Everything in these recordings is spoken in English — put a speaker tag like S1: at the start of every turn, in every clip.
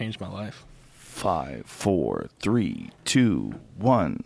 S1: changed my life.
S2: Five, four, three, two, one.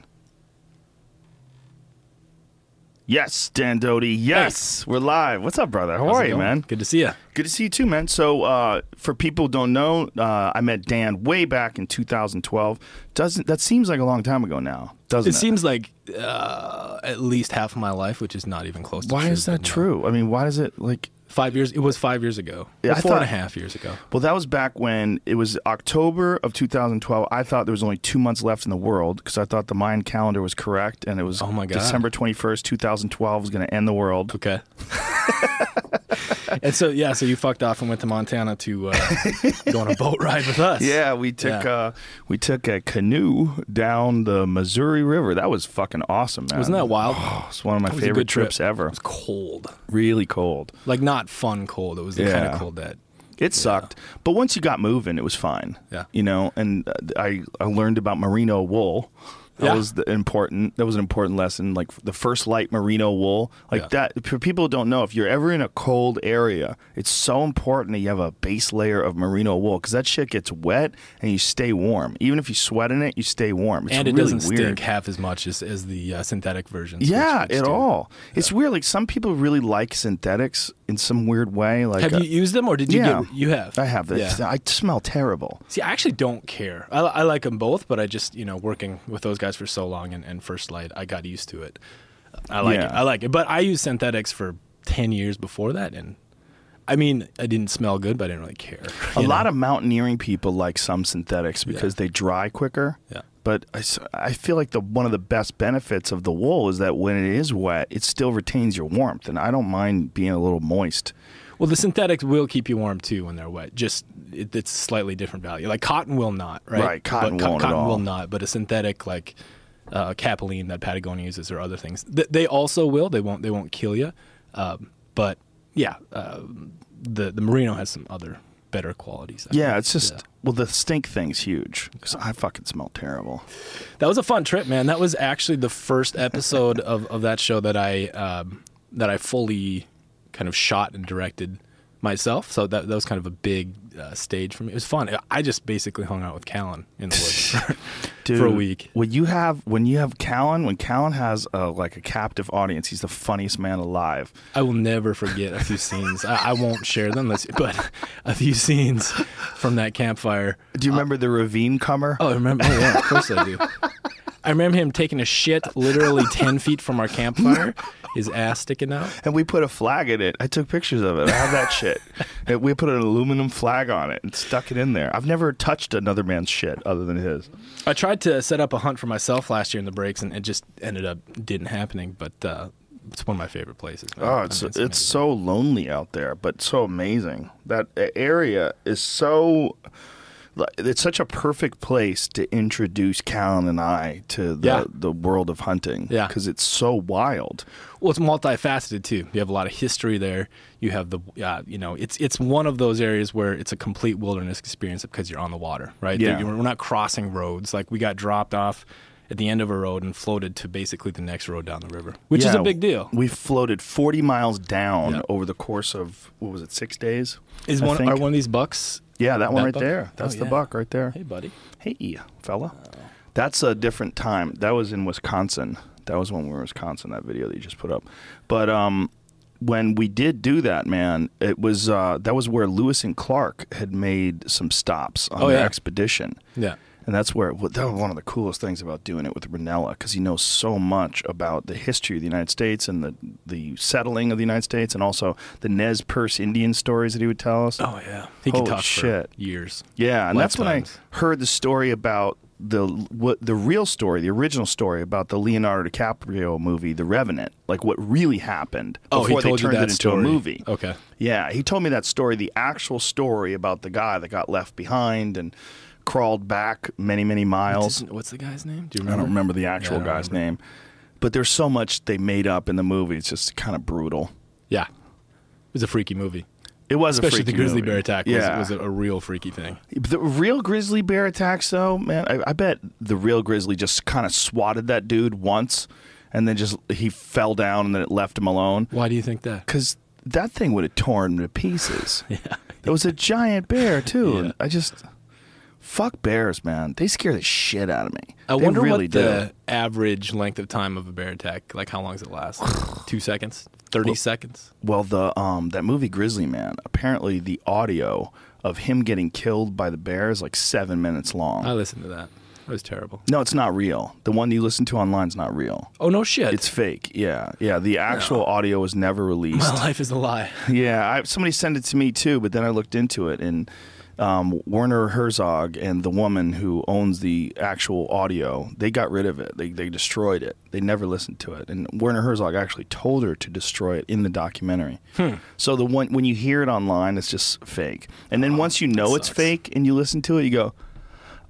S2: Yes, Dan Doty. Yes, we're live. What's up, brother? How
S1: How's
S2: are you,
S1: going?
S2: man?
S1: Good to see you.
S2: Good to see you too, man. So, uh, for people who don't know, uh, I met Dan way back in 2012. Doesn't that seems like a long time ago now? Doesn't
S1: It
S2: it?
S1: seems like uh, at least half of my life, which is not even close. to
S2: why is that true? I mean, why is it like?
S1: Five years. It was five years ago.
S2: Yeah, I
S1: four and a half years ago.
S2: Well, that was back when it was October of 2012. I thought there was only two months left in the world because I thought the Mayan calendar was correct, and it was
S1: Oh my God.
S2: December 21st, 2012 was going to end the world.
S1: Okay. and so yeah, so you fucked off and went to Montana to uh, go on a boat ride with us.
S2: Yeah, we took
S1: Yeah.
S2: Uh, we took a canoe down the Missouri River. That was fucking awesome, man.
S1: Wasn't that wild?
S2: Oh, it's one of my
S1: That was a
S2: favorite
S1: trip.
S2: trips ever.
S1: It was cold.
S2: Really cold.
S1: Like not fun cold. It was the kind of cold that
S2: It sucked, but once you got moving, it was fine.
S1: Yeah.
S2: you know, and uh, I I learned about merino wool. That
S1: Yeah.
S2: was the important. That was an important lesson. Like the First Lite merino wool, like
S1: Yeah.
S2: that. For people who don't know, if you're ever in a cold area, it's so important that you have a base layer of merino wool because that shit gets wet and you stay warm. Even if you sweat in it, you stay warm. It's
S1: and it
S2: really
S1: doesn't
S2: weird.
S1: stink half as much as, as the uh, synthetic versions.
S2: Yeah,
S1: which- which
S2: at
S1: do.
S2: all. It's weird. Like some people really like synthetics in some weird way. Like
S1: Have
S2: uh,
S1: you used them or did you
S2: yeah.
S1: get? You have.
S2: I have this.
S1: Yeah.
S2: I smell terrible.
S1: See, I actually don't care. I, I like them both, but I just you know working with those guys for so long and, and First Lite, I got used to it. I like
S2: Yeah.
S1: it. I like it. But I used synthetics for ten years before that, and I mean, I didn't smell good, but I didn't really care.
S2: A lot of mountaineering people like some synthetics because
S1: Yeah.
S2: they dry quicker.
S1: Yeah.
S2: But I, I feel like the one of the best benefits of the wool is that when it is wet, it still retains your warmth, and I don't mind being a little moist.
S1: Well, the synthetics will keep you warm too when they're wet. Just it, it's slightly different value. Like cotton will not, right?
S2: Right, cotton
S1: but
S2: won't at
S1: cotton will not, but a synthetic like uh, Capilene that Patagonia uses or other things, th- they also will. They won't. They won't kill you. Um, but yeah, uh, the the merino has some other better qualities. I
S2: Yeah,
S1: think.
S2: it's just
S1: Yeah.
S2: well, the stink thing's huge because I fucking smell terrible.
S1: that was a fun trip, man. That was actually the first episode of, of that show that I um, that I fully kind of shot and directed myself. So that that was kind of a big uh, stage for me. It was fun. I just basically hung out with Callen in the woods for,
S2: Dude,
S1: for a week.
S2: When you have when you have Callen, when Callen has a, like a captive audience, he's the funniest man alive.
S1: I will never forget a few scenes. I, I won't share them, but a few scenes from that campfire.
S2: Do you remember the ravine comer?
S1: Oh, I remember. Oh, yeah, of course I do. I remember him taking a shit literally 10 feet from our campfire, his ass sticking out.
S2: And we put a flag in it. I took pictures of it. I have that shit. And we put an aluminum flag on it and stuck it in there. I've never touched another man's shit other than his.
S1: I tried to set up a hunt for myself last year in the breaks, and it just ended up didn't happening. But uh, it's one of my favorite places. man.
S2: Oh,
S1: I
S2: it's it's so lonely out there, but so amazing. That area is so. It's such a perfect place to introduce Callen and I to the
S1: Yeah.
S2: the world of hunting.
S1: Yeah.
S2: because it's so wild.
S1: well, it's multifaceted too. You have a lot of history there. You have the, uh, you know, it's it's one of those areas where it's a complete wilderness experience because you're on the water, right?
S2: Yeah.
S1: We're not crossing roads. Like we got dropped off at the end of a road and floated to basically the next road down the river, which is a big deal.
S2: We floated forty miles down
S1: Yeah.
S2: over the course of what was it, six days?
S1: Is
S2: I
S1: one
S2: think.
S1: are one of these bucks?
S2: Yeah, that one
S1: that
S2: right
S1: buck?
S2: there. That's
S1: Oh,
S2: the
S1: yeah.
S2: buck right there.
S1: Hey, buddy.
S2: Hey, fella. That's a different time. That was in Wisconsin. That was when we were in Wisconsin. That video that you just put up. But um, when we did do that, man, it was uh, that was where Lewis and Clark had made some stops on
S1: Oh,
S2: their
S1: yeah.
S2: expedition.
S1: Yeah.
S2: And that's where that was one of the coolest things about doing it with Rinella because he knows so much about the history of the United States and the the settling of the United States and also the Nez Perce Indian stories that he would tell us.
S1: Oh yeah. He
S2: Holy
S1: can talk
S2: shit.
S1: for years.
S2: Yeah, and that's when I heard the story about the what the real story, the original story about the Leonardo DiCaprio movie, The Revenant, like what really happened
S1: Oh, he
S2: before
S1: told
S2: they
S1: you
S2: turned
S1: that
S2: it into
S1: story.
S2: a movie.
S1: Okay.
S2: Yeah, he told me that story, the actual story about the guy that got left behind and crawled back many, many miles.
S1: What's, what's the guy's name? Do you
S2: I don't remember the actual
S1: don't
S2: guy's
S1: remember.
S2: name, but there's so much they made up in the movie. It's just kind of brutal.
S1: Yeah. It was a freaky movie.
S2: It was
S1: Especially
S2: a
S1: the grizzly
S2: movie.
S1: bear attack was,
S2: Yeah.
S1: was a, a real freaky thing.
S2: The real grizzly bear attacks, though, man, I, I bet the real grizzly just kind of swatted that dude once, and then just he fell down, and then it left him alone.
S1: Why do you think that?
S2: Because that thing would have torn him to pieces.
S1: Yeah.
S2: It was a giant bear too.
S1: Yeah.
S2: I just, Fuck bears, man. They scare the shit out of me.
S1: I
S2: They
S1: wonder
S2: really
S1: what
S2: do.
S1: the average length of time of a bear attack. Like, how long does it last? Two seconds? Thirty seconds?
S2: Well, the um that movie Grizzly Man. Apparently, the audio of him getting killed by the bear is like seven minutes long.
S1: I listened to that. It was terrible.
S2: no, it's not real. The one you listen to online is not real.
S1: Oh no shit!
S2: It's fake. Yeah, yeah. The actual audio was never released.
S1: my life is a lie.
S2: Yeah, I, somebody sent it to me too, but then I looked into it, and um, Werner Herzog and the woman who owns the actual audio, they got rid of it. They they destroyed it. They never listened to it, and Werner Herzog actually told her to destroy it in the documentary.
S1: Hmm.
S2: So the one when you hear it online, it's just fake, and then once you know it's fake and you listen to it, you go,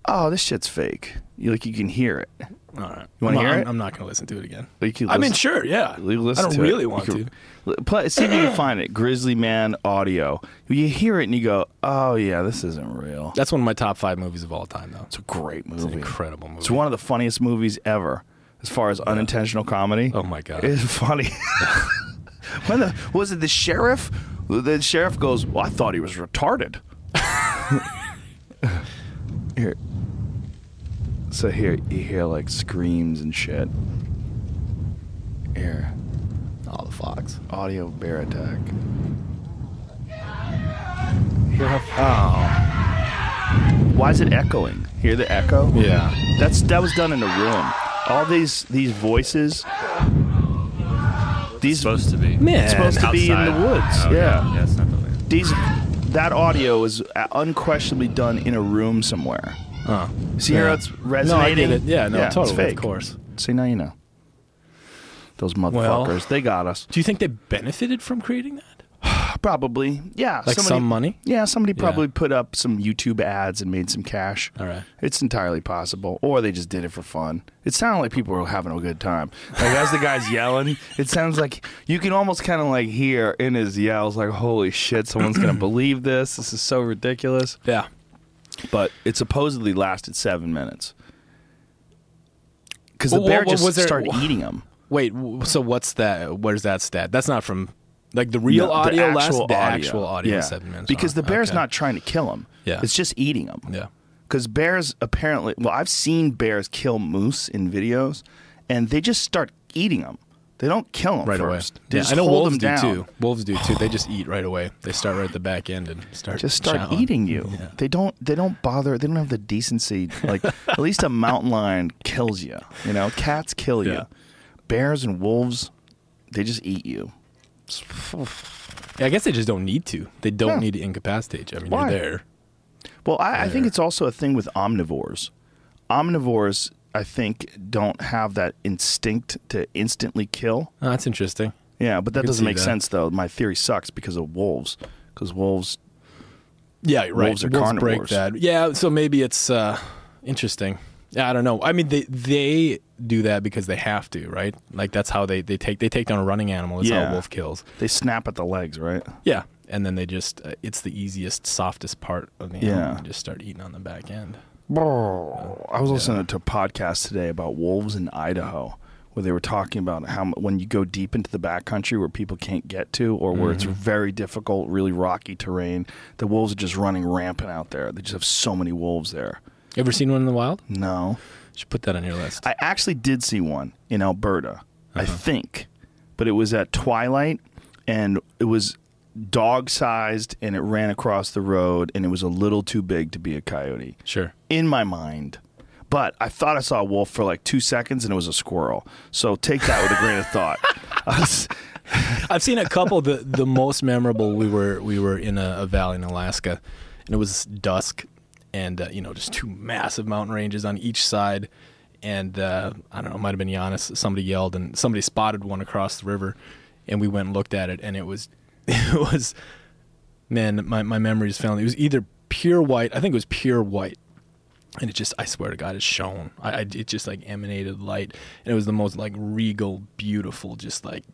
S2: "Oh, this shit's fake." You like you can hear it.
S1: All right.
S2: You wanna
S1: I'm,
S2: hear
S1: I'm,
S2: it?
S1: I'm not going to listen to it again.
S2: You can
S1: I mean, sure, yeah.
S2: You
S1: I
S2: listen
S1: don't
S2: to it.
S1: really
S2: You
S1: want
S2: can-
S1: to.
S2: Play, see if you can find it. Grizzly Man audio. You hear it and you go, "Oh yeah, this isn't real."
S1: That's one of my top five movies of all time, though.
S2: It's a great
S1: It's an
S2: movie.
S1: incredible movie.
S2: It's one of the funniest movies ever, as far as unintentional comedy.
S1: oh my god.
S2: It's funny. when the was it the sheriff? The sheriff goes, "Well, I thought he was retarded." here. So here you hear like screams and shit. Here,
S1: oh, the fox.
S2: audio bear attack. Hear how? Oh. Why is it echoing? Hear the echo?
S1: Yeah.
S2: That's that was done in a room. All these these voices. These
S3: supposed to be.
S1: Man.
S2: it's supposed to be in the woods.
S3: Oh, okay.
S2: yeah.
S3: Yeah, it's not the way.
S2: These that audio is uh, unquestionably done in a room somewhere.
S1: Oh.
S2: See
S1: Yeah.
S2: how it's
S1: No, I
S2: resonating?
S1: get it. Yeah, no,
S2: it's
S1: totally.
S2: fake.
S1: Of course.
S2: See now you know. Those motherfuckers, they got us.
S1: Do you think they benefited from creating that?
S2: Probably, yeah.
S1: Like
S2: somebody-
S1: some money?
S2: Yeah, somebody
S1: Yeah.
S2: probably put up some YouTube ads and made some cash.
S1: All right.
S2: It's entirely possible. Or they just did it for fun. It sounded like people were having a good time. Like as the guy's yelling, it sounds like you can almost kind of like hear in his yells like, "Holy shit, someone's gonna believe this. This is so ridiculous."
S1: Yeah.
S2: But it supposedly lasted seven minutes because
S1: Well,
S2: the bear
S1: well,
S2: just
S1: was there-
S2: started eating them.
S1: Wait. So what's that? Where's that stat? That's not from like the real
S2: No, the
S1: audio. last
S2: actual
S1: the
S2: audio.
S1: actual audio.
S2: Yeah.
S1: Seven minutes.
S2: Because
S1: long.
S2: the bear's
S1: Okay.
S2: not trying to kill him.
S1: Yeah.
S2: It's just eating him.
S1: Yeah.
S2: Because bears apparently, well, I've seen bears kill moose in videos, and they just start eating them. They don't kill them
S1: Right
S2: first.
S1: away.
S2: They
S1: Yeah, I know wolves do
S2: down.
S1: too. Wolves do too. They just eat right away. They start right at the back end and start
S2: Just start
S1: chowing.
S2: eating you.
S1: Yeah.
S2: They don't. They don't bother. They don't have the decency. Like at least a mountain lion kills you. You know, cats kill you.
S1: Yeah.
S2: Bears and wolves, they just eat you.
S1: Yeah, I guess they just don't need to. They don't need to incapacitate you. I mean,
S2: Why?
S1: you're there.
S2: Well, I, I think it's also a thing with omnivores. Omnivores, I think, don't have that instinct to instantly kill.
S1: Oh, that's interesting.
S2: Yeah, but that doesn't make
S1: that.
S2: sense though. My theory sucks because of wolves. Because wolves,
S1: Yeah, right.
S2: Wolves are
S1: break
S2: carnivores.
S1: that. Yeah, so maybe it's uh, interesting. Yeah, I don't know. I mean, they they do that because they have to, right? Like that's how they, they take they take down a running animal. That's how a wolf kills.
S2: they snap at the legs, right?
S1: Yeah, and then they just uh, it's the easiest, softest part of the
S2: Yeah.
S1: animal. They just start eating on the back end.
S2: I was listening to a podcast today about wolves in Idaho, where they were talking about how when you go deep into the backcountry where people can't get to, or where it's mm-hmm. very difficult, really rocky terrain, the wolves are just running rampant out there. They just have so many wolves there.
S1: You ever seen one in the wild?
S2: No,
S1: should put that on your list.
S2: I actually did see one in Alberta, I uh-huh. think, but it was at twilight, and it was dog sized, and it ran across the road, and it was a little too big to be a coyote
S1: sure.
S2: in my mind. But I thought I saw a wolf for like two seconds, and it was a squirrel. So take that with a grain of thought. Was-
S1: I've seen a couple. The the most memorable we were we were in a, a valley in Alaska, and it was dusk, and uh, you know just two massive mountain ranges on each side, and uh, I don't know, it might have been Janis. Somebody yelled, and somebody spotted one across the river, and we went and looked at it, and it was it was man, my my memory is failing. It was either pure white. I think it was pure white. And it just, I swear to God, it shone. I, I, it just like emanated light, and it was the most like regal, beautiful, just like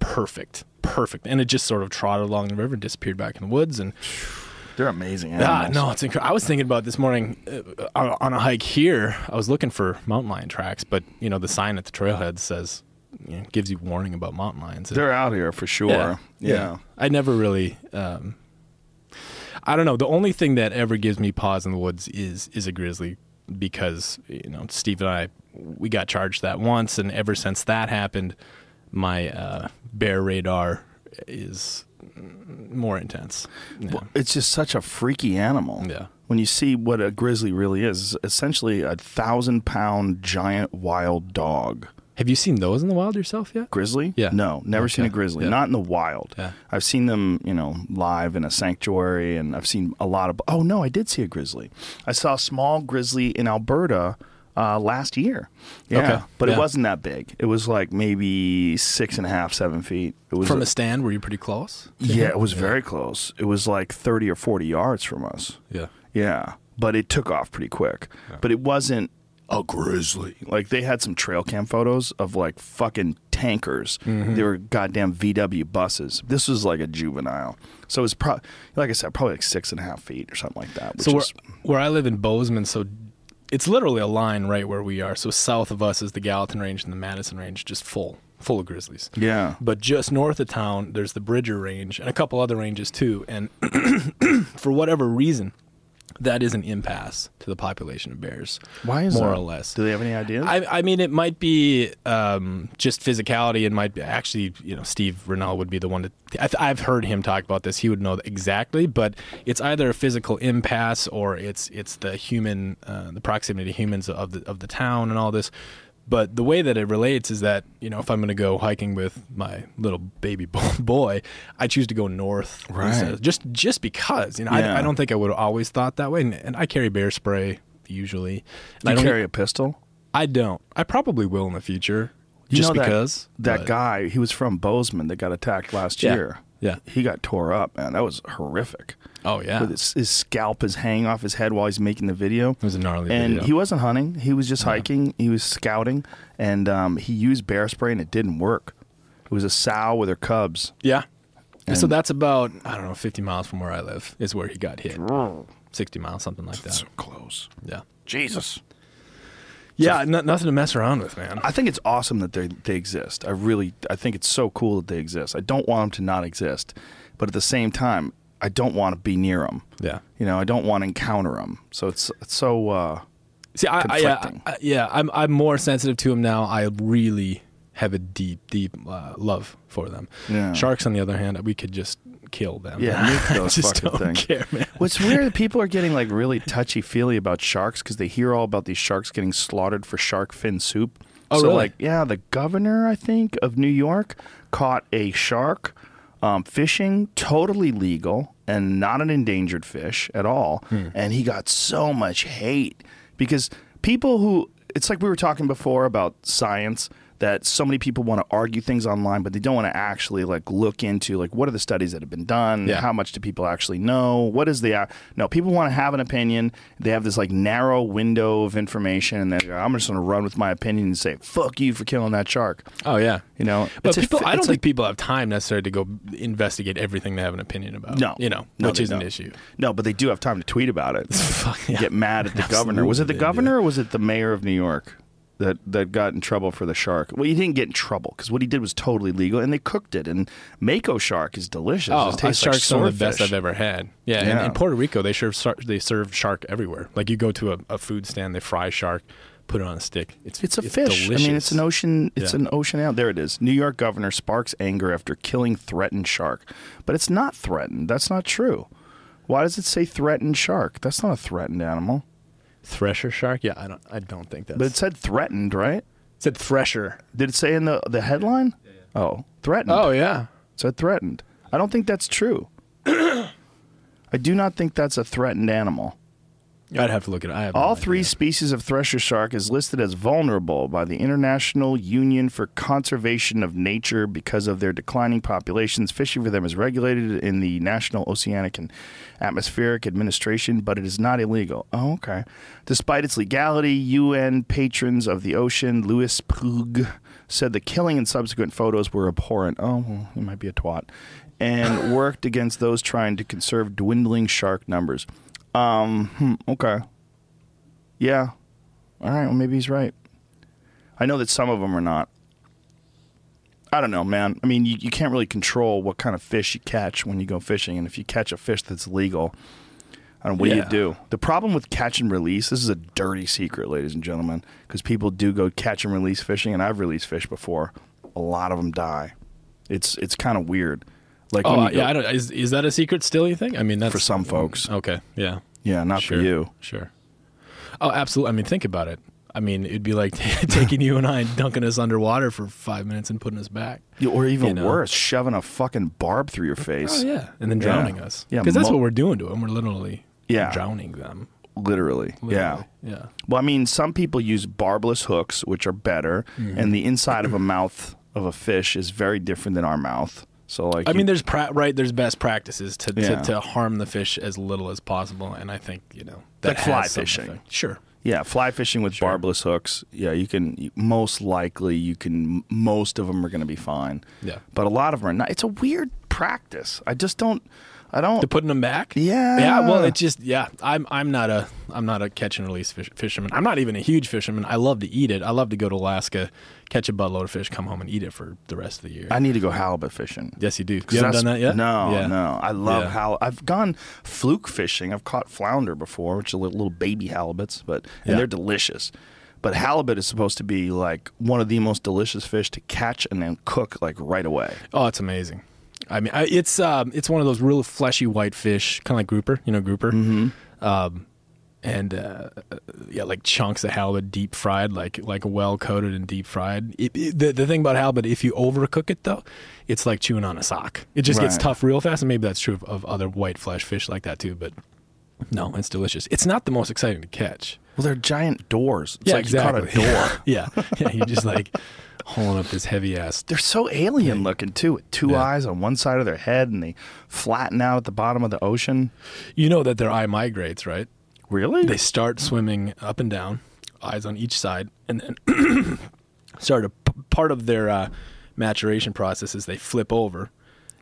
S1: perfect, perfect. And it just sort of trotted along the river and disappeared back in the woods. And
S2: they're amazing
S1: ah, no, it's incredible. I was thinking about this morning uh, on, on a hike here. I was looking for mountain lion tracks, but you know the sign at the trailhead says, you know, gives you warning about mountain lions.
S2: They're out here for sure. Yeah.
S1: I never really. Um, I don't know. The only thing that ever gives me pause in the woods is is a grizzly because you know Steve and I we got charged that once, and ever since that happened, my uh, bear radar is more intense. Yeah.
S2: Well, it's just such a freaky animal.
S1: Yeah.
S2: When you see what a grizzly really is, essentially a thousand pound giant wild dog.
S1: Have you seen those in the wild yourself yet?
S2: Grizzly?
S1: Yeah.
S2: No, never seen a grizzly.
S1: Yeah.
S2: Not in the wild.
S1: Yeah.
S2: I've seen them, you know, live in a sanctuary, and I've seen a lot of. Oh no, I did see a grizzly. I saw a small grizzly in Alberta uh, last year. Yeah,
S1: Okay.
S2: but it wasn't that big. It was like maybe six and a half, seven feet. It was
S1: From
S2: a-
S1: a stand, were you pretty close?
S2: yeah, it was very close. It was like thirty or forty yards from us.
S1: Yeah.
S2: Yeah, but it took off pretty quick. But it wasn't a grizzly. Like they had some trail cam photos of like fucking tankers.
S1: Mm-hmm.
S2: They were goddamn VW buses. This was like a juvenile. So it was pro- like I said, probably like six and a half feet or something like that. Which
S1: So where,
S2: is,
S1: where I live in Bozeman, so it's literally a line right where we are. So south of us is the Gallatin Range and the Madison Range, just full, full of grizzlies.
S2: yeah.
S1: But just north of town, there's the Bridger Range and a couple other ranges too. And for whatever reason, that is an impasse to the population of bears.
S2: Why is
S1: more
S2: that?
S1: or less?
S2: Do they have any idea?
S1: I, I mean, it might be um, just physicality. It might be actually, you know, Steve Rinella would be the one to. I th- I've heard him talk about this. He would know exactly, but it's either a physical impasse or it's it's the human, uh, the proximity to humans of the of the town and all this. But the way that it relates is that you know if I'm going to go hiking with my little baby boy, I choose to go north,
S2: Right.
S1: Just just because you know
S2: Yeah.
S1: I, I don't think I would have always thought that way, and, and I carry bear spray usually. I
S2: you
S1: don't
S2: carry a pistol?
S1: I don't. I probably will in the future.
S2: You
S1: just
S2: know that-
S1: because
S2: That
S1: but-
S2: guy, he was from Bozeman that got attacked last
S1: Yeah.
S2: year.
S1: Yeah.
S2: He got tore up, man. That was horrific.
S1: Oh yeah.
S2: With his, his scalp is hanging off his head while he's making the video.
S1: it was a gnarly
S2: and
S1: video.
S2: he wasn't hunting. He was just hiking. He was scouting, and um, he used bear spray, and it didn't work. It was a sow with her cubs.
S1: yeah. And so that's about I don't know 50 miles from where I live is where he got hit. 60 miles, something like that.
S2: So close.
S1: Yeah.
S2: Jesus.
S1: Yeah, no, nothing to mess around with, man.
S2: I think it's awesome that they they exist. I really I think it's so cool that they exist. I don't want them to not exist, but at the same time, I don't want to be near them.
S1: Yeah.
S2: You know, I don't want to encounter them. So it's it's so uh,
S1: See, I, I, yeah, I, yeah, I'm I'm more sensitive to them now. I really have a deep, deep uh, love for them.
S2: Yeah.
S1: Sharks, on the other hand, we could just kill them.
S2: Yeah, those
S1: I just
S2: fucking
S1: don't
S2: things.
S1: care, man.
S2: What's weird, people are getting like really touchy feely about sharks because they hear all about these sharks getting slaughtered for shark fin soup.
S1: Oh,
S2: so
S1: really?
S2: like, yeah, the governor, I think, of New York caught a shark um, fishing, totally legal and not an endangered fish at all.
S1: Hmm.
S2: And he got so much hate because people who, it's like we were talking before about science that so many people want to argue things online but they don't want to actually like look into like what are the studies that have been done
S1: Yeah.
S2: how much do people actually know what is the no people want to have an opinion they have this like narrow window of information and they go, i'm just going to run with my opinion and say fuck you for killing that shark
S1: Oh yeah.
S2: you know
S1: But people,
S2: fi-
S1: I don't think
S2: like-
S1: people have time necessarily to go investigate everything they have an opinion about.
S2: no
S1: you know,
S2: no,
S1: which is an
S2: don't.
S1: issue.
S2: no but they do have time to tweet about it
S1: yeah.
S2: get mad at the governor was it the
S1: Absolutely they do.
S2: governor or was it the mayor of new york that that got in trouble for the shark well he didn't get in trouble because what he did was totally legal and they cooked it and mako shark is delicious
S1: Oh,
S2: it tastes like
S1: shark's some of the best. I've ever had. Yeah,
S2: Yeah.
S1: in Puerto Rico, they serve they serve shark everywhere. Like you go to a, a food stand, they fry shark, put it on a stick. It's
S2: It's a fish. I mean, it's an ocean. It's
S1: Yeah.
S2: an ocean out there. It is. New York governor sparks anger after killing threatened shark, but it's not threatened. That's not true. Why does it say threatened shark? That's not a threatened animal.
S1: Thresher shark. Yeah, I don't I don't think that.
S2: But it said threatened, right?
S1: it said thresher.
S2: Did it say in the the headline? Oh, threatened.
S1: Oh yeah.
S2: It said threatened. I don't think that's true. I do not think that's a threatened animal.
S1: I'd have to look at it. I have
S2: All
S1: idea.
S2: three species of thresher shark is listed as vulnerable by the International Union for Conservation of Nature because of their declining populations. Fishing for them is regulated in the National Oceanic and Atmospheric Administration, but it is not illegal. Oh, okay. Despite its legality, UN patrons of the ocean, Lewis Pugh, said the killing and subsequent photos were abhorrent. Oh, well, he might be a twat. And worked against those trying to conserve dwindling shark numbers. Um, hmm, okay. Yeah. All right. Well, maybe he's right. I know that some of them are not. I don't know, man. I mean, you, you can't really control what kind of fish you catch when you go fishing, and if you catch a fish that's legal, I don't know, what
S1: Yeah.
S2: do you do? The problem with catch and release, this is a dirty secret, ladies and gentlemen, because people do go catch and release fishing, and I've released fish before. A lot of them die. It's it's kind of weird. Like
S1: Oh
S2: go-
S1: yeah, I don't. Is, is that a secret still? You think? I mean, that's
S2: for some folks.
S1: Okay, yeah,
S2: Yeah, not
S1: sure,
S2: for you.
S1: Sure. Oh, absolutely. I mean, think about it. I mean, it'd be like taking you and I and dunking us underwater for five minutes and putting us back.
S2: You- Or even
S1: You know.
S2: worse, shoving a fucking barb through your face.
S1: Oh yeah, and then
S2: Yeah.
S1: drowning us.
S2: Yeah,
S1: because that's
S2: mo-
S1: what we're doing to them. We're literally
S2: Yeah.
S1: drowning them.
S2: Literally. Yeah.
S1: Yeah.
S2: Well, I mean, some people use barbless hooks, which are better,
S1: Mm-hmm.
S2: and the inside of a mouth of a fish is very different than our mouth. So, like,
S1: I mean, there's pra- right. There's best practices to,
S2: Yeah.
S1: to to harm the fish as little as possible, and I think you know that
S2: Like fly fishing.
S1: effect. Sure.
S2: yeah, fly fishing with
S1: Sure.
S2: barbless hooks. Yeah, you can. Most likely, you can. Most of them are going to be fine.
S1: Yeah.
S2: but a lot of them are not. It's a weird practice. I just don't. I don't.
S1: To putting them back.
S2: Yeah.
S1: Yeah. Well, it just yeah. I'm I'm not a I'm not a catch and release fish, fisherman. I'm not even a huge fisherman. I love to eat it. I love to go to Alaska, catch a buttload of fish, come home and eat it for the rest of the year.
S2: I need to go halibut fishing.
S1: yes, you do. You haven't done that yet?
S2: No,
S1: Yeah.
S2: no. I love
S1: Yeah.
S2: how I've gone fluke fishing. I've caught flounder before, which are little, little baby halibuts, but and
S1: Yeah.
S2: they're delicious. But halibut is supposed to be like one of the most delicious fish to catch and then cook like right away.
S1: Oh, it's amazing. I mean, I, it's um, it's one of those real fleshy white fish, kind of like grouper, you know, grouper. Mm-hmm. Um, and uh, yeah, like chunks of halibut deep fried, like like well coated and deep fried. It, it- the the thing about halibut, if you overcook it though, it's like chewing on a sock. It just gets tough real fast, and maybe that's true of, of other white flesh fish like that too. But no, it's delicious. It's not the most exciting to catch.
S2: Well, they're giant doors. It's
S1: yeah,
S2: like
S1: exactly.
S2: you caught a door.
S1: yeah, yeah. You just like hauling up this heavy ass.
S2: They're so alien looking too, with two
S1: Yeah.
S2: eyes on one side of their head, and they flatten out at the bottom of the ocean.
S1: You know that their eye migrates, right?
S2: Really?
S1: they start swimming up and down, eyes on each side, and then start a p- part of their uh, maturation process is they flip over.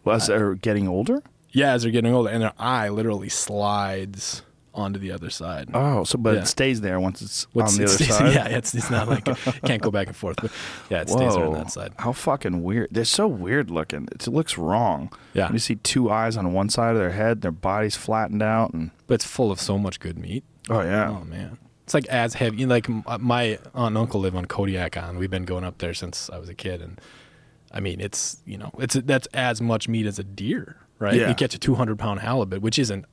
S2: well, as they're getting older.
S1: Yeah, as they're getting older, and their eye literally slides onto the other side.
S2: Oh, so but
S1: Yeah.
S2: it stays there once it's
S1: What's-
S2: on the other
S1: it's-
S2: side.
S1: Yeah, it's it's not like it can't go back and forth. But yeah, it stays there on that side.
S2: How fucking weird. They're so weird looking. It looks wrong.
S1: Yeah.
S2: when You see two eyes on one side of their head, their body's flattened out and
S1: But it's full of so much good meat.
S2: Oh yeah.
S1: Oh man, it's like as heavy. you know, Like uh, my aunt and uncle live on Kodiak Island. We've been going up there since I was a kid, and I mean, it's you know, it's that's as much meat as a deer, right?
S2: Yeah.
S1: You catch a 200 pound halibut, which isn't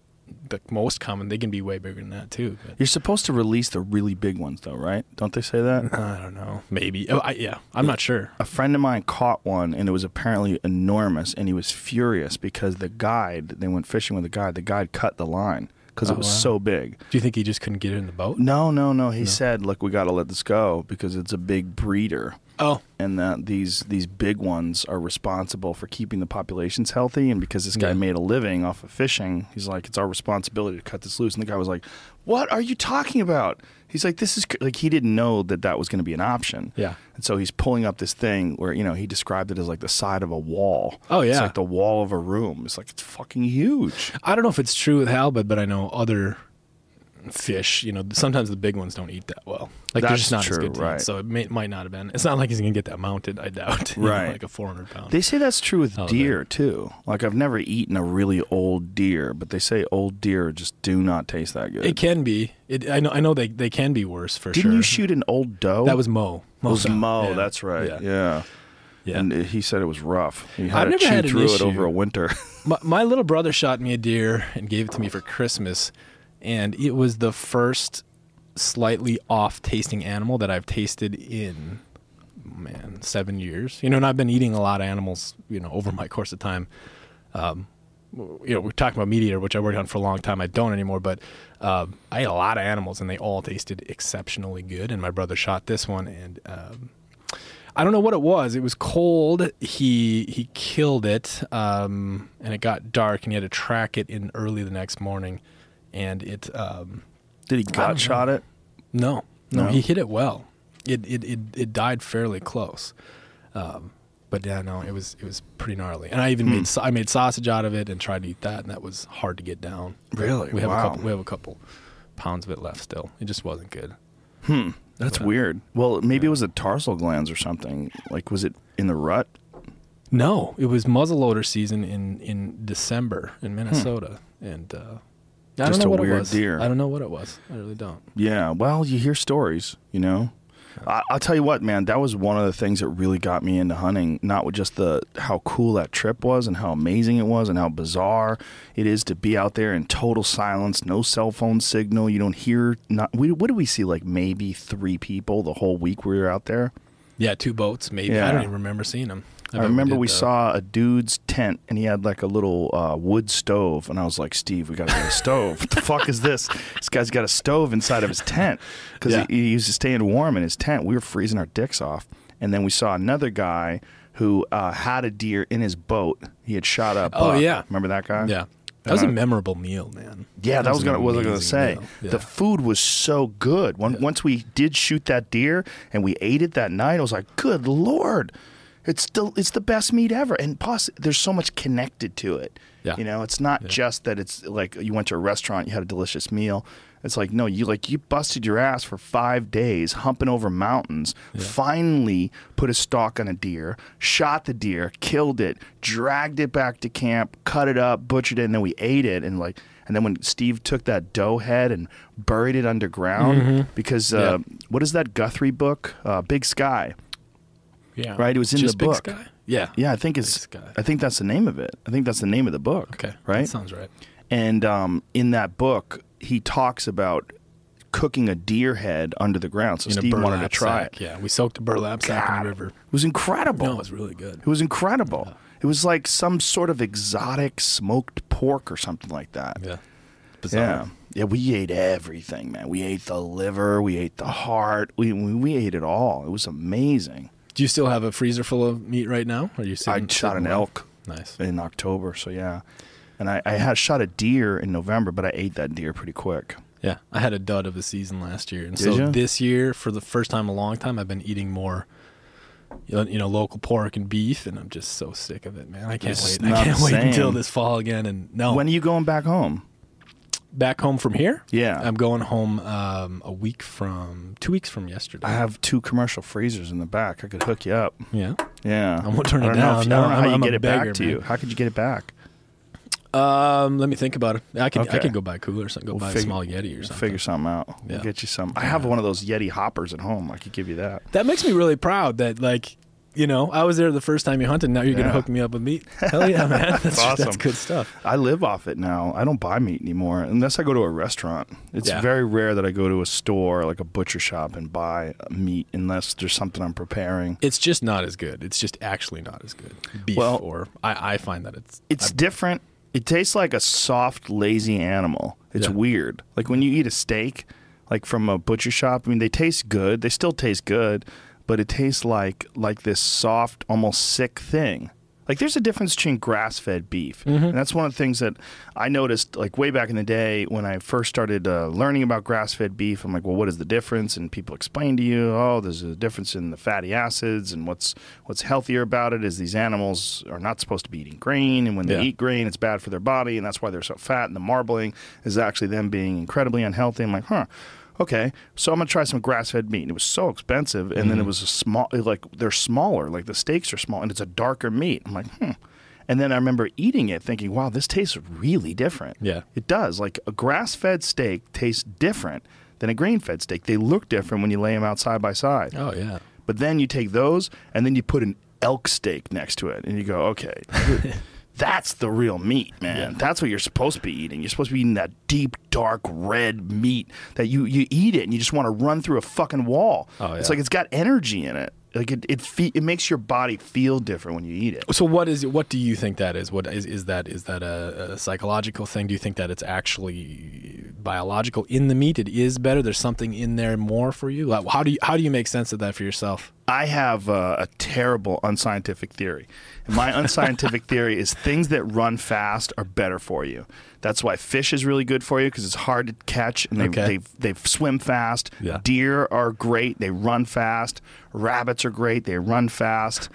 S1: the most common. They can be way bigger than that too. But
S2: You're supposed to release the really big ones though, right? Don't they say that?
S1: I don't know. Maybe. Oh, I, yeah, I'm not sure.
S2: A friend of mine caught one and it was apparently enormous and he was furious because the guide, they went fishing with the guide, the guide cut the line because
S1: Oh,
S2: it was
S1: wow.
S2: so big.
S1: Do you think he just couldn't get it in the boat?
S2: No, no, no. He said, "Look, we got to let this go because it's a big breeder."
S1: Oh,
S2: and that these these big ones are responsible for keeping the populations healthy. And because this guy
S1: Yeah.
S2: made a living off of fishing, he's like, it's our responsibility to cut this loose. And the guy was like, "What are you talking about?" He's like, "This is cr-" like he didn't know that that was going to be an option."
S1: Yeah.
S2: And so he's pulling up this thing where you know he described it as like the side of a wall.
S1: Oh, yeah.
S2: It's like the wall of a room. It's like it's fucking huge.
S1: I don't know if it's true with halibut, but I know other fish. You know, sometimes the big ones don't eat that well. Like they're just not
S2: true,
S1: as good to
S2: right.
S1: eat. So it may, might not have been. It's not like he's gonna get that mounted. I doubt. you know,
S2: Right.
S1: like a 400 pound.
S2: They say that's true with deer too. Like I've never eaten a really old deer, but they say old deer just do not taste that good.
S1: It can be. It, I know. I know they, they can be worse for sure.
S2: Didn't you shoot an old doe?
S1: That was Mo.
S2: It was
S1: Mo.
S2: Mo.
S1: Yeah.
S2: That's right.
S1: Yeah.
S2: Yeah.
S1: Yeah.
S2: And he said it was rough. He had
S1: I've never had an
S2: through it over a winter.
S1: my, my little brother shot me a deer and gave it to me for Christmas, and it was the first slightly off tasting animal that I've tasted in man seven years. You know, and I've been eating a lot of animals. You know, over my course of time. Um, you know, we're talking about meat eater, which I worked on for a long time. I don't anymore, but um, I ate a lot of animals, and they all tasted exceptionally good. And my brother shot this one, and um, I don't know what it was. It was cold. He he killed it, um, and it got dark, and he had to track it in early the next morning. And it um,
S2: Did he gut shot it?
S1: no, no,
S2: No?
S1: he hit it well. It it it, it died fairly close. Um, but yeah, no, it was it was pretty gnarly. And I even
S2: Hmm.
S1: made I made sausage out of it and tried to eat that, and that was hard to get down. But
S2: Really?
S1: We have
S2: Wow.
S1: a couple. We have a couple pounds of it left still. It just wasn't good.
S2: Hmm. That's
S1: Yeah.
S2: weird. Well, maybe it was the tarsal glands or something. Like, was it in the rut?
S1: No, it was muzzleloader season in in December in Minnesota, and uh, I
S2: Just a
S1: what
S2: weird
S1: it was.
S2: deer.
S1: I don't know what it was. I really don't.
S2: Yeah, well, you hear stories, you know. I, I'll tell you what, man. That was one of the things that really got me into hunting. Not with just the how cool that trip was and how amazing it was and how bizarre it is to be out there in total silence, no cell phone signal. You don't hear. Not we, what do we see? Like maybe three people the whole week we were out there.
S1: Yeah, two boats, maybe. I don't even remember seeing them.
S2: I remember we saw a dude's tent and he had like a little uh, wood stove, and I was like, "Steve, we gotta get a stove. what the fuck is this? This guy's got a stove inside of his tent because
S1: Yeah.
S2: he, he used to staying warm in his tent. We were freezing our dicks off, and then we saw another guy who uh, had a deer in his boat. He had shot up.
S1: Oh, yeah.
S2: remember that guy?
S1: Yeah, that was a
S2: Uh,
S1: memorable meal, man.
S2: Yeah, that was
S1: an
S2: gonna what I was gonna say.
S1: Yeah.
S2: The food was so good. When, Once we did shoot that deer and we ate it that night, I was like, "Good lord, it's still it's the best meat ever." And plus, there's so much connected to it.
S1: Yeah.
S2: You know, it's not just that it's like you went to a restaurant, you had a delicious meal. It's like no, you like you busted your ass for five days, humping over mountains. Finally, put a stalk on a deer, shot the deer, killed it, dragged it back to camp, cut it up, butchered it, and then we ate it. And like, and then when Steve took that doe head and buried it underground, because uh,
S1: Mm-hmm. Yeah.
S2: what is that Guthrie book, uh, Big Sky?
S1: Yeah,
S2: right, it was in
S1: Just
S2: the
S1: Big
S2: book.
S1: Sky? Yeah,
S2: Yeah, I think it's. I think that's the name of it. I think that's the name of the book.
S1: Okay,
S2: right.
S1: That sounds right.
S2: And um, in that book, he talks about cooking a deer head under the ground. So
S1: In
S2: Steve wanted to try
S1: sack.
S2: it.
S1: Yeah, we soaked a burlap sack in the river.
S2: It was incredible.
S1: No, it was really good.
S2: It was incredible. It was like some sort of exotic smoked pork or something like that.
S1: Yeah,
S2: Yeah.
S1: bizarre.
S2: Yeah, we ate everything, man. We ate the liver, we ate the heart, we we, we ate it all. It was amazing.
S1: Do you still have a freezer full of meat right now? Or are you
S2: I
S1: sitting,
S2: shot an elk
S1: Nice.
S2: in October, so yeah. And I, I had shot a deer in November, but I ate that deer pretty quick.
S1: Yeah, I had a dud of a season last year, and
S2: Did
S1: so
S2: ya?
S1: this year, for the first time in a long time, I've been eating more, you know, local pork and beef, and I'm just so sick of it, man. I can't
S2: It's
S1: wait. I can't wait until this fall again. And no,
S2: When are you going back home?
S1: Back home from here,
S2: Yeah.
S1: I'm going home um, a week from two weeks from yesterday.
S2: I have two commercial freezers in the back. I could hook you up.
S1: yeah.
S2: Yeah.
S1: I'm gonna turn it
S2: don't know if-
S1: down.
S2: I don't know how
S1: I'm-
S2: you
S1: I'm
S2: get it
S1: beggar,
S2: back to
S1: man.
S2: you. How could you get it back?
S1: Um, let me think about it. I can I can go buy a cooler or something. Go
S2: We'll
S1: buy
S2: figure-
S1: a small Yeti or
S2: We'll
S1: something.
S2: figure something out. We'll
S1: Yeah.
S2: get you some. I have one of those Yeti hoppers at home. I could give you that.
S1: That makes me really proud that like you know I was there the first time you hunted. Now you're
S2: Yeah.
S1: gonna hook me up with meat. Hell yeah, man! That's,
S2: awesome.
S1: That's good stuff.
S2: I live off it now. I don't buy meat anymore unless I go to a restaurant. It's
S1: Yeah.
S2: very rare that I go to a store like a butcher shop and buy meat unless there's something I'm preparing.
S1: It's just not as good. It's just actually not as good. Beef
S2: Well-
S1: or I, I find that it's
S2: It's
S1: I-
S2: different. It tastes like a soft, lazy animal. It's
S1: Yeah.
S2: weird. Like when you eat a steak, like from a butcher shop. I mean, they taste good. They still taste good, but it tastes like like this soft, almost sick thing. Like there's a difference between grass-fed beef, and that's one of the things that I noticed. Like way back in the day when I first started uh, learning about grass-fed beef, I'm like, well, what is the difference? And people explain to you, oh, there's a difference in the fatty acids, and what's what's healthier about it is these animals are not supposed to be eating grain, and when they
S1: Yeah.
S2: eat grain, it's bad for their body, and that's why they're so fat. And the marbling is actually them being incredibly unhealthy. I'm like, huh. Okay, so I'm gonna try some grass-fed meat. And it was so expensive, and then it was a small, like they're smaller, like the steaks are small, and it's a darker meat. I'm like, hmm. And then I remember eating it, thinking, wow, this tastes really different.
S1: Yeah.
S2: it does. Like a grass-fed steak tastes different than a grain-fed steak. They look different when you lay them out side by side.
S1: oh yeah.
S2: But then you take those and then you put an elk steak next to it, and you go, okay, that's the real meat, man.
S1: Yeah.
S2: That's what you're supposed to be eating. You're supposed to be eating that deep, dark red meat that you you eat it and you just want to run through a fucking wall.
S1: Oh, yeah.
S2: It's like it's got energy in it. Like it it fe- it makes your body feel different when you eat it.
S1: So what is what do you think that is? What is is that is that a, a psychological thing? Do you think that it's actually biological in the meat? It is better. There's something in there more for you. How do you how do you make sense of that for yourself?
S2: I have uh, a terrible unscientific theory. My unscientific theory is things that run fast are better for you. That's why fish is really good for you because it's hard to catch and they,
S1: Okay.
S2: they, they swim fast.
S1: Yeah.
S2: Deer are great, they run fast. Rabbits are great, they run fast.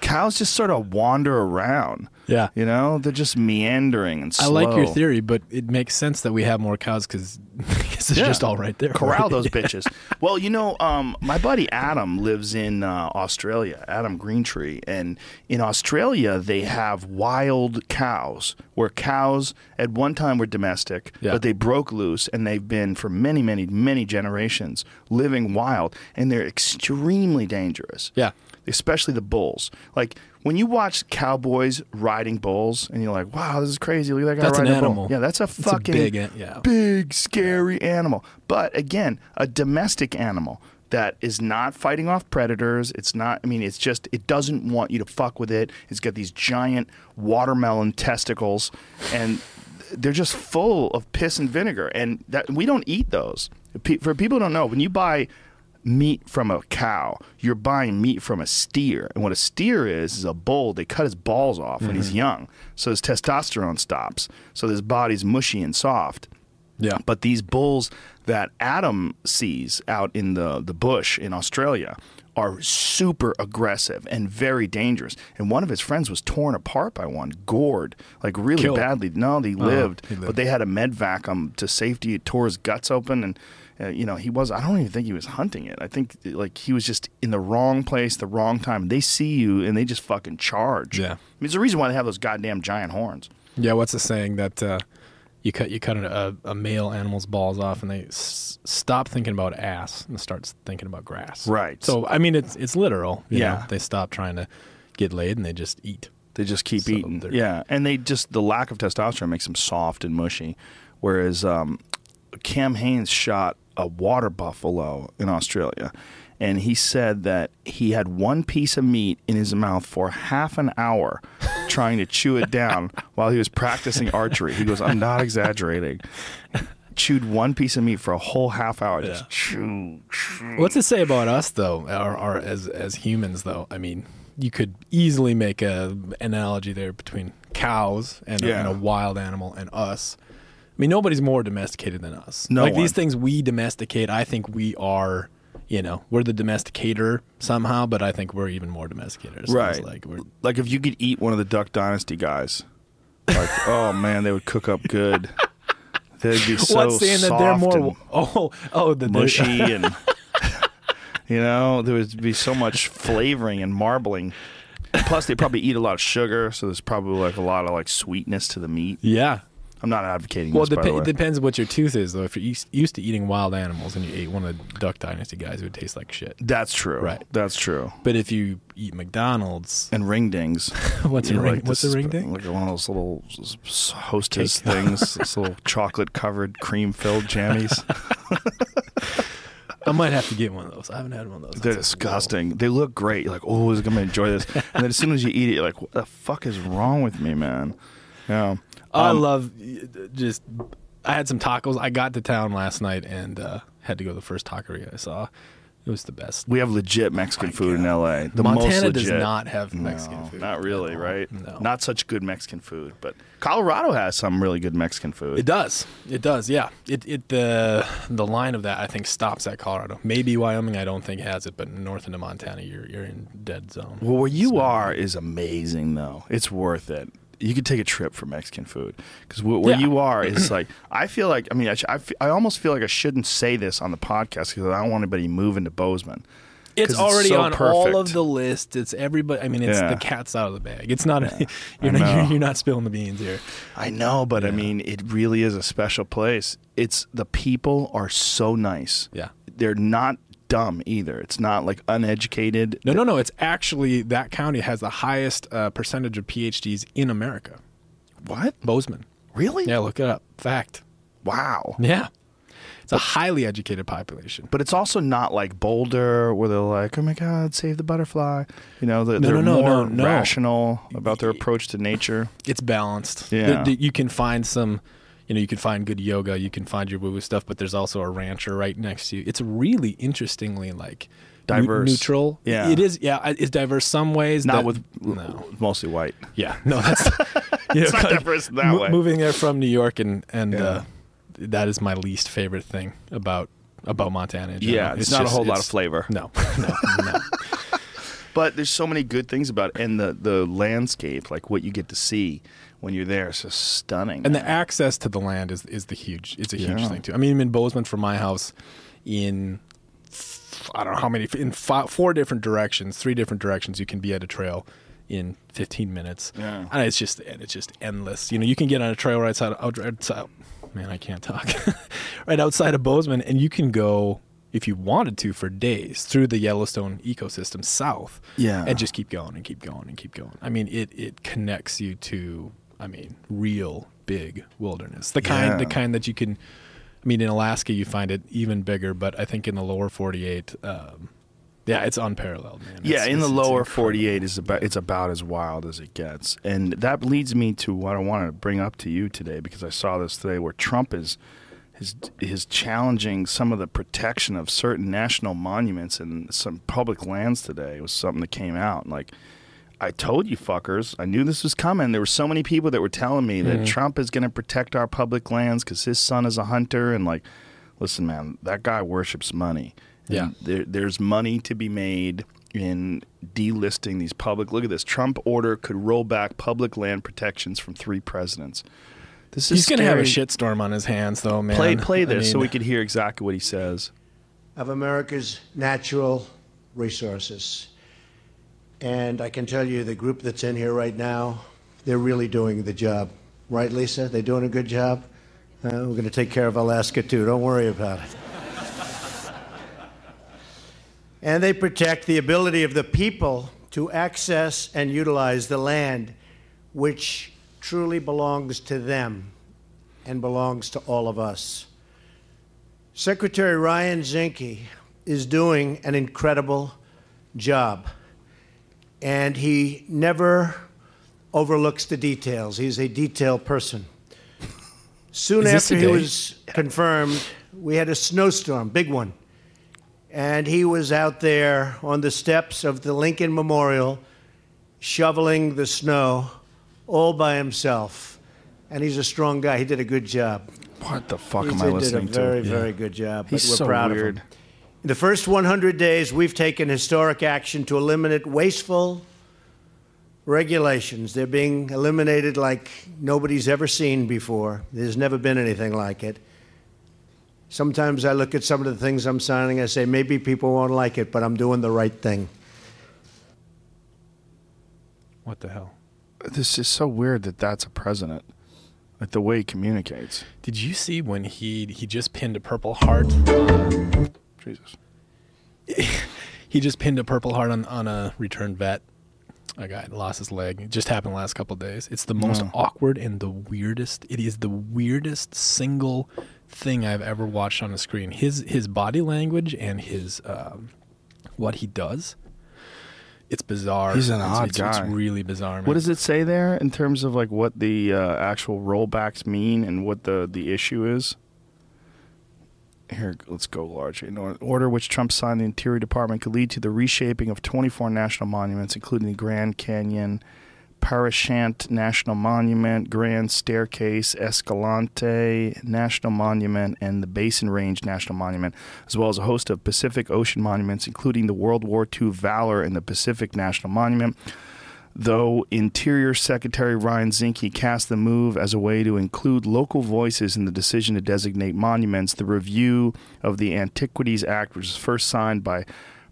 S2: Cows just sort of wander around.
S1: Yeah.
S2: You know, they're just meandering and slow.
S1: I like your theory, but it makes sense that we have more cows because it's
S2: Yeah.
S1: just all right there.
S2: Corral those bitches. Well, you know, um, my buddy Adam lives in uh, Australia, Adam Greentree. And in Australia, they have wild cows, where cows at one time were domestic,
S1: Yeah.
S2: but they broke loose and they've been for many, many, many generations living wild. And they're extremely dangerous.
S1: Yeah.
S2: Especially the bulls. Like, when you watch cowboys riding bulls, and you're like, "Wow, this is crazy! Look at that guy
S1: That's an
S2: riding a bull." Yeah, that's a
S1: It's a
S2: fucking
S1: big an- yeah.
S2: big, scary animal. But again, a domestic animal that is not fighting off predators. It's not, I mean, it's just, it doesn't want you to fuck with it. It's got these giant watermelon testicles, and they're just full of piss and vinegar. And that we don't eat those. For people who don't know, when you buy meat from a cow, you're buying meat from a steer. And what a steer is is a bull. They cut his balls off when he's mm-hmm. young, so his testosterone stops, so his body's mushy and soft.
S1: Yeah.
S2: But these bulls that Adam sees out in the, the bush in Australia are super aggressive and very dangerous. And one of his friends was torn apart by one, gored, like really
S1: Killed.
S2: badly. No, they oh, lived,
S1: he lived.
S2: but they had a med vac him to safety. It tore his guts open. And, uh, you know, he was, I don't even think he was hunting it. I think, like, he was just in the wrong place, the wrong time. They see you and they just fucking charge.
S1: Yeah.
S2: I mean, it's the reason why they have those goddamn giant horns.
S1: Yeah, what's the saying that uh, you cut you cut a, a male animal's balls off and they s- stop thinking about ass and starts thinking about grass.
S2: Right.
S1: So I mean, it's it's literal. you
S2: Yeah.
S1: know? They stop trying to get laid and they just eat.
S2: They just keep
S1: So
S2: eating. Yeah, and they just the lack of testosterone makes them soft and mushy. Whereas um, Cam Hanes shot a water buffalo in Australia, and he said that he had one piece of meat in his mouth for half an hour, trying to chew it down while he was practicing archery. He goes, "I'm not exaggerating." Chewed one piece of meat for a whole half hour. Just
S1: Yeah.
S2: chew, chew.
S1: What's it say about us though, or, or as as humans though? I mean, you could easily make a analogy there between cows and, a, and a wild animal and us. I mean, nobody's more domesticated than us.
S2: No
S1: like these things we domesticate. I think we are. You know, we're the domesticator somehow, but I think we're even more sounds
S2: Right.
S1: Like we're
S2: like if you could eat one of the Duck Dynasty guys, like oh man, they would cook up good. They'd be so
S1: what's saying that they're more.
S2: and
S1: Oh, oh, the-
S2: mushy and you know there would be so much flavoring and marbling. Plus, they probably eat a lot of sugar, so there's probably like a lot of like sweetness to the meat.
S1: Yeah.
S2: I'm not advocating
S1: Well,
S2: this, way.
S1: it depends what your tooth is, though. If you're used, to eating wild animals and you ate one of the Duck Dynasty guys, it would taste like shit.
S2: That's true.
S1: Right.
S2: That's true.
S1: But if you eat McDonald's,
S2: And ring dings.
S1: what's a ring?
S2: like
S1: what's
S2: this
S1: a ring ding?
S2: Like one of those little hostess
S1: Cake.
S2: things, this little chocolate covered, cream filled jammies.
S1: I might have to get one of those. I haven't had one of those.
S2: They're
S1: That's
S2: disgusting. They look great. You're like, oh, I'm gonna enjoy this. And then as soon as you eat it, you're like, what the fuck is wrong with me, man? Yeah.
S1: I
S2: Um,
S1: love just. I had some tacos. I got to town last night and uh, had to go to the first taqueria I saw. It was the best.
S2: We have legit Mexican
S1: my
S2: food in LA. The
S1: Montana does not have Mexican
S2: No,
S1: food.
S2: Not really, right?
S1: No.
S2: Not such good Mexican food, but Colorado has some really good Mexican food.
S1: It does. It does. Yeah. It it the the line of that I think stops at Colorado. Maybe Wyoming. I don't think has it, but north into Montana, you're you're in dead zone.
S2: well, where you
S1: So-
S2: are is amazing, though. It's worth it. You could take a trip for Mexican food because where, where
S1: Yeah.
S2: you are is like I feel like I mean I, sh- I, almost feel like I shouldn't say this on the podcast because I don't want anybody moving to Bozeman.
S1: It's already
S2: so
S1: on all of the list. It's everybody. I mean, it's
S2: Yeah.
S1: the cat's out of the bag. It's not.
S2: I
S1: you're,
S2: know.
S1: not you're, you're not spilling the beans here.
S2: I know, but I mean, it really is a special place. It's the people are so nice.
S1: Yeah.
S2: They're not dumb either. It's not like uneducated.
S1: No, no, no. It's actually that county has the highest uh, percentage of PhDs in America.
S2: What?
S1: Bozeman.
S2: Really?
S1: Yeah, look it up. Fact.
S2: Wow.
S1: Yeah. It's a highly educated population.
S2: But it's also not like Boulder, where they're like, "Oh my God, save the butterfly." You know, they're,
S1: No,
S2: they're
S1: no, no,
S2: more
S1: no,
S2: rational about their approach to nature.
S1: It's balanced.
S2: Yeah.
S1: You can find some, you know, you can find good yoga, you can find your woo woo stuff, but there's also a rancher right next to you. It's really interestingly like
S2: Diverse.
S1: neutral.
S2: Yeah.
S1: It is. Yeah. It's diverse some ways.
S2: Not
S1: that-
S2: with
S1: no.
S2: mostly white.
S1: Yeah. No, that's you
S2: It's not diverse that
S1: mo-
S2: way.
S1: Moving there from New York and and
S2: Yeah.
S1: uh, that is my least favorite thing about about Montana.
S2: Yeah, it's, not
S1: just-
S2: a whole lot of flavor.
S1: No, no, no.
S2: but there's so many good things about it. and the the landscape, like what you get to see when you're there. It's just stunning.
S1: And the access to the land is is the huge. It's a huge thing too. I mean, I'm in Bozeman from my house, in I don't know how many in five, four different directions, three different directions. You can be at a trail in 15 minutes.
S2: Yeah.
S1: and it's just and it's just endless. You know, you can get on a trail right outside. out- outside man, I can't talk. right outside of Bozeman, and you can go if you wanted to for days through the Yellowstone ecosystem south.
S2: Yeah.
S1: and just keep going and keep going and keep going. I mean, it it connects you to I mean, real big wilderness. The kind the kind that you can I mean, in Alaska you find it even bigger, but I think in the lower 48 um yeah, it's unparalleled, man.
S2: Yeah,
S1: It's-
S2: in the lower
S1: incredible.
S2: 48 is about it's about as wild as it gets. And that leads me to what I want to bring up to you today because I saw this today where Trump is is is challenging some of the protection of certain national monuments and some public lands today. It was something that came out like I told you fuckers. I knew this was coming. There were so many people that were telling me that hmm. Trump is going to protect our public lands cuz his son is a hunter and like listen man, that guy worships money. And
S1: Yeah.
S2: there, there's money to be made in delisting these public. Look at this. Trump order could roll back public land protections from three presidents. This is
S1: He's going to have a shitstorm on his hands though, man.
S2: Play play
S1: I
S2: this so we could hear exactly what he says.
S3: of America's natural resources. And I can tell you, the group that's in here right now, they're really doing the job. Right, Lisa? They're doing a good job? Uh, we're going to take care of Alaska, too. Don't worry about it. and they protect the ability of the people to access and utilize the land which truly belongs to them and belongs to all of us. Secretary Ryan Zinke is doing an incredible job, and he never overlooks the details. He's a detail person. Soon after he was confirmed, we had a snowstorm, big one. And he was out there on the steps of the Lincoln Memorial shoveling the snow all by himself. And he's a strong guy. He did a good job.
S2: What the fuck
S3: He
S2: am I listening to?
S3: He did a very,
S2: to?
S3: very good job. But
S2: He's
S3: we're
S2: so
S3: proud
S2: weird.
S3: of him. In the first 100 days, we've taken historic action to eliminate wasteful regulations. They're being eliminated like nobody's ever seen before. There's never been anything like it. Sometimes I look at some of the things I'm signing, I say, maybe people won't like it, but I'm doing the right thing.
S1: What the hell?
S2: This is so weird that that's a president. Like the way he communicates.
S1: Did you see when he he just pinned a purple heart?
S2: Jesus.
S1: he just pinned a purple heart on, on a returned vet. A guy lost his leg. It just happened the last couple of days. It's the most
S2: No.
S1: awkward and the weirdest. It is the weirdest single thing I've ever watched on a screen. His his body language and his um, what he does. It's bizarre.
S2: He's an
S1: It's-
S2: odd
S1: it's,
S2: guy.
S1: It's really bizarre. Man.
S2: What does it say there in terms of like what the uh, actual rollbacks mean and what the, the issue is? Here, let's go large. Or- order which Trump signed, the Interior Department could lead to the reshaping of 24 national monuments, including the Grand Canyon, Parashant National Monument, Grand Staircase, Escalante National Monument, and the Basin Range National Monument, as well as a host of Pacific Ocean monuments, including the World War II Valor and the Pacific National Monument. Though Interior Secretary Ryan Zinke cast the move as a way to include local voices in the decision to designate monuments, the review of the Antiquities Act, which was first signed by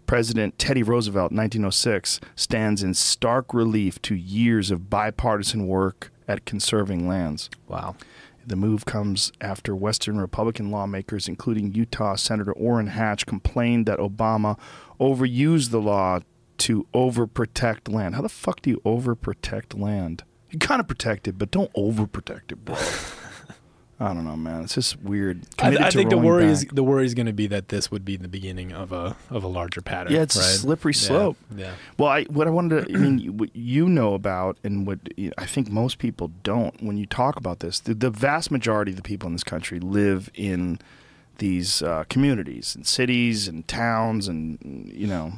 S2: President Teddy Roosevelt in 1906, stands in stark relief to years of bipartisan work at conserving lands.
S1: Wow.
S2: The move comes after Western Republican lawmakers, including Utah Senator Orrin Hatch, complained that Obama overused the law to overprotect land. How the fuck do you overprotect land? You kind of protect it, but don't overprotect it, bro. I don't know, man. It's just weird.
S1: I,
S2: Committed
S1: I think the worry is the worry is going to be that this would be the beginning of a of a larger pattern.
S2: Yeah, it's a
S1: right?
S2: slippery
S1: Yeah,
S2: slope.
S1: Yeah.
S2: Well, I, what I wanted to, I mean, what you know about, and what I think most people don't when you talk about this, the, the vast majority of the people in this country live in these uh, communities and cities and towns and, you know,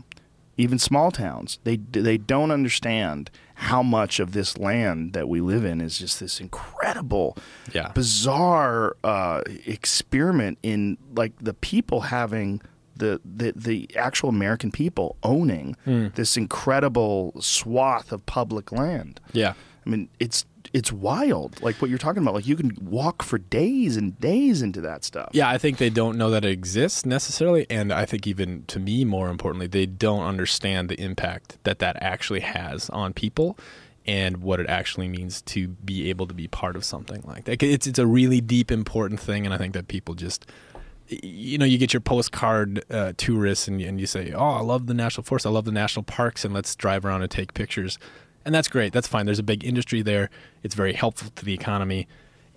S2: even small towns. They, they don't understand how much of this land that we live in is just this incredible,
S1: Yeah.
S2: bizarre uh, experiment in like the people having the the, the actual American people owning this incredible swath of public land.
S1: Yeah.
S2: I mean, it's it's wild. Like what you're talking about. Like you can walk for days and days into that stuff.
S1: Yeah, I think they don't know that it exists necessarily, and I think even to me, more importantly, they don't understand the impact that that actually has on people and what it actually means to be able to be part of something like that. It's it's a really deep, important thing, and I think that people just. You know, you get your postcard uh, tourists, and, and you say, "Oh, I love the national forest. I love the national parks, and let's drive around and take pictures." And that's great. That's fine. There's a big industry there. It's very helpful to the economy,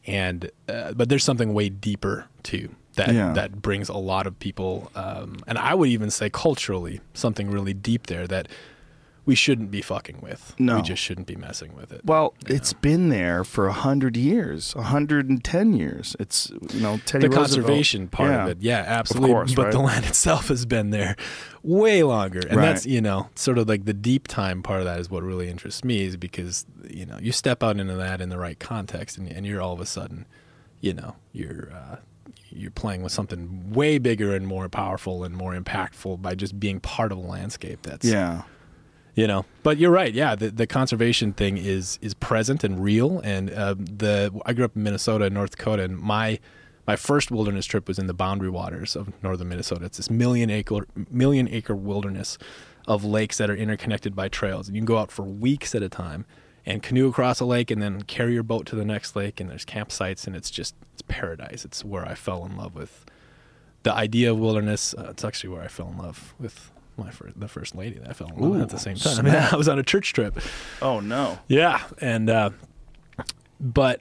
S1: and uh, but there's something way deeper too that
S2: Yeah.
S1: that brings a lot of people, um, and I would even say culturally something really deep there that we shouldn't be fucking with.
S2: No.
S1: we just shouldn't be messing with it.
S2: Well, it's been there for a hundred years, a hundred and ten years. It's you know Teddy
S1: the
S2: Roosevelt-
S1: conservation part
S2: Yeah.
S1: of it, yeah, absolutely.
S2: course,
S1: but
S2: right?
S1: the land itself has been there way longer, and
S2: Right.
S1: that's you know sort of like the deep time part of that is what really interests me, is because you know you step out into that in the right context, and, and you're all of a sudden, you know, you're. Uh, you're playing with something way bigger and more powerful and more impactful by just being part of a landscape that's
S2: Yeah,
S1: you know but you're right yeah the, the conservation thing is is present and real and uh, the i grew up in minnesota and north dakota and my my first wilderness trip was in the boundary waters of northern minnesota. It's this million acre million acre wilderness of lakes that are interconnected by trails. And you can go out for weeks at a time and canoe across a lake and then carry your boat to the next lake. And there's campsites and it's just it's paradise. It's where i fell in love with the idea of wilderness. Uh, it's actually where i fell in love with my first, the first lady that I fell in love with at the same time. I mean, I was on a church trip.
S2: Oh no.
S1: Yeah, and uh, but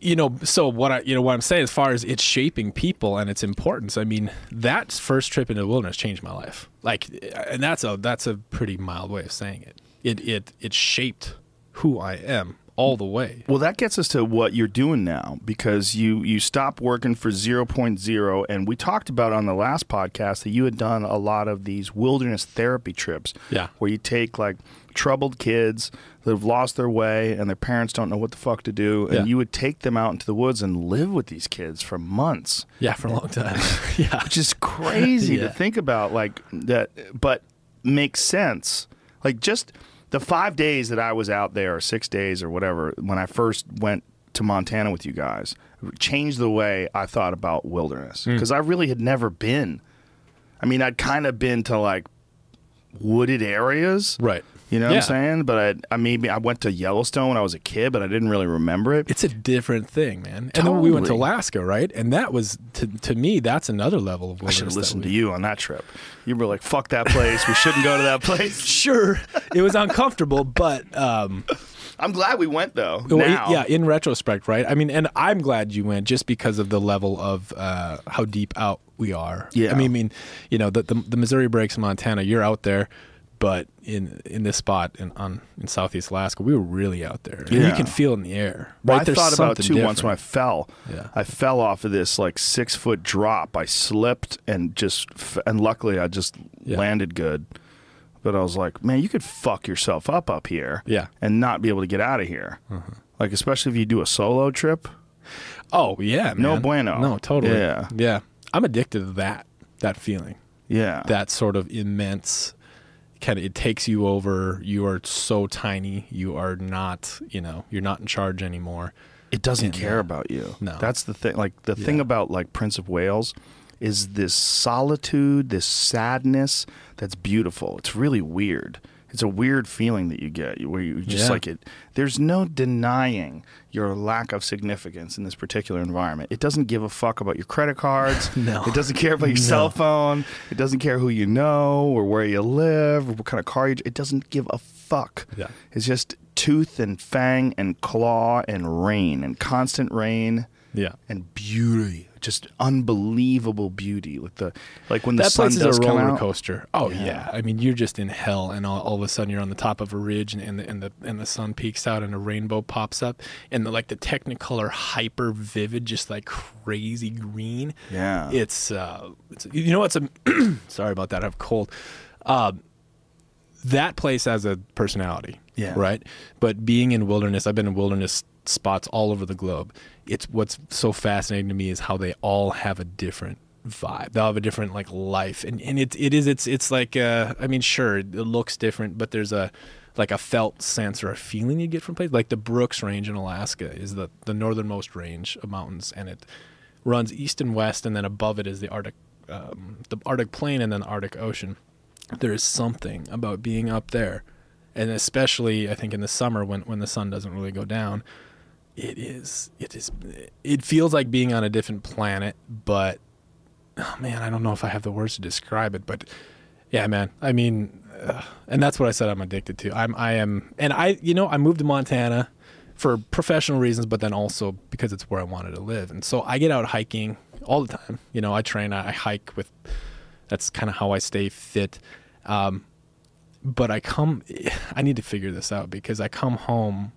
S1: you know, so what I you know what I'm saying as far as it's shaping people and its importance. I mean, that first trip into the wilderness changed my life. Like, and that's a that's a pretty mild way of saying it. It it it shaped who I am all the way.
S2: Well, that gets us to what you're doing now because you you stopped working for 0.0 and we talked about on the last podcast that you had done a lot of these wilderness therapy trips.
S1: Yeah.
S2: Where you take like troubled kids that have lost their way and their parents don't know what the fuck to do and
S1: Yeah.
S2: you would take them out into the woods and live with these kids for months.
S1: Yeah, for a long time. yeah,
S2: Which is crazy
S1: Yeah.
S2: to think about like that but makes sense. Like just the 5 days that I was out there or 6 days or whatever when I first went to Montana with you guys changed the way I thought about wilderness
S1: mm.
S2: because I really had never been. I mean, I'd kind of been to like wooded areas.
S1: right.
S2: You know what I'm saying? But I, I maybe I went to Yellowstone when I was a kid, but I didn't really remember it.
S1: It's a different thing, man. And then we went to Alaska, right? And that was to to me, that's another level of
S2: I should have listened
S1: we-
S2: to you on that trip. You were like, "Fuck that place. We shouldn't go to that place."
S1: Sure, it was uncomfortable, but um,
S2: I'm glad we went though.
S1: well,
S2: now.
S1: yeah, in retrospect, right? I mean, and I'm glad you went just because of the level of uh, how deep out we are.
S2: Yeah.
S1: I mean, I mean, you know, the, the the Missouri breaks in Montana, you're out there, but in in this spot in on in Southeast Alaska, we were really out there. And you can feel it in the air.
S2: Well, I
S1: There's
S2: thought about
S1: something
S2: too once when I fell.
S1: Yeah.
S2: I fell off of this like six foot drop. I slipped and just and luckily I just
S1: Yeah.
S2: landed good. But I was like, man, you could fuck yourself up up here.
S1: Yeah.
S2: And not be able to get out of here. Uh-huh. Like especially if you do a solo trip.
S1: Oh yeah,
S2: No bueno.
S1: No, totally.
S2: Yeah.
S1: yeah. I'm addicted to that that feeling.
S2: Yeah.
S1: that sort of immense kind of it takes you over you are so tiny you are not you know you're not in charge anymore
S2: it doesn't
S1: And,
S2: care
S1: uh,
S2: about you.
S1: no.
S2: That's the thing. Like the thing about like Prince of Wales is this solitude, this sadness that's beautiful. It's really weird. It's a weird feeling that you get where you just
S1: Yeah.
S2: like it. There's no denying your lack of significance in this particular environment. It doesn't give a fuck about your credit cards.
S1: No.
S2: It doesn't care about your
S1: No.
S2: cell phone. It doesn't care who you know or where you live or what kind of car you. It doesn't give a fuck.
S1: Yeah.
S2: It's just tooth and fang and claw and rain and constant rain
S1: yeah
S2: and beauty, just unbelievable beauty. Like the like when the
S1: that
S2: sun
S1: place is
S2: does
S1: a
S2: come
S1: roller
S2: out.
S1: coaster oh yeah.
S2: Yeah.
S1: i mean you're just in hell and all, all of a sudden you're on the top of a ridge and, and the and the and the sun peeks out and a rainbow pops up and the like the technicolor hyper vivid just like crazy green
S2: Yeah.
S1: it's uh it's, you know what's a sorry about that i have cold uh that place has a personality
S2: Yeah.
S1: right but being in wilderness i've been in wilderness spots all over the globe it's what's so fascinating to me is how they all have a different vibe. They'll have a different like life, and and it it is it's it's like uh, I mean, sure, it looks different, but there's a like a felt sense or a feeling you get from places like the Brooks Range in Alaska is the the northernmost range of mountains, and it runs east and west, and then above it is the Arctic um, the Arctic Plain and then the Arctic Ocean. There is something about being up there, and especially I think in the summer when when the sun doesn't really go down it is it is it feels like being on a different planet but oh man i don't know if i have the words to describe it but yeah man i mean and that's what i said i'm addicted to. I'm i am and i you know i moved to montana for professional reasons but then also because it's where i wanted to live. And so i get out hiking all the time. You know i train i, I hike with that's kind of how i stay fit. Um, but i come i need to figure this out because i come home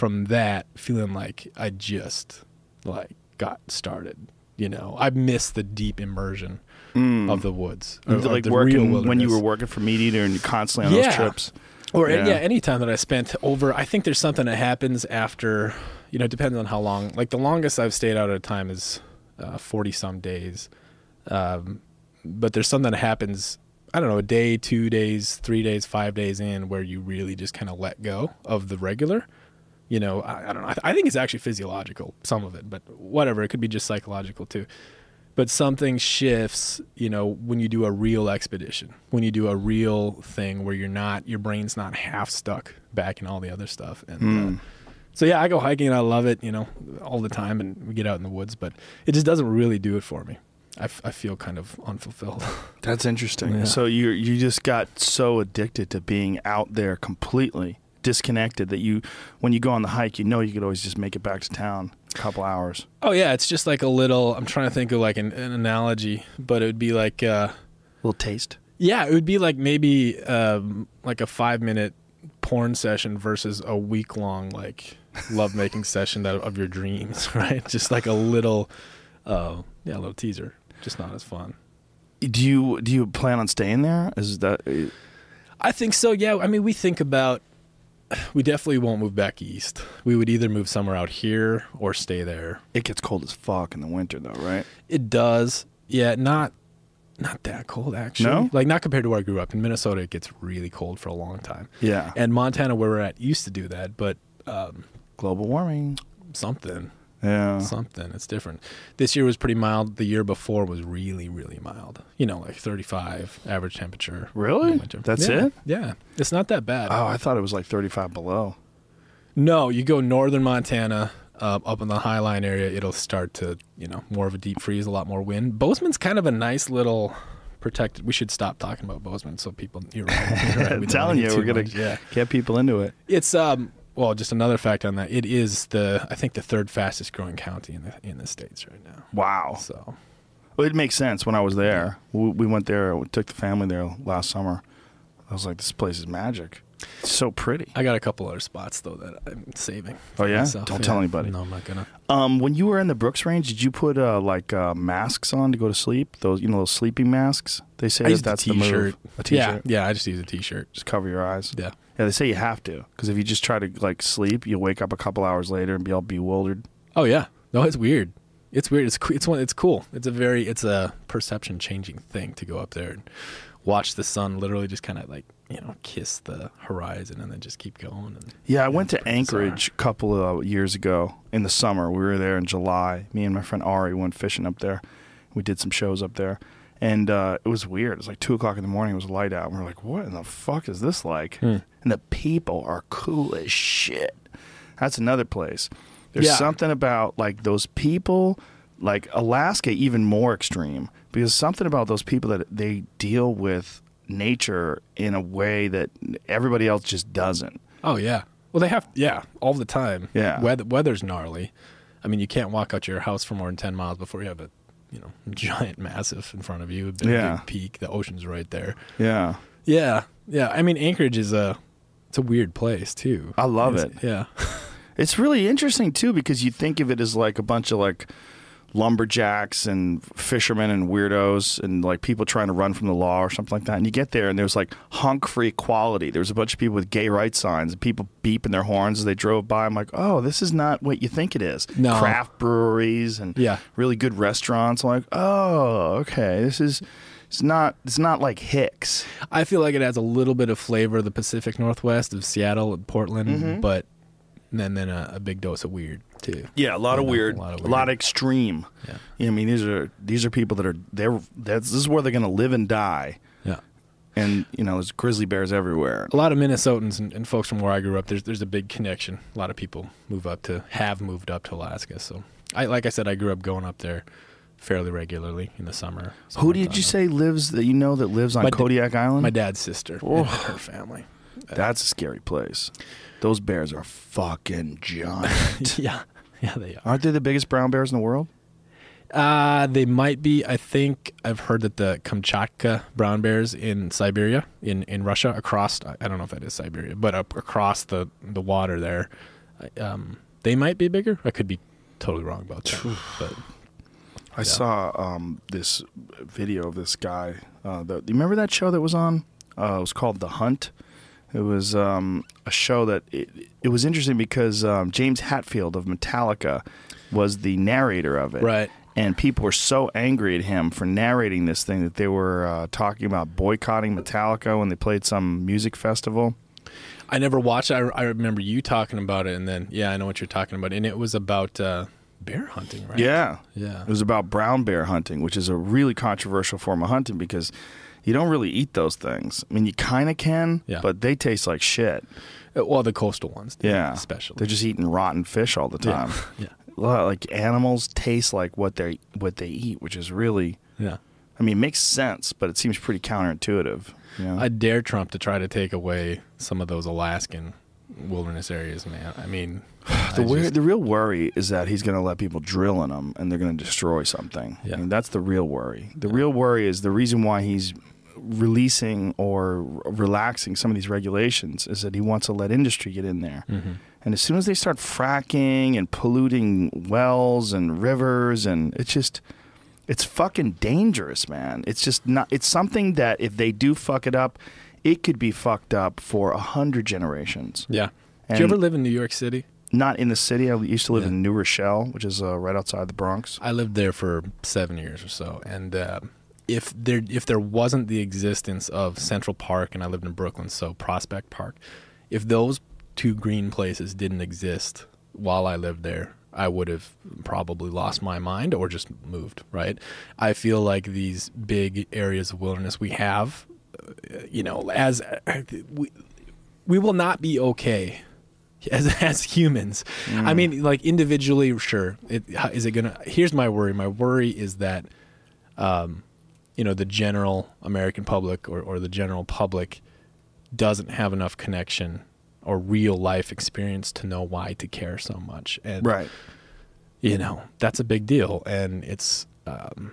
S1: from that feeling like I just like got started. You know, I missed the deep immersion of the woods, or,
S2: like
S1: the
S2: working when you were working for MeatEater and you're constantly on
S1: Yeah.
S2: those trips.
S1: Or
S2: Yeah.
S1: yeah. any time that I spent over, I think there's something that happens after, you know, it depends on how long. Like the longest I've stayed out at a time is forty some days, um, but there's something that happens. I don't know, a day, two days, three days, five days in, where you really just kind of let go of the regular. You know, I, I don't know. I, I think it's actually physiological, some of it, but whatever. It could be just psychological too but something shifts you know when you do a real expedition when you do a real thing where you're not your brain's not half stuck back in all the other stuff and uh, so yeah i go hiking and i love it you know all the time and we get out in the woods but it just doesn't really do it for me i, f- I feel kind of unfulfilled
S2: That's interesting.
S1: Yeah.
S2: So you you just got so addicted to being out there completely disconnected that you when you go on the hike, you know you could always just make it back to town a couple hours.
S1: oh yeah it's just like a little i'm trying to think of like an, an analogy but it would be like uh
S2: little taste.
S1: Yeah, it would be like maybe um, like a five minute porn session versus a week long like lovemaking session that of your dreams, right? Just like a little, uh, yeah, a little teaser. Just not as fun.
S2: Do you do you plan on staying there? Is that
S1: I think so. Yeah, I mean, we think about. We definitely won't move back east. We would either move somewhere out here or stay there.
S2: it gets cold as fuck in the winter though, right?
S1: It does. Yeah, not not that cold actually.
S2: No?
S1: Like not compared to where I grew up. In Minnesota it gets really cold for a long time.
S2: Yeah.
S1: And Montana where we're at used to do that, but um,
S2: Global warming.
S1: something
S2: Yeah.
S1: something it's different this year was pretty mild the year before was really really mild you know like 35 average temperature
S2: Really? That's
S1: Yeah.
S2: it?
S1: yeah it's not that bad
S2: Oh, I thought it was like 35 below.
S1: no you go northern montana uh, up in the highline area it'll start to you know more of a deep freeze a lot more wind bozeman's kind of a nice little protected we should stop talking about bozeman so people you're right, you're right, we
S2: I'm telling you, we're gonna
S1: yeah
S2: get people into it.
S1: It's um well, just another fact on that. It is the I think the third fastest growing county in the in the states right now.
S2: Wow.
S1: So
S2: Well, it makes sense. When I was there, we, we went there. We took the family there last summer. I was like, this place is magic. It's so pretty.
S1: I got a couple other spots though that I'm saving.
S2: Oh, yeah?
S1: myself.
S2: Don't tell anybody.
S1: No, I'm not gonna.
S2: Um, when you were in the Brooks Range, did you put uh, like uh, masks on to go to sleep? Those you know those sleeping masks. They say that that's the move. A t-shirt.
S1: Yeah, yeah. I just use a t-shirt.
S2: Just cover your eyes.
S1: Yeah.
S2: Yeah, they say you have to because if you just try to like sleep, you'll wake up a couple hours later and be all bewildered.
S1: Oh yeah. No, it's weird. It's weird. It's it's one. It's cool. It's a very. It's a perception changing thing to go up there and watch the sun literally just kind of like you know kiss the horizon and then just keep going. And
S2: Yeah, I went to. Anchorage a couple of years ago in the summer. We were there in July. Me and my friend Ari went fishing up there. We did some shows up there, and uh, it was weird. It was like two o'clock in the morning. It was light out. And we are like, "What in the fuck is this like?"
S1: Hmm.
S2: And the people are cool as shit. That's another place. There's
S1: Yeah.
S2: something about like those people, like Alaska, even more extreme because something about those people that they deal with nature in a way that everybody else just doesn't.
S1: Oh yeah. Well, they have yeah all the time.
S2: Yeah.
S1: Weather, weather's gnarly. I mean, you can't walk out your house for more than ten miles before you have a you know giant massive in front of you. A big,
S2: Yeah.
S1: big peak. The ocean's right there.
S2: Yeah.
S1: Yeah. Yeah. I mean, Anchorage is a it's a weird place too.
S2: I love
S1: It's-
S2: it.
S1: Yeah.
S2: It's really interesting too because you think of it as like a bunch of like lumberjacks and fishermen and weirdos and like people trying to run from the law or something like that. And you get there and there's like hunk free equality. There was a bunch of people with gay rights signs and people beeping their horns as they drove by. I'm like, oh, this is not what you think it is.
S1: No.
S2: Craft breweries and
S1: Yeah.
S2: really good restaurants. I'm like, oh, okay, this is. It's not. It's not like Hicks.
S1: I feel like it has a little bit of flavor of the Pacific Northwest of Seattle and Portland,
S2: Mm-hmm.
S1: but then then a, a big dose of weird too.
S2: Yeah, a lot of
S1: Yeah,
S2: weird,
S1: a lot of
S2: a lot of extreme.
S1: Yeah.
S2: Know, I mean, these are these are people that are they're that's this is where they're going to live and die.
S1: Yeah.
S2: And you know, there's grizzly bears everywhere.
S1: A lot of Minnesotans and, and folks from where I grew up, there's there's a big connection. A lot of people move up to have moved up to Alaska. So I like I said, I grew up going up there fairly regularly in the summer.
S2: Who did you say lives that you know that lives on
S1: My da-
S2: Kodiak Island?
S1: My dad's sister
S2: Oh.
S1: and her family.
S2: That's a scary place. Those bears are fucking giant.
S1: yeah, yeah, they are.
S2: Aren't they the biggest brown bears in the world?
S1: Uh, they might be. I think I've heard that the Kamchatka brown bears in Siberia, in, in Russia, across I don't know if that is Siberia, but up across the the water there, um, they might be bigger. I could be totally wrong about that. but
S2: I saw um, this video of this guy. Uh, the, you remember that show that was on? Uh, it was called The Hunt. It was um, a show that it, it was interesting because um, James Hetfield of Metallica was the narrator of it.
S1: Right.
S2: And people were so angry at him for narrating this thing that they were uh, talking about boycotting Metallica when they played some music festival.
S1: I never watched. it. I I remember you talking about it, and then yeah, I know what you're talking about, and it was about uh, bear hunting, right?
S2: Yeah.
S1: Yeah.
S2: It was about brown bear hunting, which is a really controversial form of hunting because you don't really eat those things. I mean, you kind of can,
S1: Yeah.
S2: but they taste like shit.
S1: Uh, Well, the coastal ones,
S2: Yeah.
S1: especially.
S2: They're just eating rotten fish all the time.
S1: yeah,
S2: Well, Like animals taste like what they what they eat, which is really
S1: yeah.
S2: I mean, it makes sense, but it seems pretty counterintuitive. You know?
S1: I dare Trump to try to take away some of those Alaskan wilderness areas, man. I mean,
S2: the
S1: I
S2: weird,
S1: just-
S2: the real worry is that he's going to let people drill in them and they're going to destroy something.
S1: Yeah.
S2: I mean, that's the real worry. The real worry is the reason why he's releasing or r- relaxing some of these regulations is that he wants to let industry get in there.
S1: Mm-hmm.
S2: And as soon as they start fracking and polluting wells and rivers, and it's just, it's fucking dangerous, man. It's just not, it's something that if they do fuck it up, it could be fucked up for a hundred generations.
S1: yeah.
S2: And-
S1: Did you ever live in New York City?
S2: Not in the city. I used to live
S1: Yeah.
S2: in New Rochelle, which is uh, right outside the Bronx.
S1: I lived there for seven years or so, and uh, if there if there wasn't the existence of Central Park, and I lived in Brooklyn, so Prospect Park, if those two green places didn't exist while I lived there, I would have probably lost my mind or just moved. Right? I feel like these big areas of wilderness we have, uh, you know, as we we will not be okay as as humans. I mean, like individually, sure. It, is it gonna? Here's my worry. My worry is that, um, you know, the general American public or or the general public doesn't have enough connection or real life experience to know why to care so much. And
S2: Right.
S1: you know that's a big deal and it's um,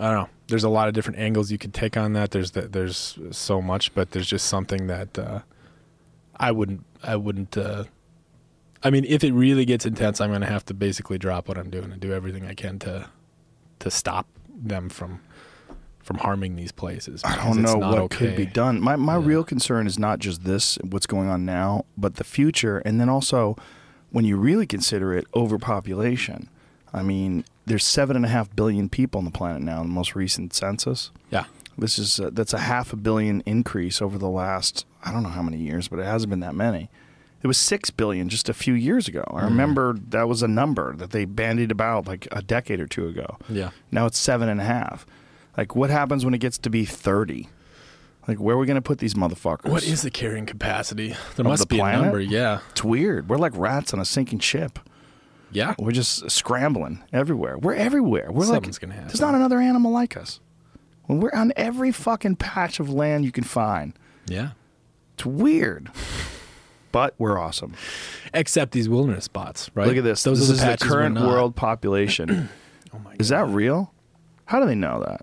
S1: i don't know there's a lot of different angles you could take on that there's the, there's so much but there's just something that uh, i wouldn't i wouldn't uh, i mean if it really gets intense i'm going to have to basically drop what i'm doing and do everything i can to to stop them from from harming these places
S2: I don't know what could be done. My my
S1: Yeah.
S2: real concern is not just this, what's going on now, but the future, and then also when you really consider it, overpopulation. I mean, there's seven and a half billion people on the planet now in the most recent census.
S1: yeah
S2: This is uh, that's a half a billion increase over the last I don't know how many years, but it hasn't been that many. It was six billion just a few years ago. I remember that was a number that they bandied about like a decade or two ago.
S1: yeah
S2: Now it's seven and a half. Like, what happens when it gets to be thirty? Like, where are we going to put these motherfuckers?
S1: what is the carrying capacity there
S2: Of
S1: must
S2: the
S1: be
S2: planet?
S1: a number yeah
S2: It's weird. We're like rats on a sinking ship.
S1: yeah
S2: We're just scrambling everywhere. We're everywhere. We're
S1: Something's
S2: like,
S1: gonna happen.
S2: there's not another animal like us. When we're on every fucking patch of land you can find.
S1: yeah
S2: It's weird. But we're awesome.
S1: except these wilderness spots, right?
S2: Look at this.
S1: Those
S2: this
S1: are
S2: is
S1: the,
S2: the
S1: patches we're
S2: current world population.
S1: Oh my God.
S2: is that real? How do they know that?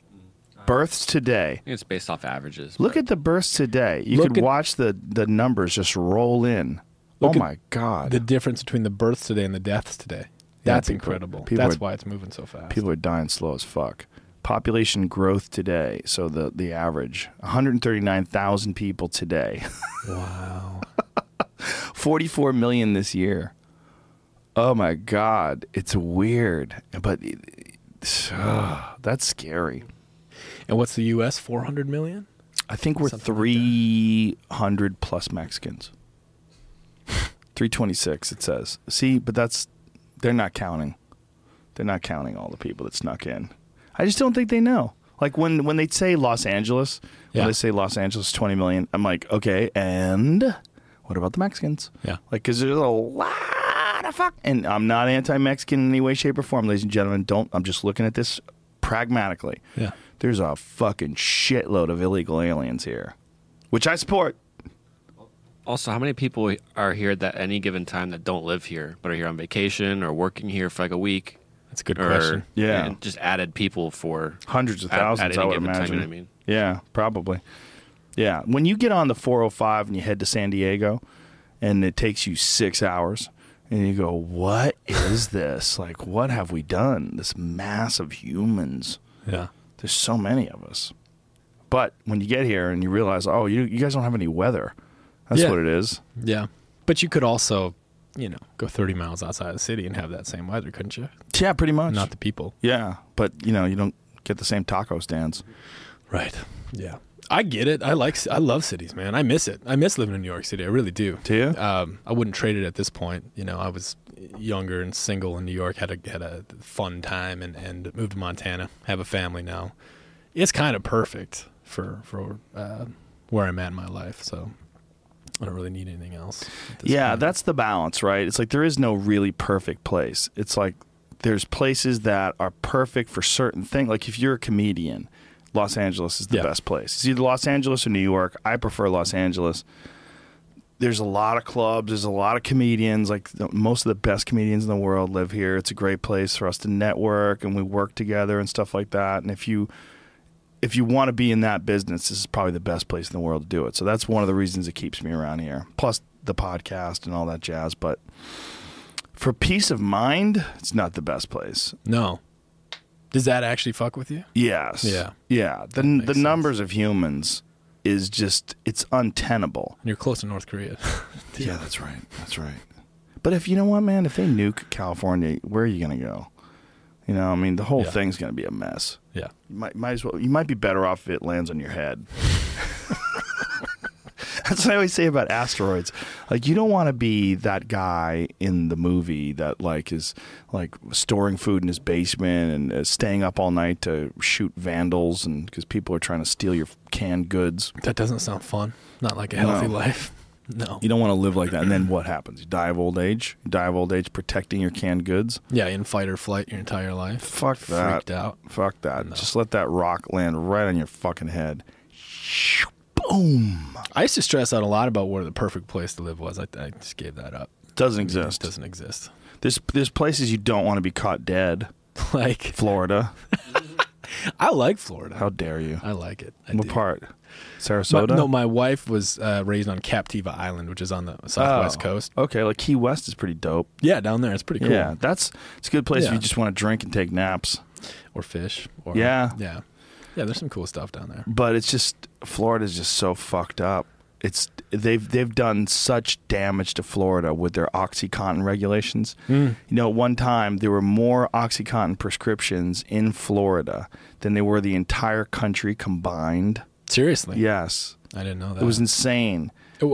S2: Births today.
S4: it's based off averages.
S2: Look at the births today. You
S1: Look
S2: could
S1: at-
S2: watch the, the numbers just roll in.
S1: Look
S2: oh
S1: at
S2: my God.
S1: the difference between the births today and the deaths today.
S2: Yeah,
S1: That's
S2: people-
S1: incredible.
S2: people
S1: That's
S2: are-
S1: why it's moving so fast.
S2: People are dying slow as fuck. Population growth today. So the the average 139,000 people today.
S1: wow.
S2: 44 million this year. Oh my god, it's weird, but it, it's, that's scary.
S1: And what's the U.S. 400 million?
S2: I think we're
S1: Something like
S2: 300 plus Mexicans. 326 it says. See, but that's they're not counting. They're not counting all the people that snuck in. I just don't think they know. Like when when they say Los Angeles,
S1: Yeah.
S2: when they say Los Angeles 20 million, I'm like, okay, and what about the Mexicans?
S1: Yeah.
S2: Like, because there's a lot of fuck. And I'm not anti-Mexican in any way, shape, or form, ladies and gentlemen. Don't. I'm just looking at this pragmatically.
S1: Yeah.
S2: There's a fucking shitload of illegal aliens here, which I support.
S4: Also, how many people are here at any given time that don't live here, but are here on vacation or working here for like a week?
S1: That's a good
S4: or
S1: question.
S2: Yeah.
S4: and just added people for
S2: Hundreds of
S4: at- at
S2: thousands,
S4: any
S2: I would
S4: given time, you know what I mean?
S2: Yeah, probably. Yeah, when you get on the 405 and you head to San Diego, and it takes you six hours, and you go, "What is this? Like, what have we done? This mass of humans."
S1: Yeah.
S2: There's so many of us. But when you get here and you realize, oh, you you guys don't have any weather. That's
S1: Yeah.
S2: what it is.
S1: Yeah. But you could also, you know, go 30 miles outside the city and have that same weather, couldn't you?
S2: Yeah, pretty much.
S1: Not the people.
S2: yeah, but you know, you don't get the same taco stands.
S1: Right. Yeah. I get it. I like. I love cities, man. I miss it. I miss living in New York City. I really do.
S2: Do you?
S1: Um, I wouldn't trade it at this point. You know, I was younger and single in New York. had a had a fun time and and moved to Montana. Have a family now. It's kind of perfect for for uh, where I'm at in my life. So I don't really need anything else.
S2: Yeah,
S1: point.
S2: that's the balance, right? It's like there is no really perfect place. It's like there's places that are perfect for certain things. Like if you're a comedian, Los Angeles is the
S1: Yeah.
S2: best place. It's either Los Angeles or New York. I prefer Los Angeles. There's a lot of clubs. There's a lot of comedians. Like the, most of the best comedians in the world live here. It's a great place for us to network and we work together and stuff like that. And if you if you want to be in that business, this is probably the best place in the world to do it. So that's one of the reasons it keeps me around here. Plus the podcast and all that jazz. But for peace of mind, it's not the best place.
S1: no. Does that actually fuck with you?
S2: Yes.
S1: Yeah.
S2: Yeah. The the
S1: sense.
S2: numbers of humans is just it's untenable.
S1: You're close to North Korea.
S2: Yeah, that's right. That's right. But if you know what, man, if they nuke California, where are you gonna go? You know, I mean, the whole
S1: Yeah.
S2: thing's gonna be a mess.
S1: yeah.
S2: You might, might as well. You might be better off if it lands on your head. That's what I always say about asteroids. Like, you don't want to be that guy in the movie that like is like storing food in his basement and uh, staying up all night to shoot vandals and because people are trying to steal your canned goods.
S1: That doesn't sound fun. Not like a healthy
S2: No.
S1: life. No.
S2: You don't want to live like that. And then what happens? You die of old age. You die of old age protecting your canned goods.
S1: Yeah, in fight or flight your entire life.
S2: Fuck that.
S1: Freaked out.
S2: Fuck that.
S1: No.
S2: Just let that rock land right on your fucking head. Boom.
S1: I used to stress out a lot about where the perfect place to live was. I, I just gave that up.
S2: Doesn't
S1: It
S2: exist.
S1: doesn't exist.
S2: There's there's places you don't want to be caught dead.
S1: like
S2: Florida.
S1: I like Florida.
S2: How dare you?
S1: I like it. I
S2: what
S1: do.
S2: part?
S1: My-
S2: Sarasota.
S1: no, my wife was uh, raised on Captiva Island, which is on the southwest
S2: Oh,
S1: coast.
S2: Okay, like Key West is pretty dope.
S1: Yeah, down there, it's pretty cool.
S2: Yeah, that's it's a good place if you just want to drink and take naps.
S1: Or fish. Or,
S2: Yeah.
S1: yeah, yeah. There's some cool stuff down there.
S2: But it's just Florida's just so fucked up. It's they've they've done such damage to Florida with their OxyContin regulations.
S1: Mm.
S2: You know, at one time there were more OxyContin prescriptions in Florida than there were the entire country combined.
S1: Seriously,
S2: Yes,
S1: I didn't know that.
S2: it was insane.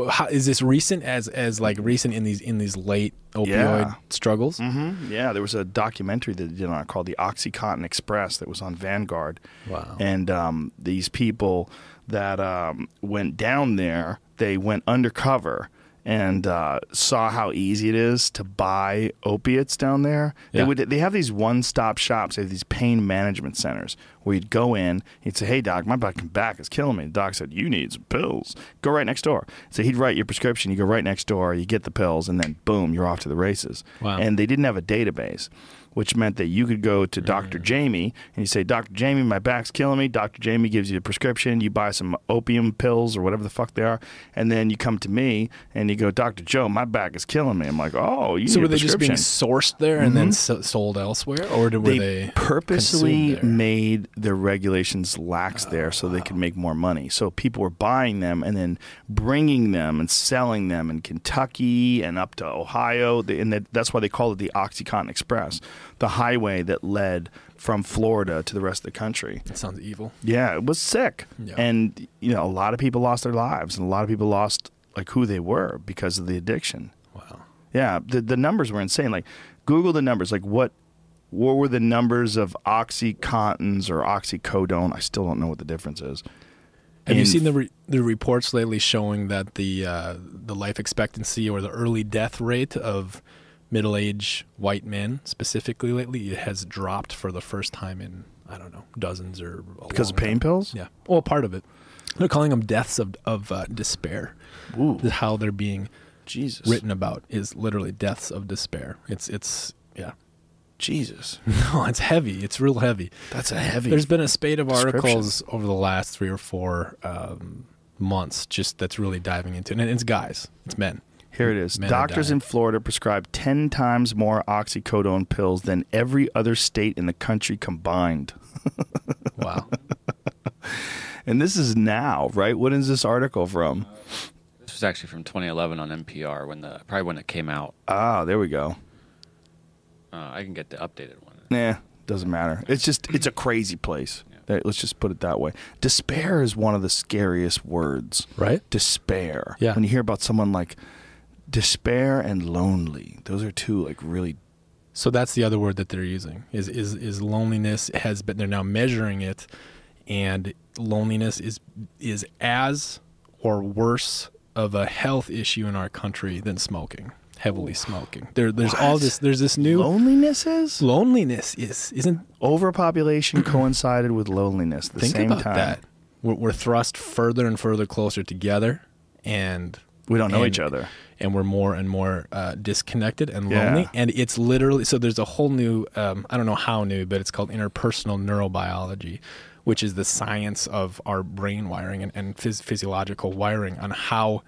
S1: How, is this recent as as like recent in these in these late opioid
S2: Yeah.
S1: struggles?
S2: Mm-hmm. Yeah, there was a documentary that they did on it called the OxyContin Express that was on Vanguard.
S1: Wow.
S2: And um, these people that um, went down there, they went undercover and uh, saw how easy it is to buy opiates down there. They would they have these one stop shops. They have these pain management centers where you'd go in. He'd say, "Hey doc, my back back is killing me." The doc said, "You need some pills. Go right next door." So he'd write your prescription. You go right next door. You get the pills, and then boom, you're off to the races.
S1: Wow.
S2: And they didn't have a database. Which meant that you could go to Dr. Mm. Jamie and you say, Dr. Jamie, my back's killing me. Dr. Jamie gives you a prescription. You buy some opium pills or whatever the fuck they are. And then you come to me and you go, Dr. Joe, my back is killing me. I'm like, oh, you
S1: So were
S2: a
S1: they just being sourced there and then mm-hmm. so- sold elsewhere, or did, were
S2: they,
S1: they,
S2: purposely made their regulations lax there so they could oh. make more money. So people were buying them and then bringing them and selling them in Kentucky and up to Ohio. And that's why they called it the OxyContin Express, the highway that led from Florida to the rest of the country.
S1: That sounds evil.
S2: Yeah, it was sick.
S1: Yeah.
S2: And you know, a lot of people lost their lives and a lot of people lost like who they were because of the addiction.
S1: Wow.
S2: Yeah, the the numbers were insane. Like Google the numbers. Like what what were the numbers of oxycontins or oxycodone? I still don't know what the difference is.
S1: Have you seen the re- the reports lately showing that the uh, the life expectancy or the early death rate of middle age white men specifically lately it has dropped for the first time in I don't know dozens or a
S2: because of pain
S1: time.
S2: pills?
S1: Yeah, well, part of it. They're calling them deaths of of uh, despair.
S2: Ooh,
S1: how they're being
S2: Jesus.
S1: written about is literally deaths of despair. It's it's yeah.
S2: Jesus.
S1: No, it's heavy. It's real heavy.
S2: That's a heavy.
S1: There's been a spate of articles over the last three or four um, months just that's really diving into it. And it's guys, it's men.
S2: Here it is.
S1: Men
S2: Doctors in Florida prescribe 10 times more oxycodone pills than every other state in the country combined.
S1: Wow.
S2: And this is now, right? What is this article from?
S4: This was actually from 2011 on NPR when the probably when it came out.
S2: Ah, there we go.
S4: Uh, I can get the updated one.
S2: Nah, doesn't matter. It's just it's a crazy place. That- Let's just put it that way. Despair is one of the scariest words.
S1: right?
S2: Despair.
S1: Yeah.
S2: When you hear about someone like despair and lonely, those are two like really
S1: So that's the other word that they're using is is is loneliness has been they're now measuring it and loneliness is is as or worse of a health issue in our country than smoking, heavily smoking. There there's all this there's this new
S2: loneliness is
S1: loneliness is isn't
S2: overpopulation coincided with loneliness at the
S1: think
S2: same
S1: about
S2: time.
S1: that. We're, we're thrust further and further closer together, and
S2: We don't know
S1: and-
S2: each other.
S1: And we're more and more uh, disconnected and
S2: Yeah.
S1: lonely. And it's literally so. There's a whole new. Um, I don't know how new, but it's called interpersonal neurobiology, which is the science of our brain wiring and, and phys- physiological wiring on how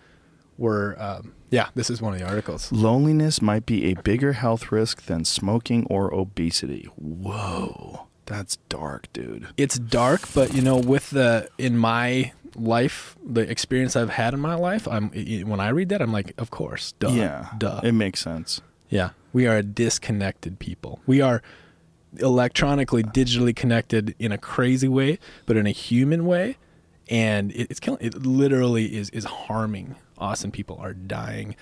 S1: we're. Um, yeah, this is one of the articles.
S2: Loneliness might be a bigger health risk than smoking or obesity. Whoa. That's dark, dude.
S1: It's dark, but you know, with the in my life, the experience I've had in my life, I'm when I read that, I'm like, of course, duh,
S2: yeah.
S1: duh.
S2: It makes sense.
S1: Yeah, we are a disconnected people. We are electronically, digitally connected in a crazy way, but in a human way, and it, it's killing. It literally is is harming us, and people are dying,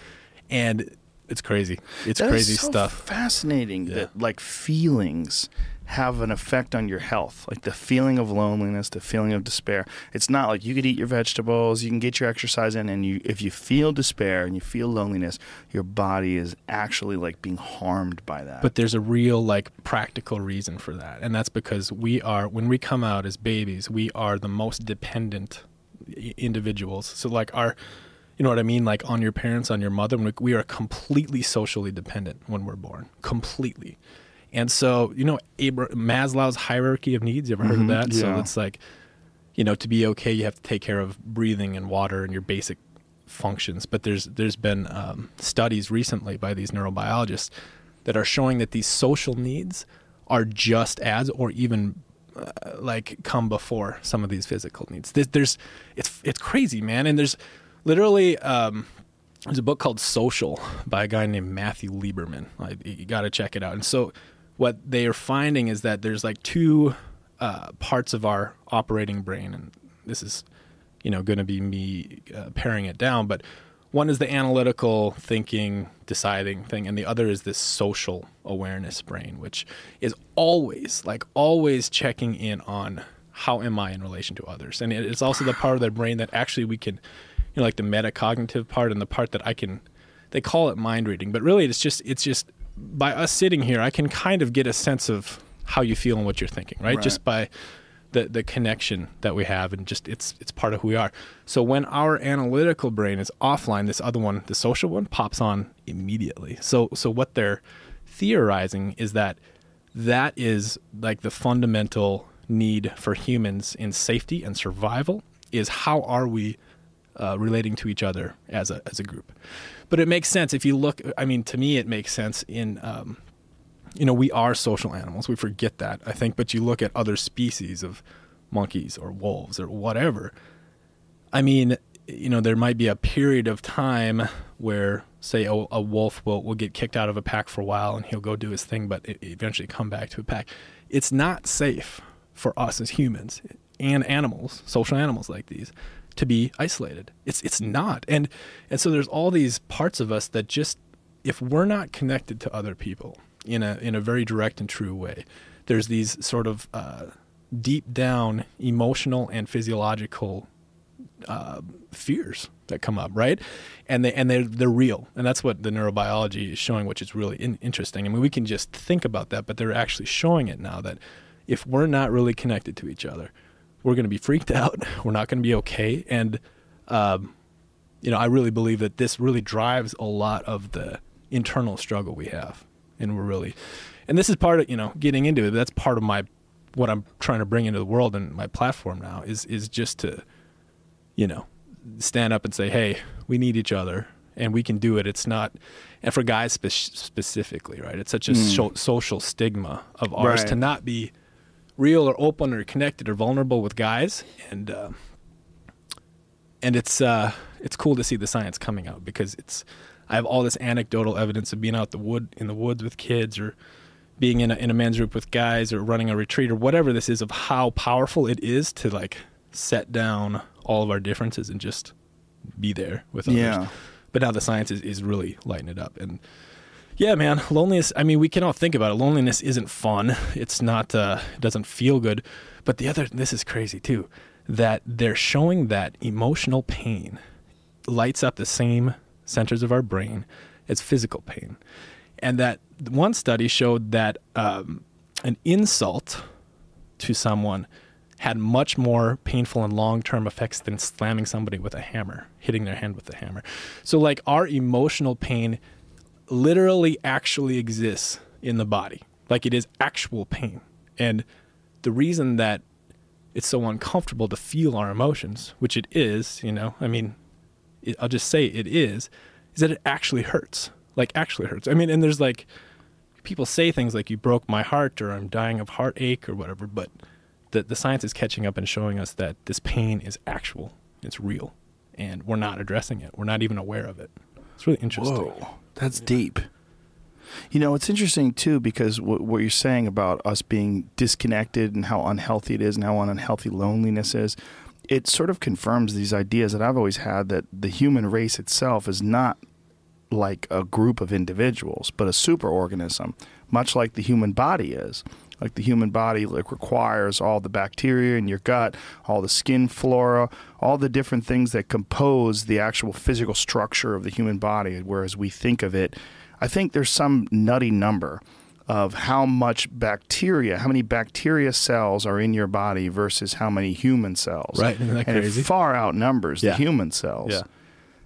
S1: and it's crazy. It's
S2: That
S1: crazy
S2: so
S1: stuff.
S2: Fascinating
S1: Yeah.
S2: that like feelings have an effect on your health. Like the feeling of loneliness, the feeling of despair. It's not like you could eat your vegetables, you can get your exercise in, and you if you feel despair and you feel loneliness, your body is actually like being harmed by that.
S1: But there's a real like practical reason for that, and that's because we are when we come out as babies, we are the most dependent individuals. So like our, you know what I mean, like on your parents, on your mother, we- we are completely socially dependent when we're born, completely. And so you know Abra- Maslow's hierarchy of needs. You ever heard of
S2: Mhm,
S1: that? So it's like, you know, to be okay, you have to take care of breathing and water and your basic functions. But there's there's been um, studies recently by these neurobiologists that are showing that these social needs are just as or even uh, like come before some of these physical needs. There's, there's it's it's crazy, man. And there's literally um, there's a book called Social by a guy named Matthew Lieberman. Like, you got to check it out. And so what they are finding is that there's like two uh, parts of our operating brain, and this is you know going to be me uh, paring it down, but one is the analytical thinking, deciding thing, and the other is this social awareness brain, which is always like always checking in on how am I in relation to others, and it's also the part of the brain that actually we can, you know, like the metacognitive part and the part that I can. They call it mind reading, but really it's just it's just by us sitting here, I can kind of get a sense of how you feel and what you're thinking, right?
S2: Right.
S1: Just by the the connection that we have and just it's it's part of who we are. So when our analytical brain is offline, this other one, the social one, pops on immediately. So so what they're theorizing is that that is like the fundamental need for humans in safety and survival is how are we uh, relating to each other as a as a group. But it makes sense if you look. I mean, to me, it makes sense in. Um, you know, we are social animals. We forget that, I think. But you look at other species of monkeys or wolves or whatever. I mean, you know, there might be a period of time where, say, a, a wolf will, will get kicked out of a pack for a while and he'll go do his thing, but eventually come back to a pack. It's not safe for us as humans and animals, social animals like these, to be isolated. It's it's not. And and so there's all these parts of us that just if we're not connected to other people in a in a very direct and true way, there's these sort of uh, deep down emotional and physiological uh, fears that come up, right? And they and they they're real, and that's what the neurobiology is showing, which is really in, interesting. I mean, we can just think about that, but they're actually showing it now that if we're not really connected to each other, we're going to be freaked out. We're not going to be okay. And, um, you know, I really believe that this really drives a lot of the internal struggle we have. And we're really, and this is part of, you know, getting into it. That's part of my, what I'm trying to bring into the world and my platform now is, is just to, you know, stand up and say, hey, we need each other and we can do it. It's not, and for guys spe- specifically, right? It's such a mm. so- social stigma of ours right. to not be real or open or connected or vulnerable with guys, and uh, and it's uh, it's cool to see the science coming out because it's I have all this anecdotal evidence of being out the wood in the woods with kids or being in a in a men's group with guys or running a retreat or whatever this is of how powerful it is to like set down all of our differences and just be there with others. Yeah. But now the science is, is really lighting it up and yeah, man. Loneliness. I mean, we can all think about it. Loneliness isn't fun. It's not. Uh, it doesn't feel good. But the other. This is crazy too. That they're showing that emotional pain lights up the same centers of our brain as physical pain, and that one study showed that um, an insult to someone had much more painful and long-term effects than slamming somebody with a hammer, hitting their hand with a hammer. So like our emotional pain literally actually exists in the body. Like it is actual pain. And the reason that it's so uncomfortable to feel our emotions, which it is, you know, I mean, it, I'll just say it is, is that it actually hurts. Like, actually hurts. I mean, and there's like, people say things like, you broke my heart or I'm dying of heartache or whatever, but the, the science is catching up and showing us that this pain is actual, it's real, and we're not addressing it. We're not even aware of it. It's really interesting.
S2: Whoa. That's deep. You know, it's interesting too because what, what, you're saying about us being disconnected and how unhealthy it is and how unhealthy loneliness is, it sort of confirms these ideas that I've always had that the human race itself is not like a group of individuals, but a superorganism, much like the human body is like the human body like requires all the bacteria in your gut all the skin flora all the different things that compose the actual physical structure of the human body whereas we think of it i think there's some nutty number of how much bacteria, how many bacteria cells are in your body versus how many human cells.
S1: Right, isn't that
S2: and
S1: crazy?
S2: it far outnumbers
S1: yeah.
S2: the human cells.
S1: Yeah.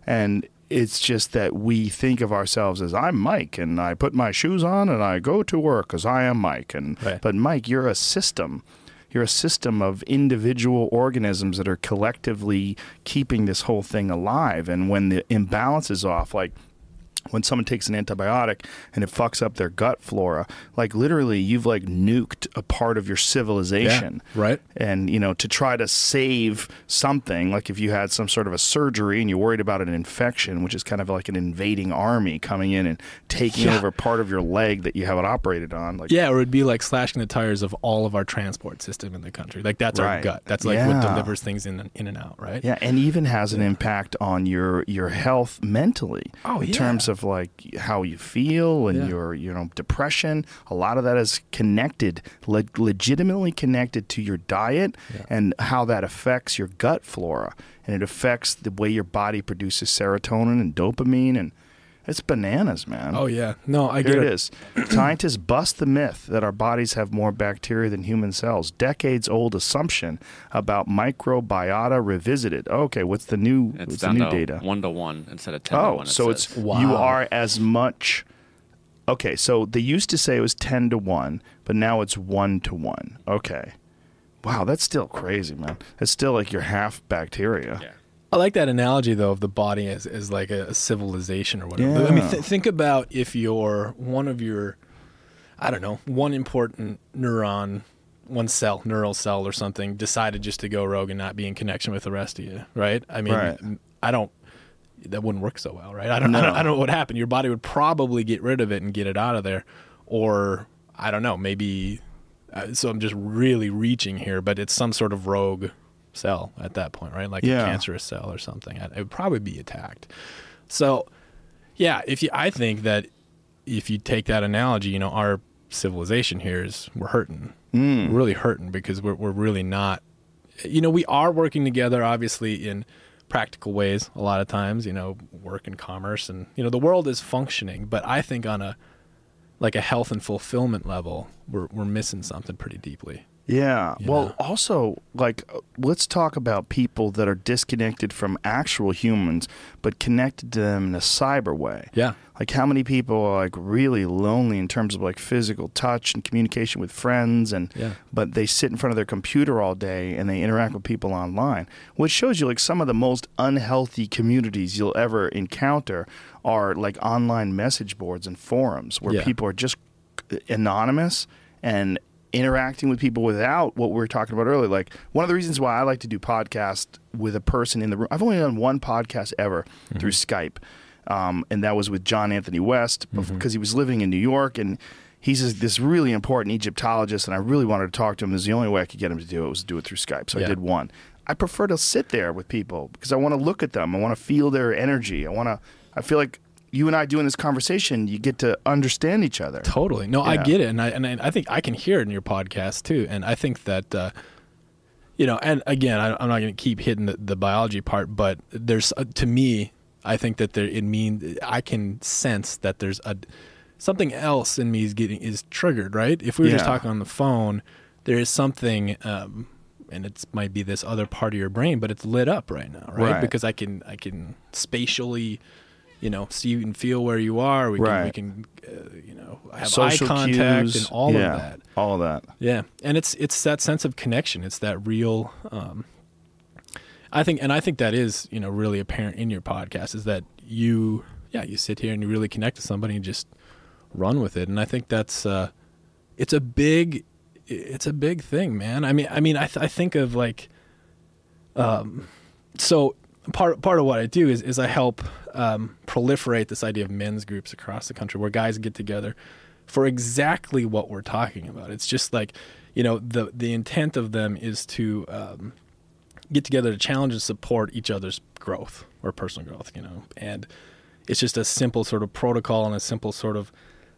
S2: And it's just that we think of ourselves as I'm Mike and I put my shoes on and I go to work because I am Mike. And
S1: right.
S2: but Mike, you're a system. You're a system of individual organisms that are collectively keeping this whole thing alive. And when the imbalance is off, like when someone takes an antibiotic and it fucks up their gut flora, like literally you've like nuked a part of your civilization.
S1: Yeah, right.
S2: And, you know, to try to save something, like if you had some sort of a surgery and you're worried about an infection, which is kind of like an invading army coming in and taking yeah. over part of your leg that you haven't operated on. Like
S1: Yeah, or it'd be like slashing the tires of all of our transport system in the country. Like that's right. our gut. That's like yeah. what delivers things in in and out, right?
S2: Yeah, and even has an impact on your your health mentally.
S1: Oh,
S2: in terms of like how you feel and yeah. your you know depression. A lot of that is connected, le- legitimately connected to your diet yeah. and how that affects your gut flora, and it affects the way your body produces serotonin and dopamine and it's bananas, man.
S1: Oh yeah, no, I
S2: Here
S1: get
S2: it. it is. Scientists bust the myth that our bodies have more bacteria than human cells. Decades old assumption about microbiota revisited. Okay, what's the new?
S4: It's
S2: what's the new
S4: to
S2: data?
S4: One to one instead of ten
S2: oh,
S4: to one.
S2: so
S4: says.
S2: it's wow. you are as much Okay, so they used to say it was 10 to 1, but now it's 1 to 1. Okay. Wow, that's still crazy, man. That's still like you're half bacteria.
S4: Yeah.
S1: I like that analogy though of the body as, as like a, a civilization or whatever. I mean, th- think about if you're one of your, I don't know, one important neuron, one cell, neural cell or something, decided just to go rogue and not be in connection with the rest of you, right? I mean,
S2: Right.
S1: I don't. That wouldn't work so well, right? I don't, I don't. I don't know what would happen. Your body would probably get rid of it and get it out of there, or I don't know, maybe. Uh, so I'm just really reaching here, but it's some sort of rogue cell at that point, right? Like
S2: Yeah.
S1: a cancerous cell or something. It would probably be attacked. So, yeah, if you, I think that if you take that analogy, you know, our civilization here is we're hurting,
S2: Mm.
S1: we're really hurting because we're we're really not. You know, we are working together, obviously in practical ways. A lot of times, you know, work and commerce, and you know, the world is functioning. But I think on a like a health and fulfillment level, we're we're missing something pretty deeply.
S2: Yeah.
S1: You
S2: Well,
S1: know?
S2: also, like, uh, let's talk about people that are disconnected from actual humans, but connected to them in a cyber way.
S1: Yeah.
S2: Like, how many people are like really lonely in terms of like physical touch and communication with friends, and
S1: Yeah.
S2: but they sit in front of their computer all day and they interact with people online, which shows you like some of the most unhealthy communities you'll ever encounter are like online message boards and forums where
S1: Yeah.
S2: people are just anonymous and interacting with people without what we were talking about earlier. Like one of the reasons why I like to do podcast with a person in the room. I've only done one podcast ever through Skype, um, and that was with John Anthony West because he was living in New York and. He's this- really important Egyptologist, and I really wanted to talk to him. Was the only way I could get him to do it was to do it through Skype. So
S1: Yeah.
S2: I did one. I prefer to sit there with people because I want to look at them. I want to feel their energy. I want to. I feel like you and I doing this conversation, you get to understand each other.
S1: Totally. No, I get it, and I and I, I think I can hear it in your podcast too. And I think that uh, you know, and again, I, I'm not going to keep hitting the, the biology part, but there's uh, to me, I think that there it means I can sense that there's a something else in me is getting is triggered. Right? If we were just talking on the phone, there is something. Um, and it might be this other part of your brain, but it's lit up right now, right?
S2: Right.
S1: Because I can I can spatially, you know, see and feel where you are. We can we can uh, you know have
S2: Social
S1: eye contact
S2: cues,
S1: and all
S2: yeah,
S1: of that.
S2: All of that.
S1: Yeah, and it's it's that sense of connection. It's that real. Um, I think, and I think that is you know really apparent in your podcast is that you yeah you sit here and you really connect to somebody and just run with it. And I think that's uh, it's a big it's a big thing, man. I mean, I mean, I th- I think of like, um, so part part of what I do is is I help um, proliferate this idea of men's groups across the country where guys get together for exactly what we're talking about. It's just like, you know, the the intent of them is to um, get together to challenge and support each other's growth or personal growth, you know, and it's just a simple sort of protocol and a simple sort of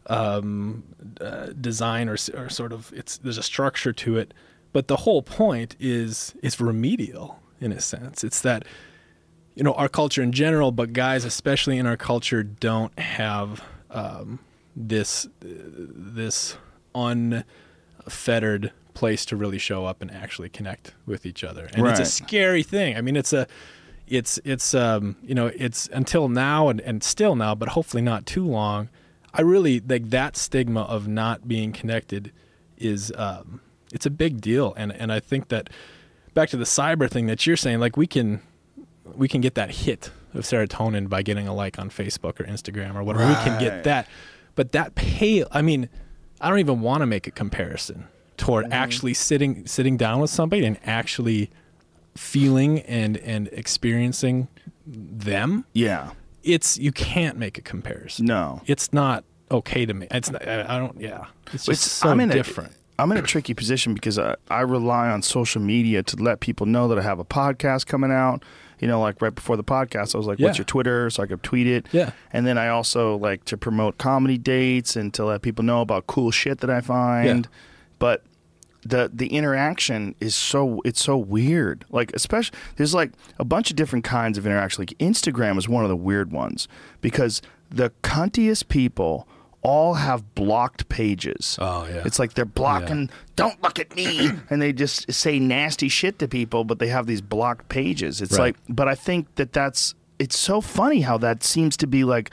S1: um, uh, design or, or sort of it's there's a structure to it, but the whole point is is remedial in a sense. It's that you know our culture in general, but guys especially in our culture don't have um, this this unfettered place to really show up and actually connect with each other, and it's a scary thing. I mean, it's a it's it's um you know it's until now and, and still now, but hopefully not too long. I really like that stigma of not being connected is um it's a big deal, and and I think that back to the cyber thing that you're saying, like we can we can get that hit of serotonin by getting a like on Facebook or Instagram or whatever. We can get that, but that pale. I mean, I don't even want to make a comparison toward
S2: Mm-hmm.
S1: actually sitting sitting down with somebody and actually feeling and and experiencing them.
S2: Yeah.
S1: It's you can't make a comparison.
S2: No.
S1: It's not okay to me. It's not, I don't. Yeah, it's just
S2: It's-
S1: so
S2: I'm in a-
S1: different.
S2: I'm in a tricky position because I, I rely on social media to let people know that I have a podcast coming out. You know, like right before the podcast, I was like, "What's your Twitter?" So I could tweet it.
S1: Yeah.
S2: And then I also like to promote comedy dates and to let people know about cool shit that I find. Yeah. But the the interaction is so it's so weird. Like especially there's like a bunch of different kinds of interaction. Like Instagram is one of the weird ones because the cuntiest people all have blocked pages.
S1: Oh, yeah.
S2: It's like they're blocking don't look at me and they just say nasty shit to people but they have these blocked pages. It's
S1: Right.
S2: like but I think that that's it's so funny how that seems to be like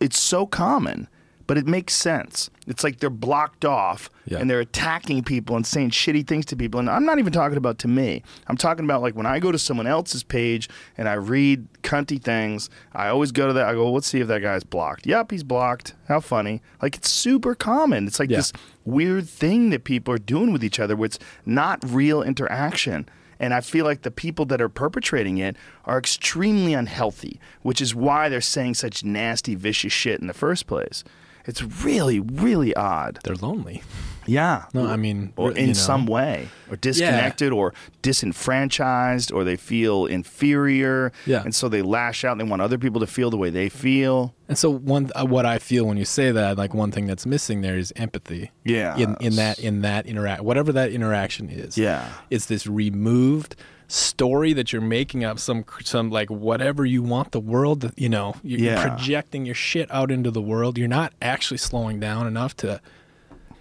S2: it's so common but it makes sense. It's like they're blocked off
S1: Yeah.
S2: and they're attacking people and saying shitty things to people. And I'm not even talking about to me. I'm talking about like when I go to someone else's page and I read cunty things, I always go to that. I go, let's see if that guy's blocked. Yep, he's blocked. How funny. Like it's super common. It's like
S1: Yeah.
S2: this weird thing that people are doing with each other where it's not real interaction. And I feel like the people that are perpetrating it are extremely unhealthy, which is why they're saying such nasty, vicious shit in the first place. It's really, really odd.
S1: They're lonely.
S2: Yeah.
S1: No, I mean,
S2: or in
S1: know.
S2: some way, or disconnected, or disenfranchised, or they feel inferior.
S1: Yeah.
S2: And so they lash out and they want other people to feel the way they feel.
S1: And so one uh, what I feel when you say that, like one thing that's missing there is empathy.
S2: Yeah.
S1: In in that in that interact whatever that interaction is.
S2: Yeah.
S1: It's this removed story that you're making up some some like whatever you want the world to, you know you're you're
S2: Yeah.
S1: projecting your shit out into the world. You're not actually slowing down enough to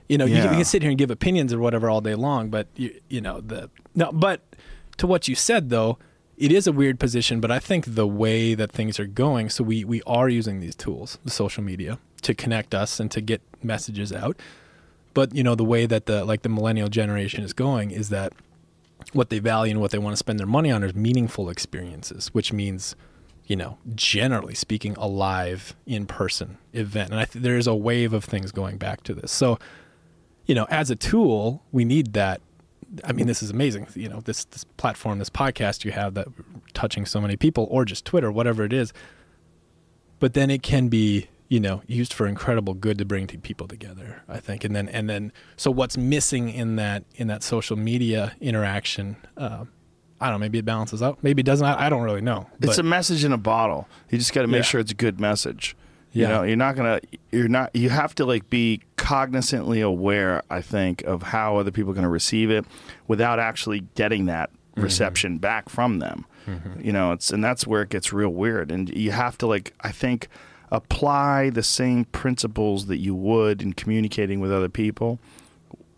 S1: you know you, can, you can sit here and give opinions or whatever all day long but you you know the no but to what you said though it is a weird position but i think the way that things are going so we we are using these tools the social media to connect us and to get messages out. But you know the way that the like the millennial generation is going is that what they value and what they want to spend their money on is meaningful experiences which means you know generally speaking a live in person event. And i think there's a wave of things going back to this. So you know as a tool we need that. I mean this is amazing. You know this this platform this podcast you have that touching so many people or just twitter whatever it is. But then it can be you know used for incredible good to bring people together i think and then and then so what's missing in that in that social media interaction uh, i don't know maybe it balances out maybe it doesn't i, I don't really know
S2: It's a message in a bottle. You just got to make
S1: Yeah.
S2: sure it's a good message. You
S1: Yeah.
S2: know, you're not gonna, you're not, you have to like be cognizantly aware. I think of how other people are going to receive it, without actually getting that
S1: Mm-hmm.
S2: reception back from them. You know, it's and that's where it gets real weird. And you have to like, I think, apply the same principles that you would in communicating with other people,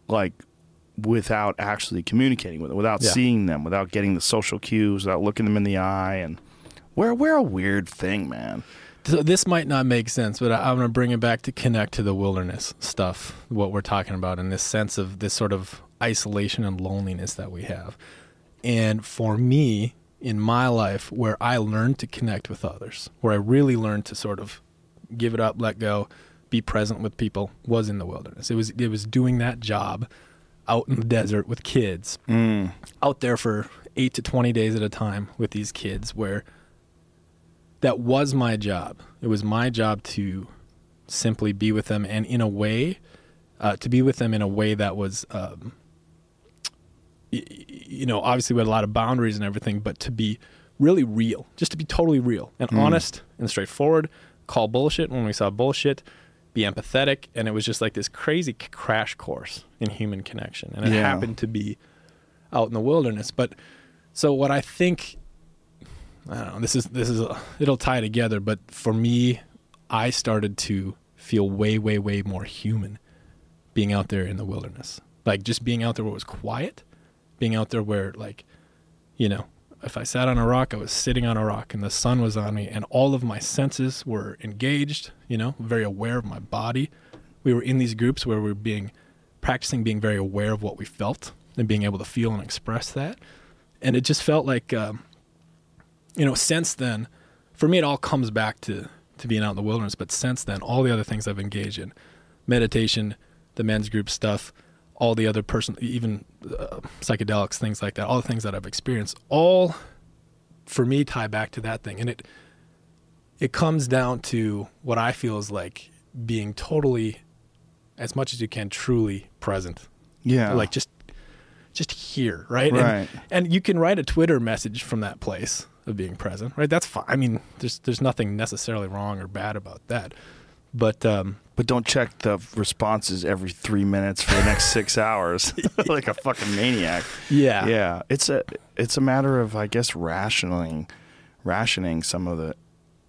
S2: like without actually communicating with them, without
S1: Yeah.
S2: seeing them, without getting the social cues, without looking them in the eye, and we're we're a weird thing, man.
S1: So this might not make sense, but I, I'm going to bring it back to connect to the wilderness stuff, what we're talking about, and this sense of this sort of isolation and loneliness that we have. And for me, in my life, where I learned to connect with others, where I really learned to sort of give it up, let go, be present with people, was in the wilderness. It was it was doing that job out in the desert with kids, out there for eight to twenty days at a time with these kids, where that was my job. It was my job to simply be with them, and in a way, uh, to be with them in a way that was, um, you know, obviously we had a lot of boundaries and everything, but to be really real, just to be totally real and honest and straightforward. Call bullshit when we saw bullshit. Be empathetic, and it was just like this crazy crash course in human connection, and it
S2: Yeah.
S1: happened to be out in the wilderness. But so what I think I don't know. This is this is a, it'll tie together, but for me, I started to feel way, way, way more human being out there in the wilderness. Like just being out there where it was quiet, being out there where like, you know, if I sat on a rock, I was sitting on a rock and the sun was on me and all of my senses were engaged, you know, very aware of my body. We were in these groups where we were being practicing being very aware of what we felt and being able to feel and express that. And it just felt like um, you know, since then, for me, it all comes back to to being out in the wilderness. But since then, all the other things I've engaged in, meditation, the men's group stuff, all the other person, even uh, psychedelics, things like that, all the things that I've experienced, all for me tie back to that thing, and it it comes down to what I feel is like being totally, as much as you can, truly present.
S2: Yeah,
S1: like just just here right? And-
S2: Right.
S1: And, you can write a twitter message from that place of being present right? That's fine. I mean there's there's nothing necessarily wrong or bad about that. But um
S2: but don't check the responses every three minutes for the next six hours, like a fucking maniac.
S1: yeah
S2: Yeah, it's a it's a matter of I guess rationing, rationing some of the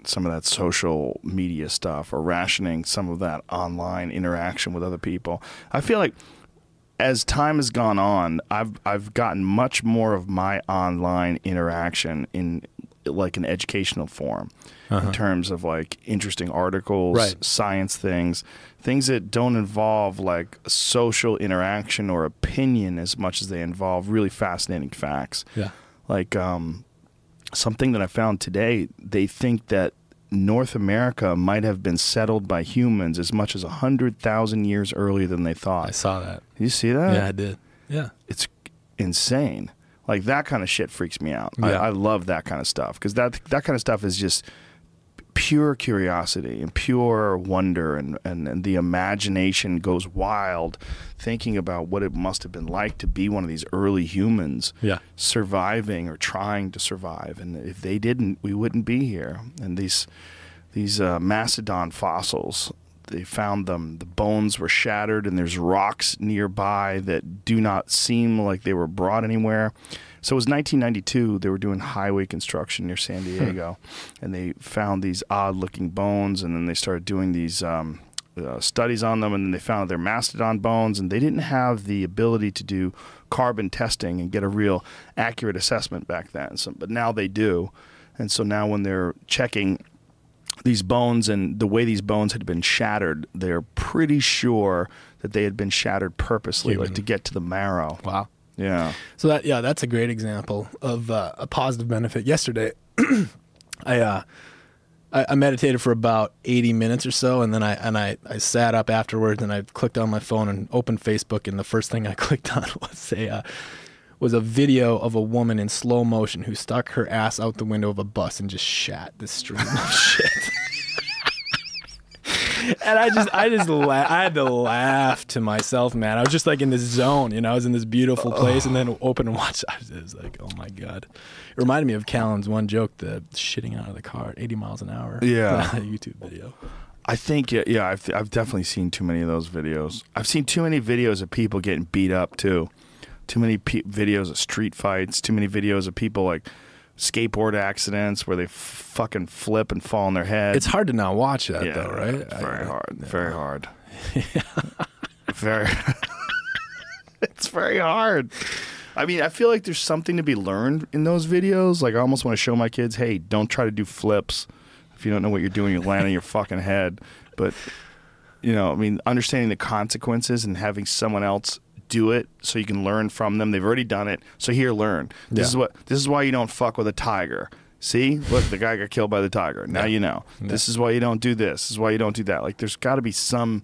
S2: some of that social media stuff or rationing some of that online interaction with other people. I feel like as time has gone on, I've I've gotten much more of my online interaction in like an educational forum in terms of like interesting articles,
S1: Right.
S2: science things, things that don't involve like social interaction or opinion as much as they involve really fascinating facts.
S1: Yeah.
S2: Like um, something that I found today, they think that North America might have been settled by humans as much as 100,000 years earlier than they thought.
S1: I saw that.
S2: you see that?
S1: yeah, I did. Yeah.
S2: It's insane. Like that kind of shit freaks me out. I, I love that kind of stuff because that that kind of stuff is just pure curiosity and pure wonder and, and, and the imagination goes wild thinking about what it must have been like to be one of these early humans
S1: Yeah.
S2: surviving or trying to survive and if they didn't we wouldn't be here and these these uh, mastodon fossils they found them. The bones were shattered and there's rocks nearby that do not seem like they were brought anywhere. So it was 1992 they were doing highway construction near san diego and they found these odd looking bones and then they started doing these um, uh, studies on them and then they found their mastodon bones and they didn't have the ability to do carbon testing and get a real accurate assessment back then. So, but now they do. And so now when they're checking these bones and the way these bones had been shattered, they're pretty sure that they had been shattered purposely, like to get to the marrow.
S1: Wow.
S2: Yeah.
S1: So that yeah, that's a great example of uh, a positive benefit. Yesterday, I, uh, I I meditated for about eighty minutes or so, and then I and I, I sat up afterwards and I clicked on my phone and opened Facebook, and the first thing I clicked on was a uh, was a video of a woman in slow motion who stuck her ass out the window of a bus and just shat the stream of shit. and I just, I just, la- I had to laugh to myself, man. I was just like in this zone, you know. I was in this beautiful place, and then open and watch. I was, it was like, oh my god. It reminded me of Callen's one joke, the shitting out of the car at 80 miles an hour.
S2: Yeah.
S1: YouTube video.
S2: I think, yeah, yeah I've, I've definitely seen too many of those videos. I've seen too many videos of people getting beat up, too. Too many pe- videos of street fights, too many videos of people like skateboard accidents where they f- fucking flip and fall on their head.
S1: It's hard to not watch that
S2: yeah,
S1: though, right?
S2: Very
S1: I-
S2: hard. Very hard. very. it's very hard. I mean, I feel like there's something to be learned in those videos. Like, I almost want to show my kids, hey, don't try to do flips. If you don't know what you're doing, you'll land on your fucking head. But, you know, I mean, understanding the consequences and having someone else do it so you can learn from them. They've already done it. So here, learn. This
S1: Yeah.
S2: is what. This is why you don't fuck with a tiger. See, look, the guy got killed by the tiger. Now
S1: Yeah.
S2: you know. This is why you don't do this. This is why you don't do that. Like, there's got to be some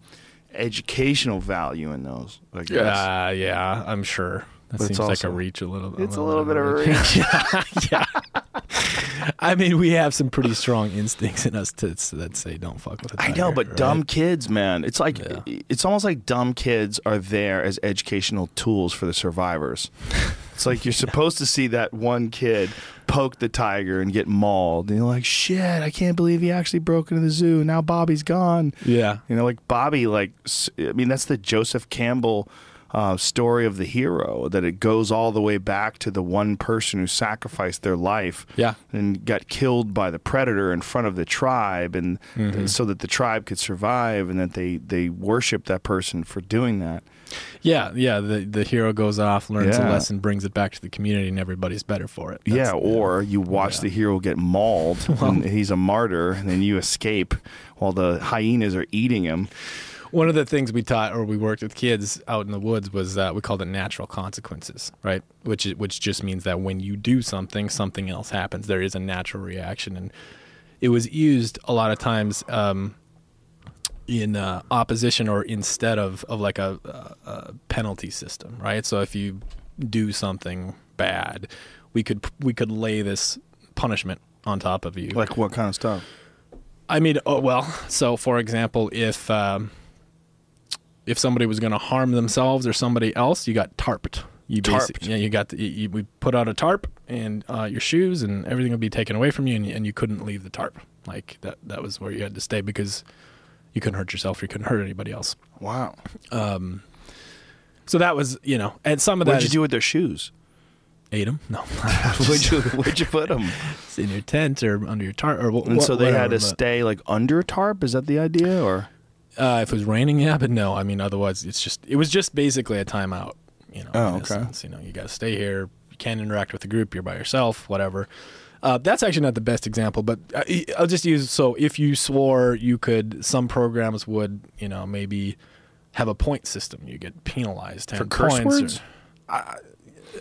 S2: educational value in those. I guess.
S1: Uh, yeah, I'm sure. That
S2: But it's
S1: seems like a reach a little. bit.
S2: It's a little bit of a reach.
S1: yeah, yeah. I mean, we have some pretty strong instincts in us to, that say don't fuck with a
S2: I
S1: tiger.
S2: know, but
S1: right?
S2: dumb kids, man. It's like
S1: Yeah.
S2: it's almost like dumb kids are there as educational tools for the survivors. It's like you're supposed to see that one kid poke the tiger and get mauled, and you're like, "Shit, I can't believe he actually broke into the zoo. Now Bobby's gone."
S1: Yeah,
S2: You know, like Bobby, like I mean, that's the Joseph Campbell uh, story of the hero. That it goes all the way back to the one person who sacrificed their life,
S1: Yeah.
S2: and got killed by the predator in front of the tribe, and so that the tribe could survive, and that they they worship that person for doing that.
S1: yeah, yeah. The the hero goes off, learns a lesson, brings it back to the community, and everybody's better for it.
S2: yeah, or you watch
S1: Yeah.
S2: the hero get mauled, and he's a martyr, and then you escape while the hyenas are eating him.
S1: One of the things we taught or we worked with kids out in the woods was uh, we called it natural consequences, right? Which which just means that when you do something, something else happens. There is a natural reaction, and it was used a lot of times um, in uh, opposition or instead of of like a, a, a penalty system, right? So if you do something bad, we could we could lay this punishment on top of you.
S2: Like what kind of stuff?
S1: I mean, oh, well, so for example, if um, if somebody was going to harm themselves or somebody else, you got tarped. You
S2: Tarped.
S1: yeah, you got the, you, you, we put out a tarp and uh, your shoes and everything would be taken away from you, and, and you couldn't leave the tarp. Like that, that was where you had to stay because you couldn't hurt yourself, you couldn't hurt anybody else.
S2: Wow.
S1: Um, So that was, you know, and some of that
S2: What'd you
S1: is-
S2: do with their shoes?
S1: ate them. No,
S2: where'd you Where'd you put them?
S1: In your tent or under your tarp, or wh-
S2: And so they had to stay like under a tarp. Is that the idea, or
S1: Uh, if it was raining, yeah, but no. I mean, otherwise, it's just it was just basically a timeout. You know.
S2: Oh, okay.
S1: sense. You know, you got to stay here. You can't interact with the group. You're by yourself. Whatever. Uh, that's actually not the best example, but uh, I'll just use so if you swore you could, some programs would, you know, maybe have a point system. You get penalized 10
S2: For curse
S1: points or-
S2: words?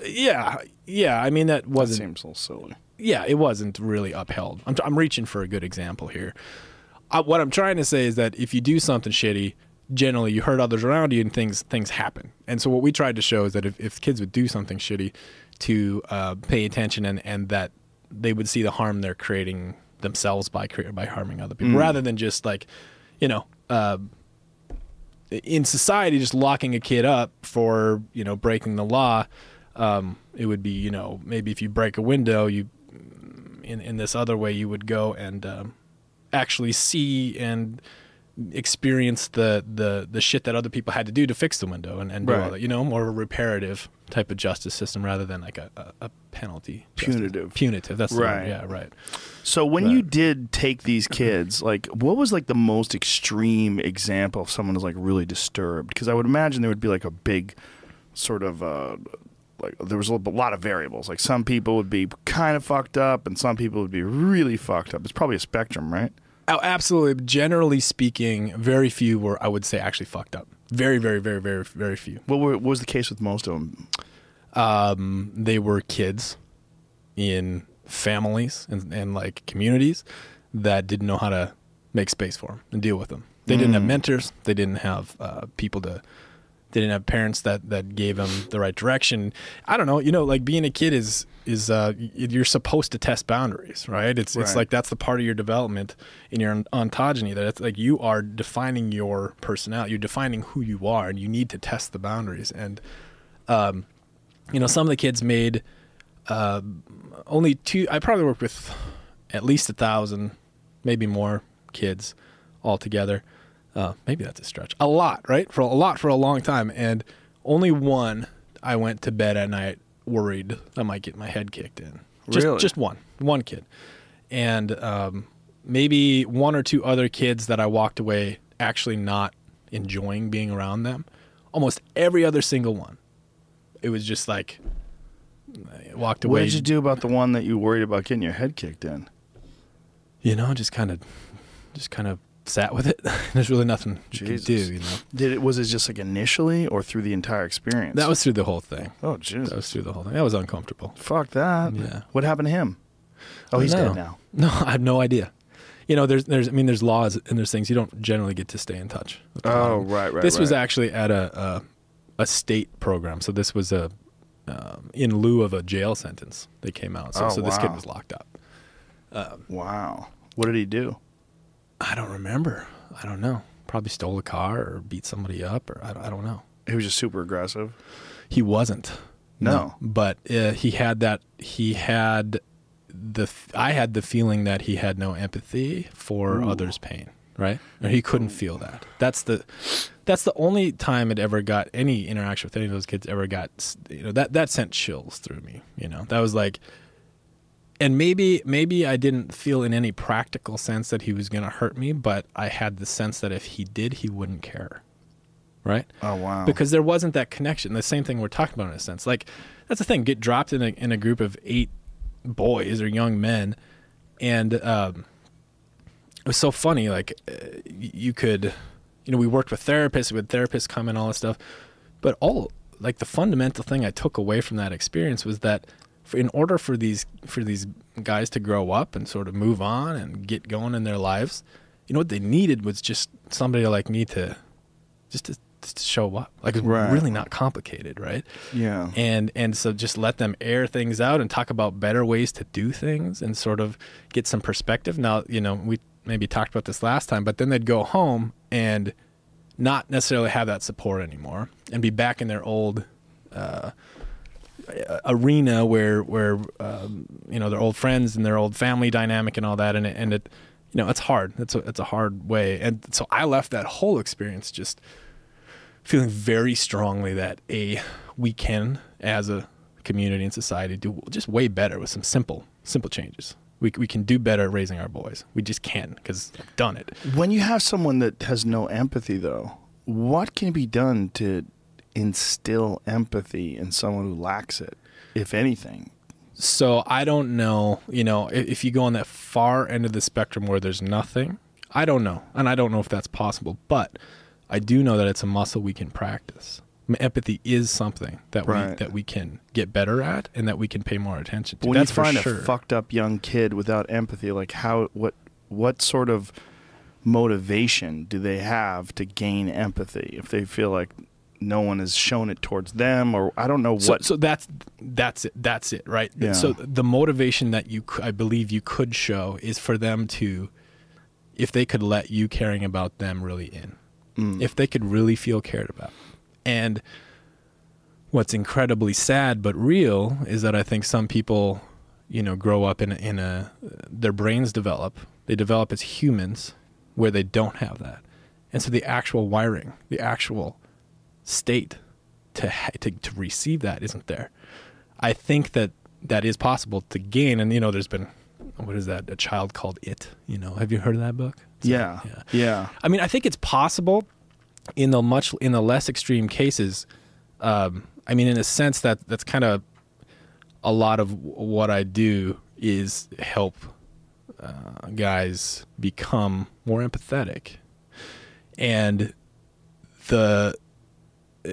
S1: yeah, yeah. I mean that
S2: That
S1: wasn't.
S2: seems a little silly.
S1: yeah, it wasn't really upheld. I'm, I'm reaching for a good example here. Uh, what I'm trying to say is that if you do something shitty, generally you hurt others around you and things things happen. And so what we tried to show is that if, if kids would do something shitty, to uh, pay attention and, and that they would see the harm they're creating themselves by cre- by harming other people, rather than just like, you know. Uh, in society, just locking a kid up for you know breaking the law, um, it would be you know maybe if you break a window, you in in this other way you would go and um, actually see and experience the the the shit that other people had to do to fix the window and, and do all that. You know, more of a reparative type of justice system rather than like a, a, a penalty. justice.
S2: Punitive.
S1: Punitive. That's
S2: Right.
S1: Yeah, right.
S2: So when
S1: Right.
S2: you did take these kids, like what was like the most extreme example of someone who's like really disturbed? Because I would imagine there would be like a big sort of uh, like there was a lot of variables. Like some people would be kind of fucked up, and some people would be really fucked up. It's probably a spectrum, right?
S1: Oh, absolutely. Generally speaking, very few were I would say actually fucked up. Very, very, very, very, very few.
S2: What, were, what was the case with most of them?
S1: um, they were kids in families and, and like communities that didn't know how to make space for them and deal with them. They didn't have mentors. They didn't have uh, people to. They didn't have parents that that gave them the right direction. I don't know. You know, like being a kid is is uh, you're supposed to test boundaries, right? It's it's like that's the part of your development in your ontogeny that it's like you are defining your personality. You're defining who you are, and you need to test the boundaries. And um, you know, some of the kids made uh, only two. I probably worked with at least a thousand, maybe more kids altogether. Uh, maybe that's a stretch. A lot, right? For a lot for a long time, and only one I went to bed at night worried I might get my head kicked in. Just,
S2: Really?
S1: just one, one kid, and um, maybe one or two other kids that I walked away actually not enjoying being around them. Almost every other single one, it was just like I walked away.
S2: What did you do about the one that you worried about getting your head kicked in?
S1: You know, just kind of, just kind of sat with it. There's really nothing you could do. You know,
S2: Did it was it just like initially or through the entire experience?
S1: that was through the whole thing.
S2: oh Jesus, That
S1: was through the whole thing. That was uncomfortable.
S2: fuck that.
S1: Yeah.
S2: What happened to him? Oh, he's dead now.
S1: No, I have no idea. You know, there's, there's, I mean, there's laws and there's things you don't generally get to stay in touch. with
S2: Oh, right, right.
S1: this was actually at a, a a state program, so this was a um, in lieu of a jail sentence. They came out, so,
S2: Oh,
S1: so this kid was locked up.
S2: wow. What did he do?
S1: I don't remember. I don't know. Probably stole a car or beat somebody up, or I don't, I don't know.
S2: He was just super aggressive.
S1: He wasn't.
S2: No.
S1: but uh, he had that. He had the. I had the feeling that he had no empathy for
S2: Ooh.
S1: others' pain. Right, or he couldn't feel that. That's the. That's the only time it ever got any interaction with any of those kids ever got. You know that that sent chills through me. You know that was like. And maybe maybe I didn't feel in any practical sense that he was going to hurt me, but I had the sense that if he did, he wouldn't care. Right?
S2: Oh wow.
S1: because there wasn't that connection. The same thing we're talking about in a sense. Like that's the thing. Get dropped in a in a group of eight boys or young men, and um, it was so funny. Like uh, you could, you know, we worked with therapists. We had therapists come and all this stuff, but all like the fundamental thing I took away from that experience was that. In order for these for these guys to grow up and sort of move on and get going in their lives, you know what they needed was just somebody like me to just to, just to show up. Like it's
S2: Right.
S1: really not complicated, right?
S2: yeah.
S1: And and so just let them air things out and talk about better ways to do things and sort of get some perspective. Now, you know, we maybe talked about this last time, but then they'd go home and not necessarily have that support anymore and be back in their old uh, arena where where um, you know their old friends and their old family dynamic and all that. And it, and it you know it's hard. It's a it's a hard way. And so I left that whole experience just feeling very strongly that a we can as a community and society do just way better with some simple simple changes. We, we can do better at raising our boys. We just can because I've done it.
S2: When you have someone that has no empathy, though, what can be done to instill empathy in someone who lacks it, if anything?
S1: So I don't know, you know, if, if you go on that far end of the spectrum where there's nothing, I don't know. And I don't know if that's possible, but I do know that it's a muscle we can practice. I mean, Empathy is something that we that we can get better at and that we can pay more attention to.
S2: when
S1: that's
S2: you
S1: for
S2: find
S1: sure.
S2: a fucked up young kid without empathy, like how what what sort of motivation do they have to gain empathy if they feel like no one has shown it towards them or I don't know what
S1: so that's that's it that's it right?
S2: Yeah.
S1: so the motivation that you I believe you could show is for them to if they could let you caring about them really in.
S2: Mm.
S1: if they could really feel cared about. And what's incredibly sad but real is that i think some people you know grow up in a, in a their brains develop. They develop as humans where they don't have that. And so the actual wiring the actual state to, to to receive that isn't there. I think that that is possible to gain, and you know, there's been what is that? A child called It. You know, have you heard of that book? It's a-
S2: yeah, yeah.
S1: I mean, I think it's possible in the much in the less extreme cases. Um, I mean, in a sense that that's kind of a lot of what I do is help uh, guys become more empathetic, and the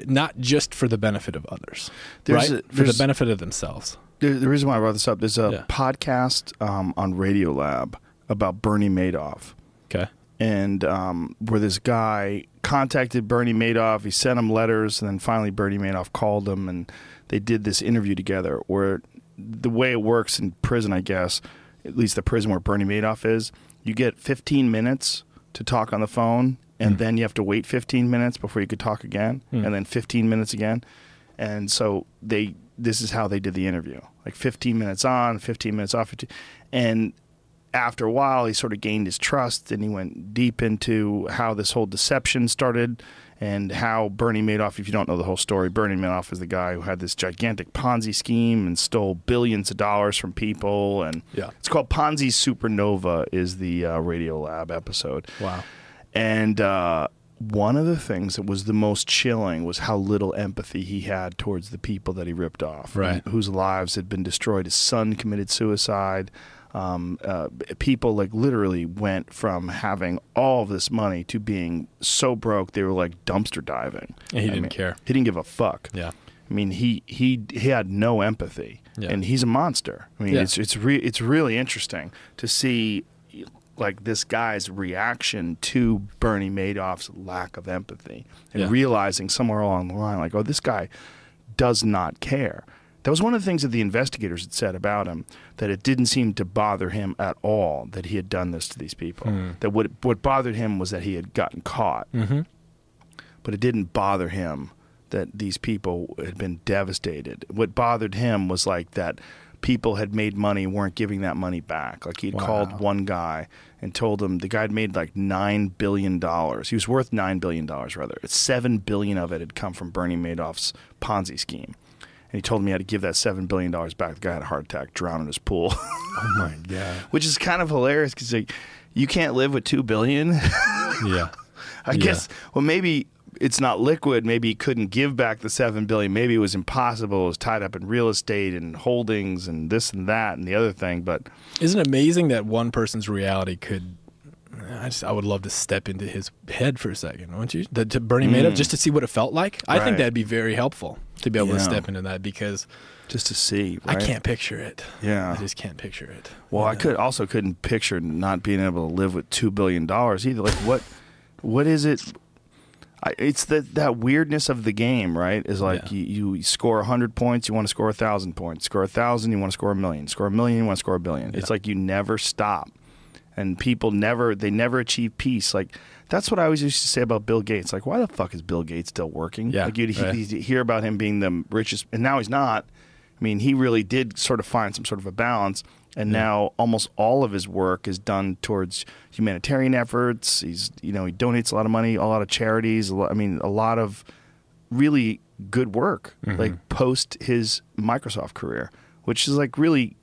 S1: not just for the benefit of others,
S2: There's
S1: right?
S2: a-
S1: for the benefit of themselves.
S2: The, the reason why I brought this up there's a
S1: Yeah.
S2: podcast um, on Radiolab about Bernie Madoff.
S1: Okay.
S2: and um, where this guy contacted Bernie Madoff. He sent him letters, and then finally Bernie Madoff called him, and they did this interview together. Where the way it works in prison, I guess, at least the prison where Bernie Madoff is, you get 15 minutes to talk on the phone, and then you have to wait 15 minutes before you could talk again, and then 15 minutes again. And so they, this is how they did the interview, like 15 minutes on, 15 minutes off, 15, and after a while, he sort of gained his trust and he went deep into how this whole deception started and how Bernie Madoff, if you don't know the whole story, Bernie Madoff is the guy who had this gigantic Ponzi scheme and stole billions of dollars from people. And
S1: Yeah.
S2: it's called Ponzi Supernova, is the uh, Radiolab episode.
S1: Wow.
S2: And uh, one of the things that was the most chilling was how little empathy he had towards the people that he ripped off,
S1: Right.
S2: whose lives had been destroyed. His son committed suicide. Um, uh, people like literally went from having all of this money to being so broke they were like dumpster diving.
S1: And he
S2: I
S1: didn't
S2: mean,
S1: care.
S2: He didn't give a fuck.
S1: Yeah.
S2: I mean, he he he had no empathy,
S1: Yeah.
S2: and he's a monster. I mean,
S1: Yeah.
S2: it's it's re- it's really interesting to see like this guy's reaction to Bernie Madoff's lack of empathy and
S1: Yeah.
S2: realizing somewhere along the line, like, oh, this guy does not care. That was one of the things that the investigators had said about him that it didn't seem to bother him at all that he had done this to these people. That what what bothered him was that he had gotten caught
S1: Mm-hmm.
S2: but it didn't bother him that these people had been devastated. What bothered him was like that people had made money weren't giving that money back. Like he'd
S1: Wow.
S2: called one guy and told him the guy had made like nine billion dollars. He was worth nine billion dollars rather. Seven billion of it had come from Bernie Madoff's Ponzi scheme. And he told him he had to give that seven billion dollars back. The guy had a heart attack, drowned in his pool.
S1: Oh my god.
S2: Which is kind of hilarious because like, you can't live with two billion.
S1: Yeah.
S2: I
S1: Yeah.
S2: guess. Well, maybe it's not liquid. Maybe he couldn't give back the seven billion. Maybe it was impossible. It was tied up in real estate and holdings and this and that and the other thing. But
S1: Isn't it amazing that one person's reality could? I just I would love to step into his head for a second, wouldn't you? The, to Bernie Madoff, just to see what it felt like. I
S2: Mm. Right.
S1: think that'd be very helpful to be able to step into that because
S2: just to see,
S1: I can't picture it.
S2: Yeah.
S1: I just can't picture it.
S2: Well, I could also couldn't picture not being able to live with two billion dollars either. Like what? What is it? I, it's that that weirdness of the game, right? Is like
S1: Yeah.
S2: you, you score hundred points, you want to score a thousand points. Score a thousand, you want to score a million. Score a million, you want to score a billion. It's like you never stop, and people never they never achieve peace. Like that's what I always used to say about Bill Gates. Like, why the fuck is Bill Gates still working?
S1: Yeah,
S2: like you'd,
S1: right.
S2: you'd hear about him being the richest, and now he's not. I mean, he really did sort of find some sort of a balance, and now almost all of his work is done towards humanitarian efforts. He's, you know, he donates a lot of money, a lot of charities. A lot, I mean, a lot of really good work, mm-hmm. like post his Microsoft career, which is like really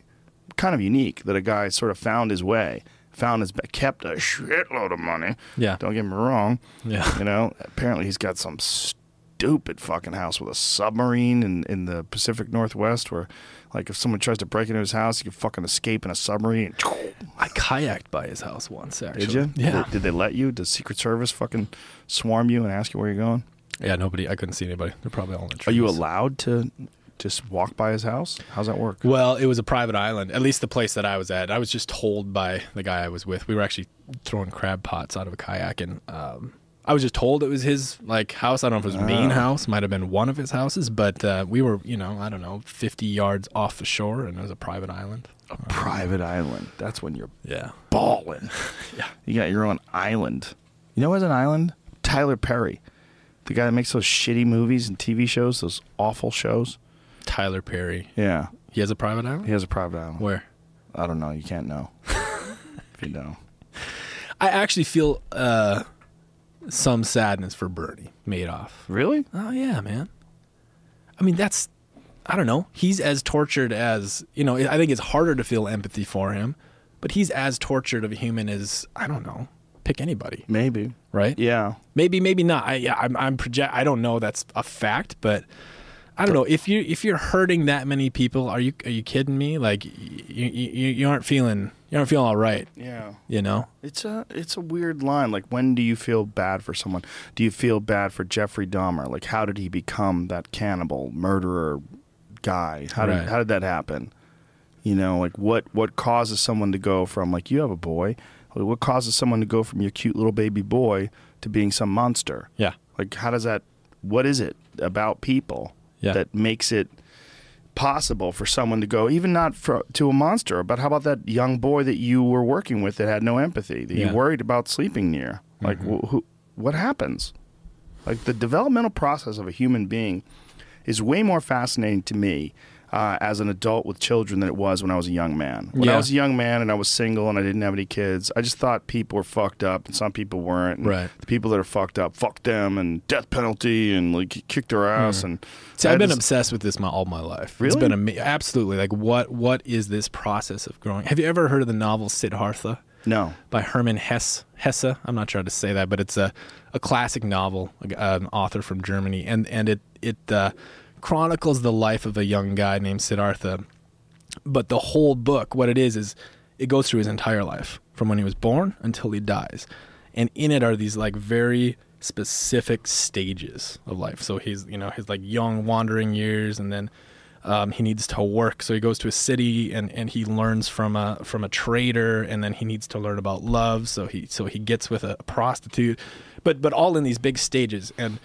S2: kind of unique that a guy sort of found his way, found his, kept a shitload of money.
S1: Yeah.
S2: Don't get me wrong.
S1: Yeah.
S2: You know, apparently he's got some stupid fucking house with a submarine in, in the Pacific Northwest where like if someone tries to break into his house, you can fucking escape in a submarine.
S1: I kayaked by his house once. Actually,
S2: Did you?
S1: Yeah.
S2: Did they, did they let you? Does Secret Service fucking swarm you and ask you where you're going?
S1: Yeah. Nobody. I couldn't see anybody. They're probably all in the
S2: Are you allowed to just walk by his house? How's that work?
S1: Well, it was a private island. At least the place that I was at. I was just told by the guy I was with. We were actually throwing crab pots out of a kayak, and um, I was just told it was his like house. I don't know if it was his main
S2: Oh.
S1: house, might have been one of his houses, but uh, we were, you know, I don't know, fifty yards off the shore, and it was a private island.
S2: A private island. That's when you're
S1: Yeah.
S2: balling.
S1: Yeah.
S2: You got your own island. You know what's an island? Tyler Perry. The guy that makes those shitty movies and TV shows, those awful shows.
S1: Tyler Perry.
S2: Yeah.
S1: He has a private island.
S2: He has a private island.
S1: Where?
S2: I don't know. You can't know. if you know.
S1: I actually feel uh, some sadness for Bernie Madoff.
S2: Really?
S1: Oh yeah, man. I mean, that's I don't know. He's as tortured as you know. I think it's harder to feel empathy for him, but he's as tortured of a human as I don't know. Pick anybody,
S2: Maybe.
S1: right?
S2: Yeah.
S1: Maybe, maybe not. I, yeah, I'm, I'm project. I don't know. That's a fact, but I don't know if you if you're hurting that many people. Are you are you kidding me? Like you you, you aren't feeling you aren't feeling all right.
S2: Yeah.
S1: You know.
S2: It's a it's a weird line. Like when do you feel bad for someone? Do you feel bad for Jeffrey Dahmer? Like how did he become that cannibal, murderer guy? How
S1: Right.
S2: did how did that happen? You know, like what what causes someone to go from like you have a boy? Like, what causes someone to go from your cute little baby boy to being some monster?
S1: Yeah.
S2: Like how does that what is it about people
S1: Yeah.
S2: that makes it possible for someone to go even not for, to a monster but how about that young boy that you were working with that had no empathy that
S1: Yeah.
S2: you worried about sleeping near? Like mm-hmm. wh- who, what happens? Like the developmental process of a human being is way more fascinating to me uh, as an adult with children than it was when I was a young man. When I was a young man and I was single and I didn't have any kids, I just thought people were fucked up and some people weren't.
S1: Right.
S2: The people that are fucked up, fuck them and death penalty and like kick their ass and.
S1: See, I've been
S2: just-
S1: obsessed with this my all my life.
S2: Really?
S1: It's been ama- absolutely like what what is this process of growing? Have you ever heard of the novel Siddhartha
S2: No.
S1: by Hermann Hesse? Hesse, I'm not sure how to say that, but it's a a classic novel, an author from Germany, and and it it uh, chronicles the life of a young guy named Siddhartha. But the whole book, what it is, is it goes through his entire life from when he was born until he dies, and in it are these like very specific stages of life. So he's you know his like young wandering years, and then um, he needs to work. So he goes to a city and, and he learns from a from a trader, and then he needs to learn about love. So he so he gets with a prostitute, but but all in these big stages. And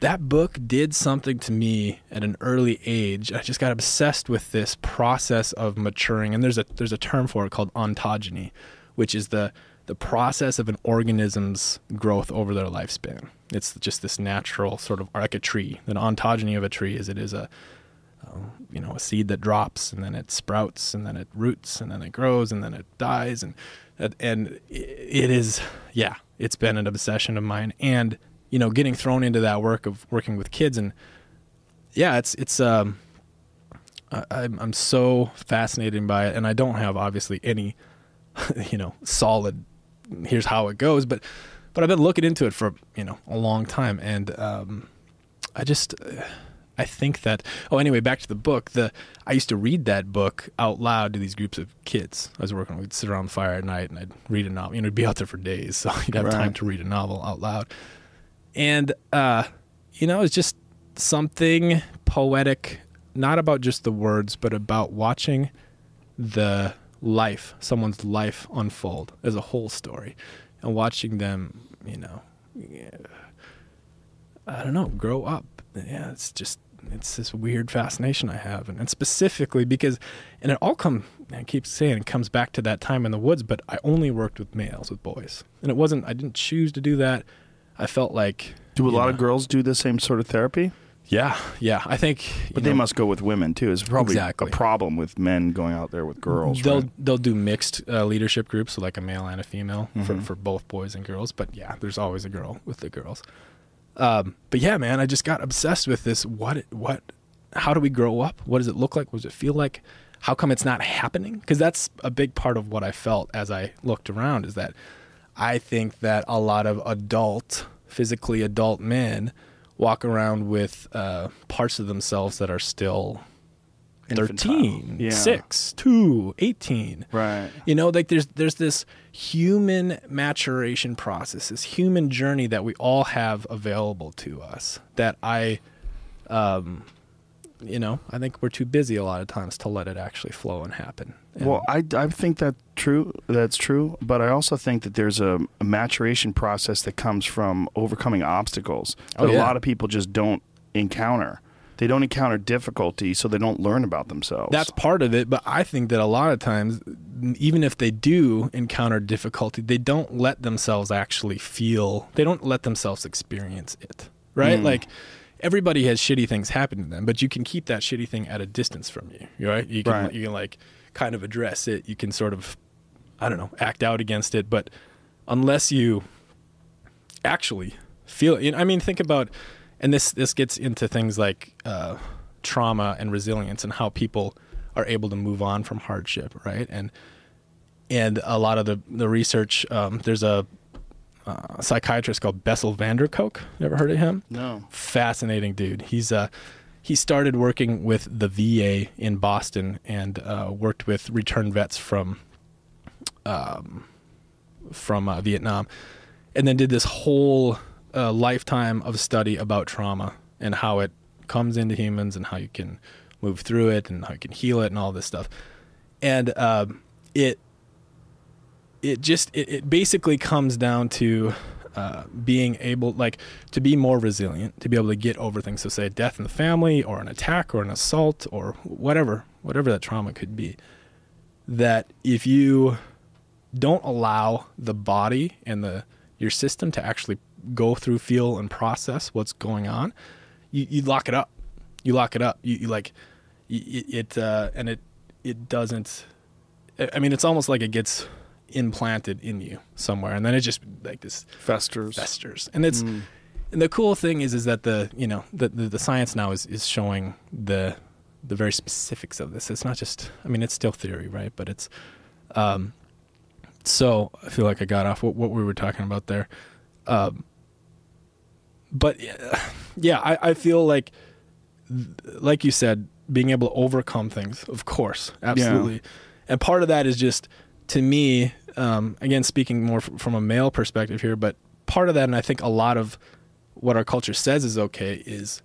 S1: that book did something to me at an early age. I just got obsessed with this process of maturing. And there's a there's a term for it called ontogeny, which is the the process of an organism's growth over their lifespan. It's just this natural sort of like a tree. The ontogeny of a tree is it is a um, you know a seed that drops and then it sprouts and then it roots and then it grows and then it dies and and it is yeah it's been an obsession of mine and you know getting thrown into that work of working with kids. And yeah it's it's um I, I'm I'm so fascinated by it. And I don't have obviously any you know solid here's how it goes but but I've been looking into it for you know a long time. And um I just uh, I think that oh anyway back to the book. The I used to read that book out loud to these groups of kids. I was working we'd sit around the fire at night and I'd read a novel you know it'd be out there for days so you'd have time to read a novel out loud and uh you know it's just something poetic not about just the words but about watching the life someone's life unfold as a whole story and watching them you know I don't know, grow up. Yeah, it's just it's this weird fascination I have, and, and specifically because, and it all come. I keep saying it comes back to that time in the woods, but I only worked with males, with boys, and it wasn't. I didn't choose to do that. I felt like.
S2: Do a lot
S1: know,
S2: of girls do the same sort of therapy?
S1: Yeah, yeah. I think.
S2: But they
S1: know,
S2: must go with women too. It's probably
S1: Exactly.
S2: a problem with men going out there with girls.
S1: They'll
S2: right?
S1: they'll do mixed uh, leadership groups, so like a male and a female for,
S2: Mhm.
S1: for both boys and girls. But yeah, there's always a girl with the girls. Um, but yeah, man, I just got obsessed with this. What what? How do we grow up? What does it look like? What does it feel like? How come it's not happening? Because that's a big part of what I felt as I looked around. Is that I think that a lot of adult, physically adult men walk around with uh, parts of themselves that are still
S2: Infantile.
S1: 13,
S2: Yeah.
S1: 6, 2, 18.
S2: Right.
S1: You know, like there's there's this human maturation process, this human journey that we all have available to us that I um you know, I think we're too busy a lot of times to let it actually flow and happen. And-
S2: Well, I, I think that true. That's true. But I also think that there's a, a maturation process that comes from overcoming obstacles that
S1: Oh,
S2: a lot of people just don't encounter. They don't encounter difficulty, so they don't learn about themselves.
S1: That's part of it, but I think that a lot of times, even if they do encounter difficulty, they don't let themselves actually feel, they don't let themselves experience it, right?
S2: Mm.
S1: Like everybody has shitty things happen to them, but you can keep that shitty thing at a distance from you, right? You can,
S2: Right.
S1: you can like kind of address it. You can sort of, I don't know, act out against it, but unless you actually feel it, you know, I mean, think about, and this this gets into things like uh, trauma and resilience and how people are able to move on from hardship, right? And and a lot of the the research, um, there's a uh, psychiatrist called Bessel van der Kolk. You ever heard of him?
S2: no.
S1: fascinating dude. He's uh he started working with the VA in Boston and uh, worked with returned vets from um, from uh, Vietnam, and then did this whole uh, lifetime of study about trauma and how it comes into humans and how you can move through it and how you can heal it and all this stuff. And um it it just it, it basically comes down to uh, being able like to be more resilient to be able to get over things so say death in the family or an attack or an assault or whatever whatever that trauma could be that if you don't allow the body and the your system to actually go through feel and process what's going on. You, you lock it up. You lock it up. You, you like y- it uh, and it it doesn't I I mean it's almost like it gets implanted in you somewhere and then it just like this
S2: Festers.
S1: festers. And it's
S2: Mm.
S1: and the cool thing is is that the you know the, the the science now is is showing the the very specifics of this. It's not just i mean it's still theory right? But it's um so i feel like i got off what, what we were talking about there. Um but yeah i i feel like like you said being able to overcome things of course absolutely. And part of that is just to me um, again speaking more f- from a male perspective here but part of that and i think a lot of what our culture says is okay is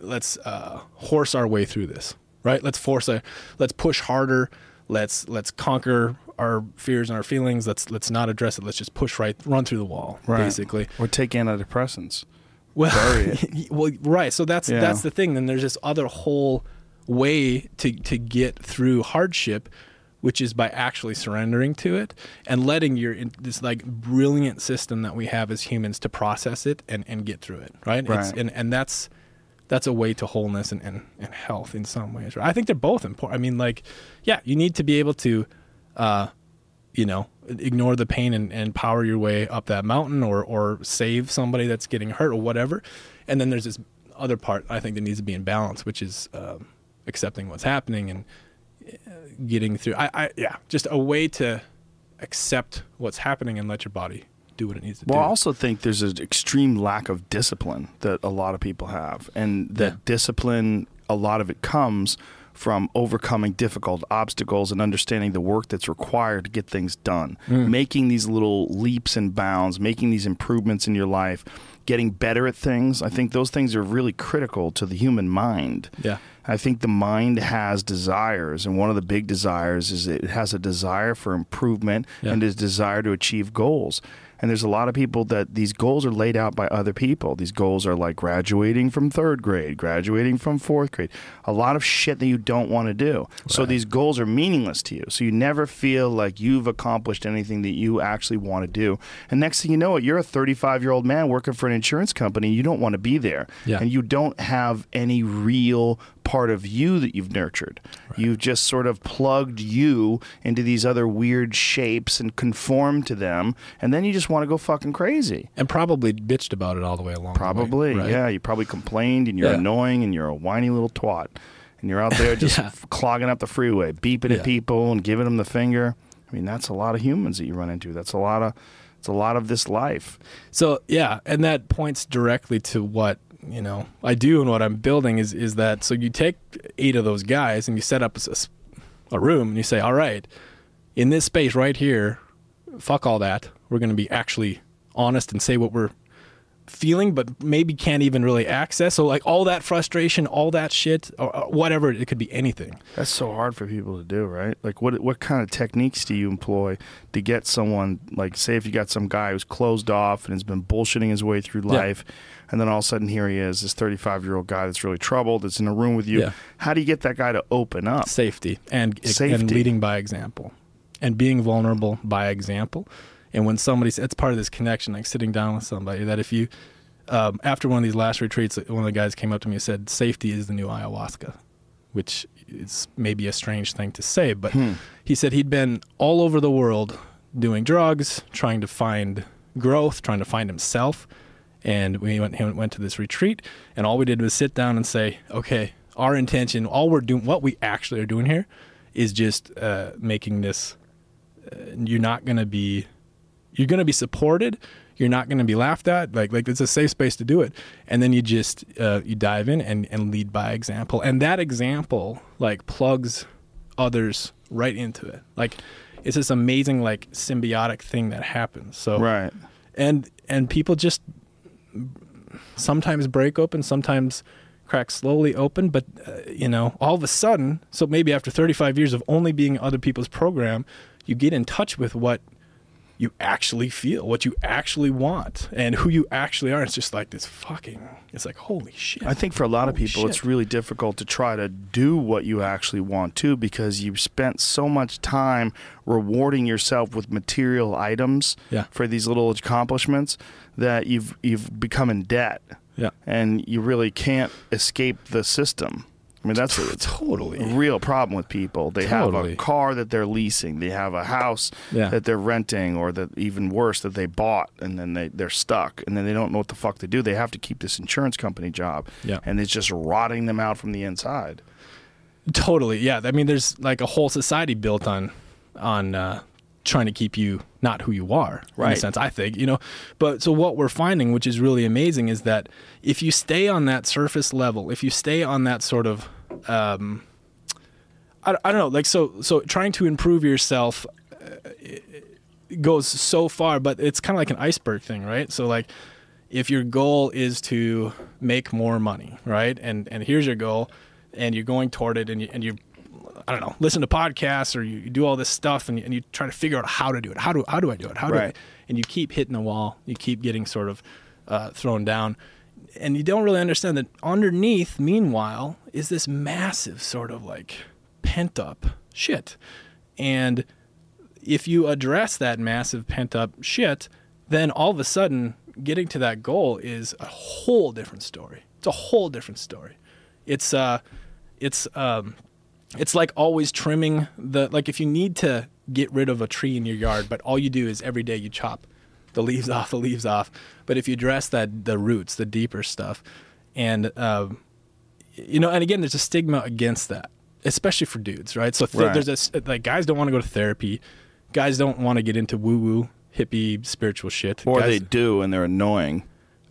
S1: let's uh, horse our way through this right? Let's force a let's push harder. Let's let's conquer our fears and our feelings let's let's not address it let's just push right run through the wall
S2: Right.
S1: basically
S2: Or take antidepressants.
S1: well, well, right. So that's
S2: Yeah.
S1: that's the thing. Then there's this other whole way to to get through hardship, which is by actually surrendering to it and letting your this like brilliant system that we have as humans to process it and and get through it. Right. It's,
S2: Right.
S1: and and that's that's a way to wholeness and, and, and health in some ways. Right? I think they're both important. I mean, like, yeah, you need to be able to, uh, you know, ignore the pain and, and power your way up that mountain or, or save somebody that's getting hurt or whatever. And then there's this other part I think that needs to be in balance, which is um, accepting what's happening and uh, getting through. I, I, yeah, just a way to accept what's happening and let your body do what it needs to do.
S2: Well, I also think there's an extreme lack of discipline that a lot of people have, and that
S1: Yeah.
S2: discipline, a lot of it comes from overcoming difficult obstacles and understanding the work that's required to get things done,
S1: Mm.
S2: making these little leaps and bounds, making these improvements in your life, getting better at things. I think those things are really critical to the human mind.
S1: yeah.
S2: I think the mind has desires, and one of the big desires is it has a desire for improvement
S1: Yeah.
S2: and a desire to achieve goals. And there's a lot of people that these goals are laid out by other people. These goals are like graduating from third grade, graduating from fourth grade, a lot of shit that you don't want to do. So these goals are meaningless to you. So you never feel like you've accomplished anything that you actually want to do. And next thing you know, you're a 35 year old man working for an insurance company. You don't want to be there.
S1: Yeah.
S2: And you don't have any real part of you that you've nurtured. You've just sort of plugged you into these other weird shapes and conformed to them, and then you just want to go fucking crazy.
S1: And probably bitched about it all the way along. the way,
S2: Probably,
S1: right?
S2: yeah. You probably complained, and you're
S1: Yeah.
S2: annoying, and you're a whiny little twat, and you're out there just
S1: Yeah.
S2: clogging up the freeway, beeping
S1: Yeah.
S2: at people and giving them the finger. I mean, that's a lot of humans that you run into. That's a lot of, it's a lot of this life.
S1: So yeah, and that points directly to what you know I do and what I'm building is is that so you take eight of those guys and you set up a room and you say, all right, in this space right here, fuck all that. We're going to be actually honest and say what we're feeling, but maybe can't even really access. So like all that frustration, all that shit, or, or whatever, it could be anything.
S2: That's so hard for people to do, right? Like, what what kind of techniques do you employ to get someone, like, say, if you got some guy who's closed off and has been bullshitting his way through
S1: Yeah.
S2: And then all of a sudden here he is, this 35 year old guy that's really troubled, that's in a room with you.
S1: Yeah.
S2: How do you get that guy to open up?
S1: safety and
S2: Safety.
S1: and leading by example and being vulnerable by example and when somebody's it's part of this connection like sitting down with somebody that if you um, after one of these last retreats one of the guys came up to me and said safety is the new ayahuasca which is maybe a strange thing to say but he said he'd been all over the world doing drugs trying to find growth trying to find himself and we went, went to this retreat and all we did was sit down and say okay our intention all we're doing what we actually are doing here is just uh, making this uh, you're not going to be you're going to be supported you're not going to be laughed at like like it's a safe space to do it. And then you just uh, you dive in and, and lead by example. And that example like plugs others right into it. Like it's this amazing like symbiotic thing that happens. So
S2: Right.
S1: and and people just sometimes break open sometimes crack slowly open but uh, you know all of a sudden so maybe after 35 years of only being other people's program you get in touch with what you actually feel what you actually want and who you actually are it's just like this fucking it's like holy shit
S2: I think for a lot of people,
S1: shit.
S2: it's really difficult to try to do what you actually want to because you've spent so much time rewarding yourself with material items
S1: Yeah.
S2: for these little accomplishments that you've you've become in debt
S1: yeah
S2: and you really can't escape the system. I mean, that's a,
S1: totally
S2: a real problem with people. They have a car that they're leasing, they have a house
S1: Yeah.
S2: that they're renting, or that even worse that they bought, and then they they're stuck, and then they don't know what the fuck to do. They have to keep this insurance company job,
S1: Yeah.
S2: and it's just rotting them out from the inside.
S1: Totally, yeah. I mean, there's like a whole society built on on uh, trying to keep you not who you are, right. in a sense. I think you know. But so what we're finding, which is really amazing, is that if you stay on that surface level, if you stay on that sort of, um, I, I don't know, like so so trying to improve yourself uh, goes so far, but it's kind of like an iceberg thing, right? So like if your goal is to make more money, right? And and here's your goal, and you're going toward it, and you and you, I don't know, listen to podcasts or you, you do all this stuff, and you, and you try to figure out how to do it. How do how do I do it? How do I? And you keep hitting the wall. You keep getting sort of uh, thrown down, and you don't really understand that underneath, meanwhile, is this massive sort of like pent up shit, and if you address that massive pent up shit, then all of a sudden getting to that goal is a whole different story. It's a whole different story. It's uh it's um it's like always trimming the like if you need to get rid of a tree in your yard, but all you do is every day you chop the leaves off, the leaves off. But if you address that the roots, the deeper stuff, and um, you know, and again, there's a stigma against that, especially for dudes, right? So th-
S2: Right.
S1: there's a like guys don't want to go to therapy, guys don't want to get into woo woo hippie spiritual shit,
S2: Or
S1: guys,
S2: they do, and they're annoying.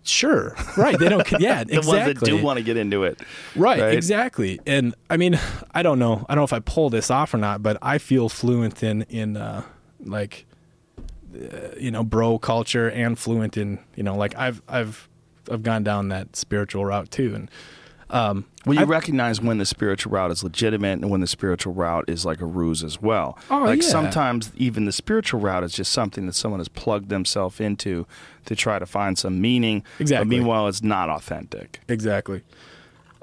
S1: Sure, right? They don't, yeah,
S2: The
S1: exactly,
S2: ones that do want to get into it,
S1: Right,
S2: right?
S1: exactly. And I mean, I don't know. I don't know if I pull this off or not, but I feel fluent in in uh, like uh, you know bro culture and fluent in you know like I've I've I've gone down that spiritual route too, and um,
S2: Well, you
S1: I've-
S2: recognize when the spiritual route is legitimate and when the spiritual route is like a ruse as well.
S1: Oh,
S2: like
S1: yeah.
S2: sometimes even the spiritual route is just something that someone has plugged themselves into to try to find some meaning.
S1: Exactly.
S2: But meanwhile, it's not authentic.
S1: exactly.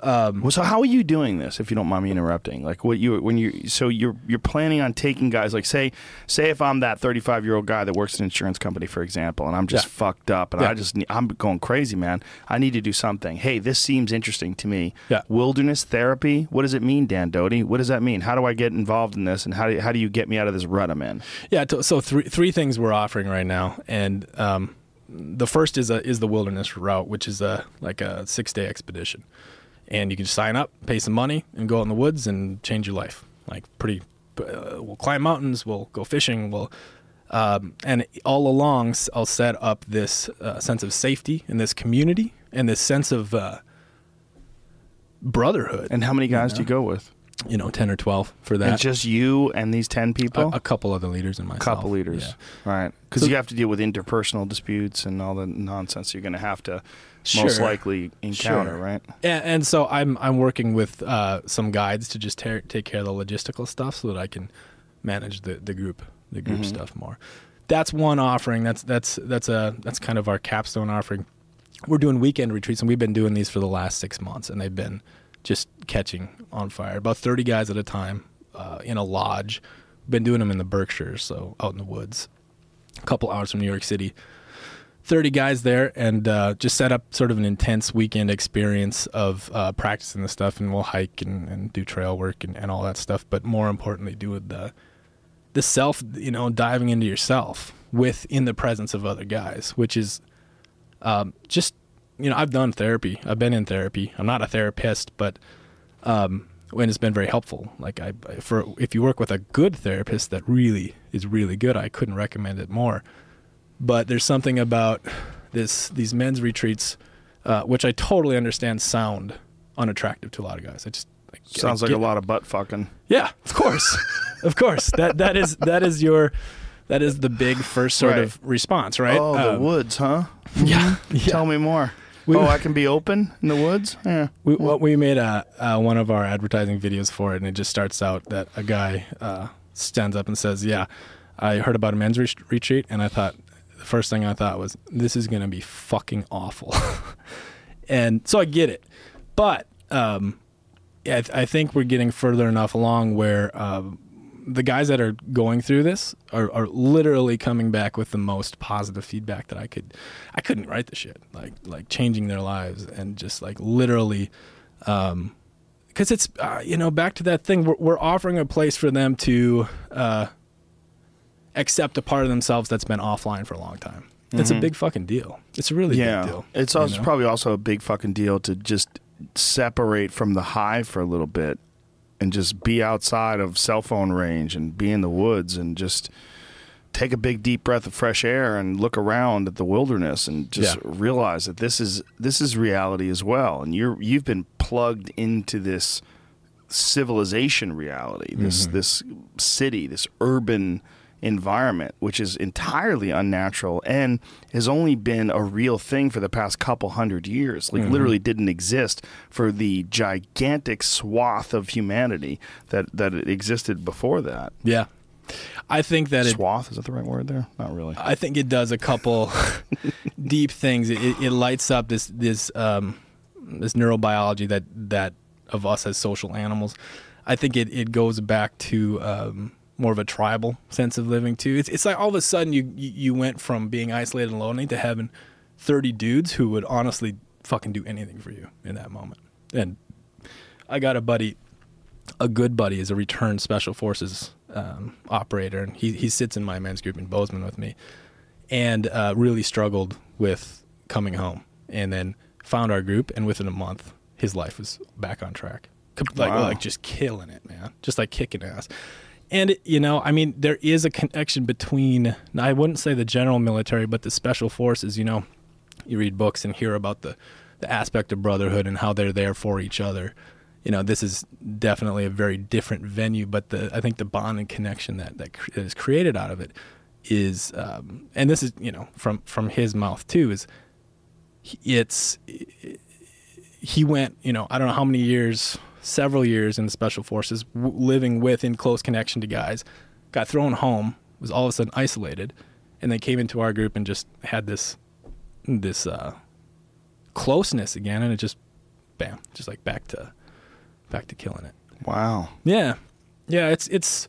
S2: Well, so how are you doing this? If you don't mind me interrupting, like what you when you so you're you're planning on taking guys like say say if I'm that 35 year old guy that works in an insurance company, for example, and I'm just
S1: Yeah.
S2: fucked up and
S1: Yeah.
S2: I just I'm going crazy, man. I need to do something. Hey, this seems interesting to me.
S1: Yeah.
S2: Wilderness therapy. What does it mean, Dan Doty? What does that mean? How do I get involved in this? And how do how do you get me out of this rut I'm in?
S1: Yeah. t- So three three things we're offering right now, and um, the first is a is the wilderness route, which is a like a six day expedition, and you can sign up, pay some money, and go out in the woods and change your life. Like pretty, uh, we'll climb mountains, we'll go fishing, we'll. Um, and all along, I'll set up this uh, sense of safety in this community and this sense of uh, brotherhood.
S2: And how many guys
S1: know?
S2: do you go with?
S1: you know, ten or twelve for that.
S2: it's just you and these ten
S1: a,
S2: people.
S1: a couple other leaders and myself.
S2: A couple leaders,
S1: Yeah.
S2: right? Because
S1: So-
S2: you have to deal with interpersonal disputes and all the nonsense you're going to have to most likely encounter,
S1: Sure.
S2: right?
S1: And, and so I'm I'm working with uh, some guides to just ta- take care of the logistical stuff so that I can manage the, the group the group
S2: Mhm.
S1: stuff more. That's one offering. That's that's that's a that's kind of our capstone offering. We're doing weekend retreats and we've been doing these for the last six months and they've been just catching on fire. About thirty guys at a time uh, in a lodge. Been doing them in the Berkshires, so out in the woods, a couple hours from New York City. 30 guys there and uh, just set up sort of an intense weekend experience of uh, practicing the stuff and we'll hike and, and do trail work and, and all that stuff but more importantly do the the self you know diving into yourself with in the presence of other guys which is um, just you know i've done therapy. I've been in therapy. I'm not a therapist but um, when it's been very helpful. Like I for if you work with a good therapist that really is really good i couldn't recommend it more but there's something about this these men's retreats, uh, which I totally understand sound unattractive to a lot of guys. I just I
S2: Sounds
S1: I
S2: like a lot of butt fucking.
S1: Yeah, of course, of course. That that is that is your that is the big first sort
S2: Right.
S1: of response, right?
S2: Oh, the
S1: Um,
S2: woods, huh?
S1: Yeah, yeah.
S2: Tell me more.
S1: We-
S2: oh, I can be open in the woods. Yeah.
S1: We, what we made a uh, one of our advertising videos for it, and it just starts out that a guy uh, stands up and says, "Yeah, I heard about a men's re- retreat, and I thought the first thing I thought was this is going to be fucking awful," and so I get it, but um, I, th- I think we're getting further enough along where. Um, the guys that are going through this are, are literally coming back with the most positive feedback that I could I couldn't write the shit like like changing their lives and just like literally um because it's uh, you know back to that thing we're, we're offering a place for them to uh accept a part of themselves that's been offline for a long time it's a
S2: Mhm.
S1: big fucking deal it's a really
S2: yeah.
S1: big deal
S2: It's also
S1: know?
S2: probably also a big fucking deal to just separate from the high for a little bit and just be outside of cell phone range and be in the woods and just take a big deep breath of fresh air and look around at the wilderness and just
S1: Yeah.
S2: realize that this is this is reality as well and you're you've been plugged into this civilization reality this
S1: Mhm.
S2: this city this urban environment which is entirely unnatural and has only been a real thing for the past couple hundred years like
S1: Mhm.
S2: literally didn't exist for the gigantic swath of humanity that that existed before that
S1: yeah i think that it
S2: swath is that the right word there not really
S1: I think it does a couple deep things. It, it lights up this this um, this neurobiology that that of us as social animals. I think it, it goes back to um, more of a tribal sense of living too. It's it's like all of a sudden you you went from being isolated and lonely to having thirty dudes who would honestly fucking do anything for you in that moment. And I got a buddy a good buddy is a returned special forces um, operator, and he he sits in my men's group in Bozeman with me, and uh, really struggled with coming home, and then found our group, and within a month, his life was back on track, like
S2: Wow.
S1: like just killing it, man, just like kicking ass. And you know, I mean, there is a connection between I wouldn't say the general military, but the special forces. You know, you read books and hear about the the aspect of brotherhood and how they're there for each other. You know, this is definitely a very different venue, but the I think the bond and connection that that, that is created out of it is, um, and this is you know from from his mouth too is, it's he went you know I don't know how many years, several years in the special forces, w- living with in close connection to guys, got thrown home, was all of a sudden isolated, and then came into our group and just had this this uh, closeness again, and it just bam, just like back to back to killing it.
S2: wow
S1: Yeah, yeah. It's it's.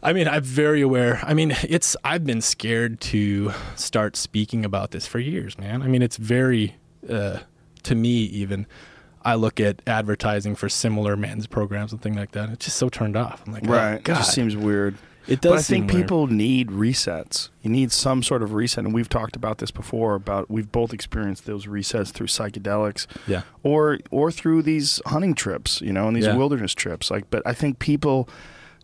S1: I mean, I'm very aware. I mean, it's. I've been scared to start speaking about this for years, man. I mean, it's very. Uh, to me, even, I look at advertising for similar men's programs and things like that. It's just so turned off. I'm like, oh,
S2: right it just seems weird
S1: it does.
S2: But I think
S1: weird.
S2: people need resets. You need some sort of reset, and we've talked about this before. About we've both experienced those resets through psychedelics,
S1: Yeah.
S2: or or through these hunting trips, you know, and these
S1: Yeah.
S2: wilderness trips. Like, but I think people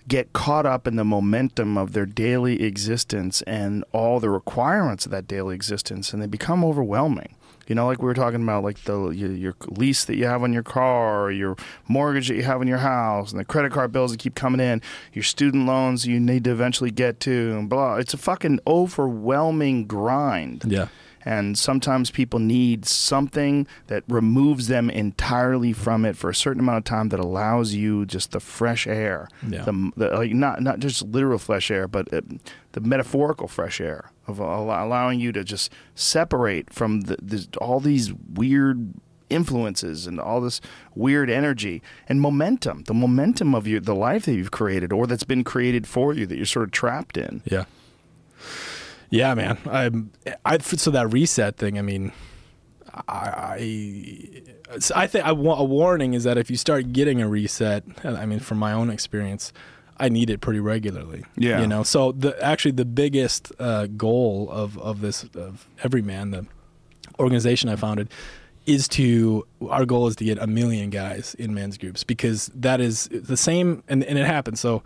S2: get caught up in the momentum of their daily existence and all the requirements of that daily existence, and they become overwhelming. You know, like we were talking about, like the your, your lease that you have on your car, or your mortgage that you have on your house, and the credit card bills that keep coming in, your student loans you need to eventually get to, and blah. It's a fucking overwhelming grind.
S1: Yeah.
S2: And sometimes people need something that removes them entirely from it for a certain amount of time that allows you just the fresh air.
S1: Yeah.
S2: The, the, like not not just literal fresh air, but uh, the metaphorical fresh air of al- allowing you to just separate from the, the, all these weird influences and all this weird energy and momentum. The momentum of your the life that you've created or that's been created for you that you're sort of trapped in.
S1: Yeah. Yeah, man. I'm. I so that reset thing. I mean, I. I, I think I want a warning is that if you start getting a reset, I mean, from my own experience, I need it pretty regularly.
S2: Yeah.
S1: You know. So the actually the biggest uh, goal of of this of Evryman the organization I founded, is to our goal is to get a million guys in men's groups because that is the same and, and it happened. So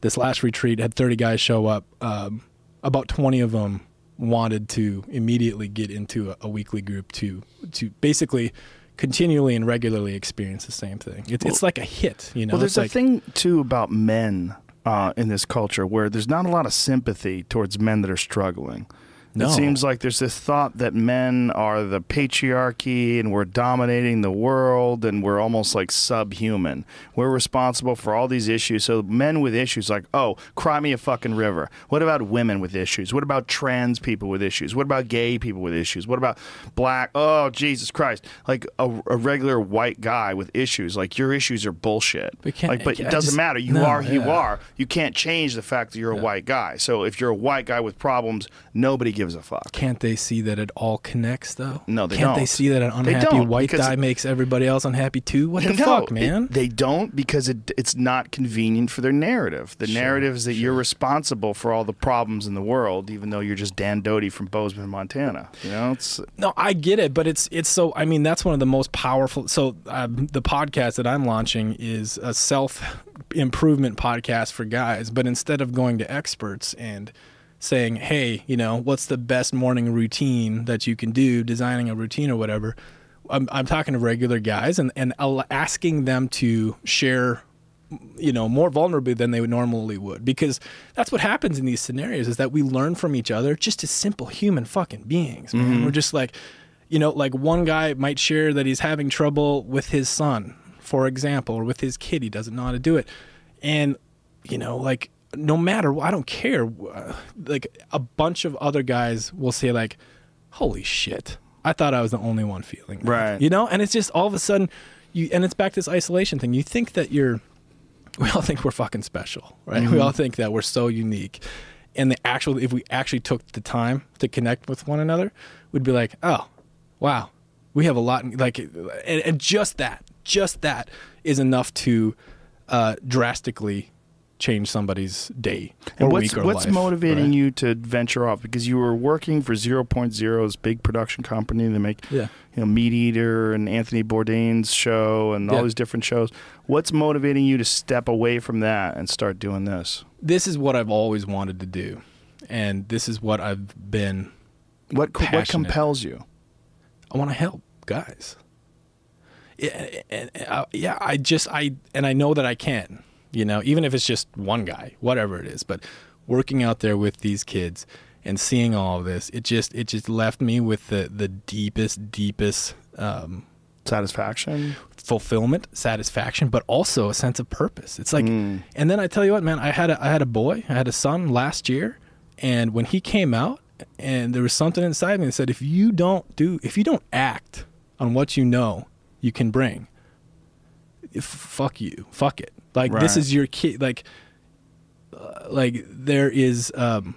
S1: this last retreat had 30 guys show up. Um, about 20 of them wanted to immediately get into a, a weekly group to to basically continually and regularly experience the same thing. It's, it's like a hit, you know.
S2: Well, there's a thing too about men uh, in this culture where there's not a lot of sympathy towards men that are struggling.
S1: No.
S2: It seems like there's this thought that men are the patriarchy and we're dominating the world and we're almost like subhuman. We're responsible for all these issues. So men with issues like, oh, cry me a fucking river. What about women with issues? What about trans people with issues? What about gay people with issues? What about black? Oh, Jesus Christ! Like a, a regular white guy with issues. Like your issues are bullshit.
S1: We can't-
S2: like, but it doesn't
S1: just-
S2: matter. You
S1: no,
S2: are who you are. You can't change the fact that you're a white guy. So if you're a white guy with problems, nobody gives a fuck.
S1: can't they see that it all connects though?
S2: No, they
S1: can't they
S2: don't.
S1: They see that an unhappy white guy makes everybody else unhappy too? What the
S2: no,
S1: fuck,
S2: it-
S1: man?
S2: they don't because it, it's not convenient for their narrative. The narrative is that you're responsible for all the problems in the world, even though you're just Dan Doty from Bozeman, Montana. You know, it's
S1: No, I get it, but it's it's so. I mean, that's one of the most powerful. So um, the podcast that I'm launching is a self improvement podcast for guys. But instead of going to experts and saying, "Hey, you know, what's the best morning routine that you can do?" Designing a routine or whatever. I'm, I'm talking to regular guys and and asking them to share you know more vulnerably than they would normally would because that's what happens in these scenarios is that we learn from each other just as simple human fucking beings man mm-hmm. we're just like you know like one guy might share that he's having trouble with his son for example or with his kid he doesn't know how to do it and you know like no matter i don't care like a bunch of other guys will say like holy shit i thought i was the only one feeling that.
S2: Right.
S1: you know and it's just all of a sudden you and it's back to this isolation thing you think that you're we all think we're fucking special, right? We all think that we're so unique. And the actual, if we actually took the time to connect with one another, we'd be like, oh, wow, we have a lot. in- Like, and, and just that, just that is enough to uh, drastically change somebody's day or
S2: and what's
S1: week or
S2: what's
S1: life,
S2: motivating
S1: right?
S2: you to venture off because you were working for 0.0's big production company they make
S1: Yeah.
S2: you know MeatEater and anthony bourdain's show and all
S1: Yeah.
S2: these different shows what's motivating you to step away from that and start doing this
S1: This is what I've always wanted to do, and this is what I've been
S2: what what compels you
S1: I want to help guys. Yeah, and, and, uh, yeah, I just I and I know that I can. You know, even if it's just one guy, whatever it is. But working out there with these kids and seeing all of this, it just it just left me with the the deepest deepest um,
S2: satisfaction
S1: fulfillment, satisfaction, but also a sense of purpose. It's like,
S2: Mm.
S1: and then I tell you what, man, I had a, I had a boy, I had a son last year, and when he came out, and there was something inside me that said, if you don't do, if you don't act on what you know you can bring, fuck you, fuck it. Like this is your kid. Like, uh, like there is, um,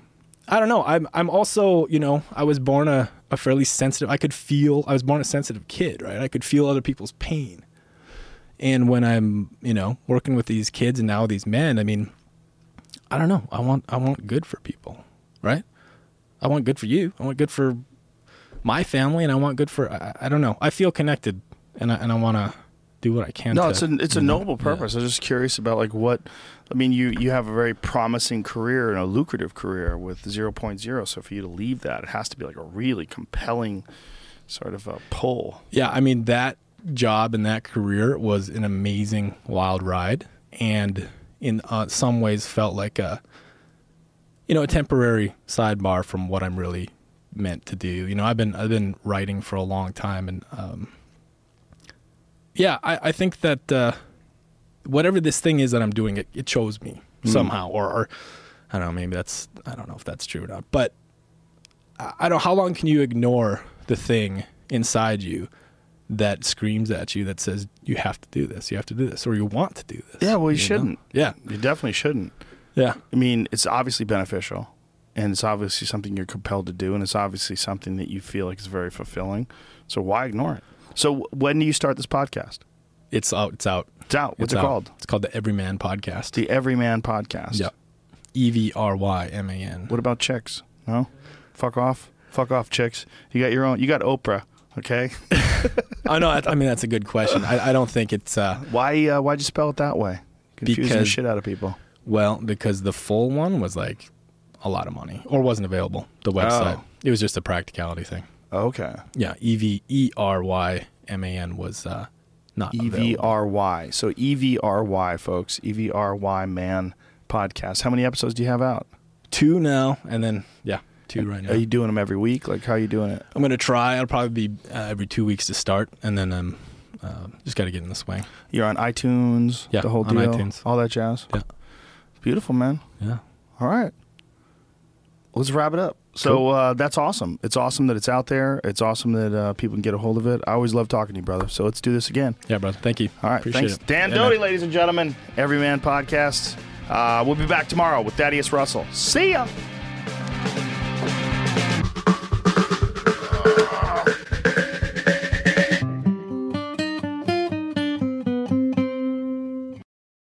S1: I don't know. I'm I'm also, you know, I was born a, a fairly sensitive. I could feel. I was born a sensitive kid, right? I could feel other people's pain. And when I'm, you know, working with these kids and now these men, I mean, I don't know. I want I want good for people, right? I want good for you. I want good for my family, and I want good for I, I don't know. I feel connected, and I and I want to do what I can.
S2: no
S1: to,
S2: it's a it's a
S1: know,
S2: noble
S1: yeah.
S2: purpose i was just curious about like what i mean you you have a very promising career and a lucrative career with 0.0 so for you to leave that it has to be like a really compelling sort of a pull.
S1: Yeah, I mean that job and that career was an amazing wild ride, and in uh, some ways felt like a, you know, a temporary sidebar from what I'm really meant to do. You know, I've been I've been writing for a long time, and um, yeah, I, I think that uh, whatever this thing is that I'm doing, it, it chose me somehow, or, or I don't know, maybe that's I don't know if that's true or not, but I I don't. Know, how long can you ignore the thing inside you that screams at you that says you have to do this, you have to do this, or you want to do this?
S2: Yeah, well, you,
S1: know?
S2: shouldn't.
S1: Yeah,
S2: You definitely shouldn't.
S1: yeah,
S2: I mean, it's obviously beneficial, and it's obviously something you're compelled to do, and it's obviously something that you feel like is very fulfilling. So why ignore it? So when do you start this podcast?
S1: it's out. It's out.
S2: It's out. What's
S1: It's
S2: it
S1: out.
S2: called?
S1: It's called the Everyman Podcast.
S2: The Everyman Podcast.
S1: Yeah, E V R Y M A N.
S2: What about chicks? No, fuck off, fuck off, chicks. You got your own. You got Oprah. Okay.
S1: I know. I mean, that's a good question. I, I don't think it's uh,
S2: why? Uh, why'd you spell it that way? Confusing the
S1: Because-
S2: shit out of people.
S1: well because the full one was like a lot of money or wasn't available. The website.
S2: Oh.
S1: It was just a practicality thing.
S2: Okay.
S1: Yeah, E V E R Y M A N was uh, not
S2: E V. R Y. So E V R Y, folks. E V R Y Man podcast. How many episodes do you have out?
S1: two now, and then yeah, two right now.
S2: Are you doing them every week? Like, how are you doing it?
S1: I'm gonna try. I'll probably be uh, every two weeks to start, and then um, uh, just got to get in the swing.
S2: You're on iTunes,
S1: Yeah,
S2: the whole
S1: on
S2: deal,
S1: iTunes.
S2: all that jazz.
S1: Yeah.
S2: Beautiful, man.
S1: Yeah.
S2: All right let's wrap it up. So
S1: cool.
S2: uh, that's awesome. It's awesome that it's out there. It's awesome that uh, people can get a hold of it. I always love talking to you, brother. So let's do this again.
S1: Yeah, brother. Thank you.
S2: All right.
S1: Appreciate
S2: thanks.
S1: It.
S2: Dan Doty, ladies and gentlemen. Everyman Podcast. Uh, we'll be back tomorrow with Thaddeus Russell. See ya.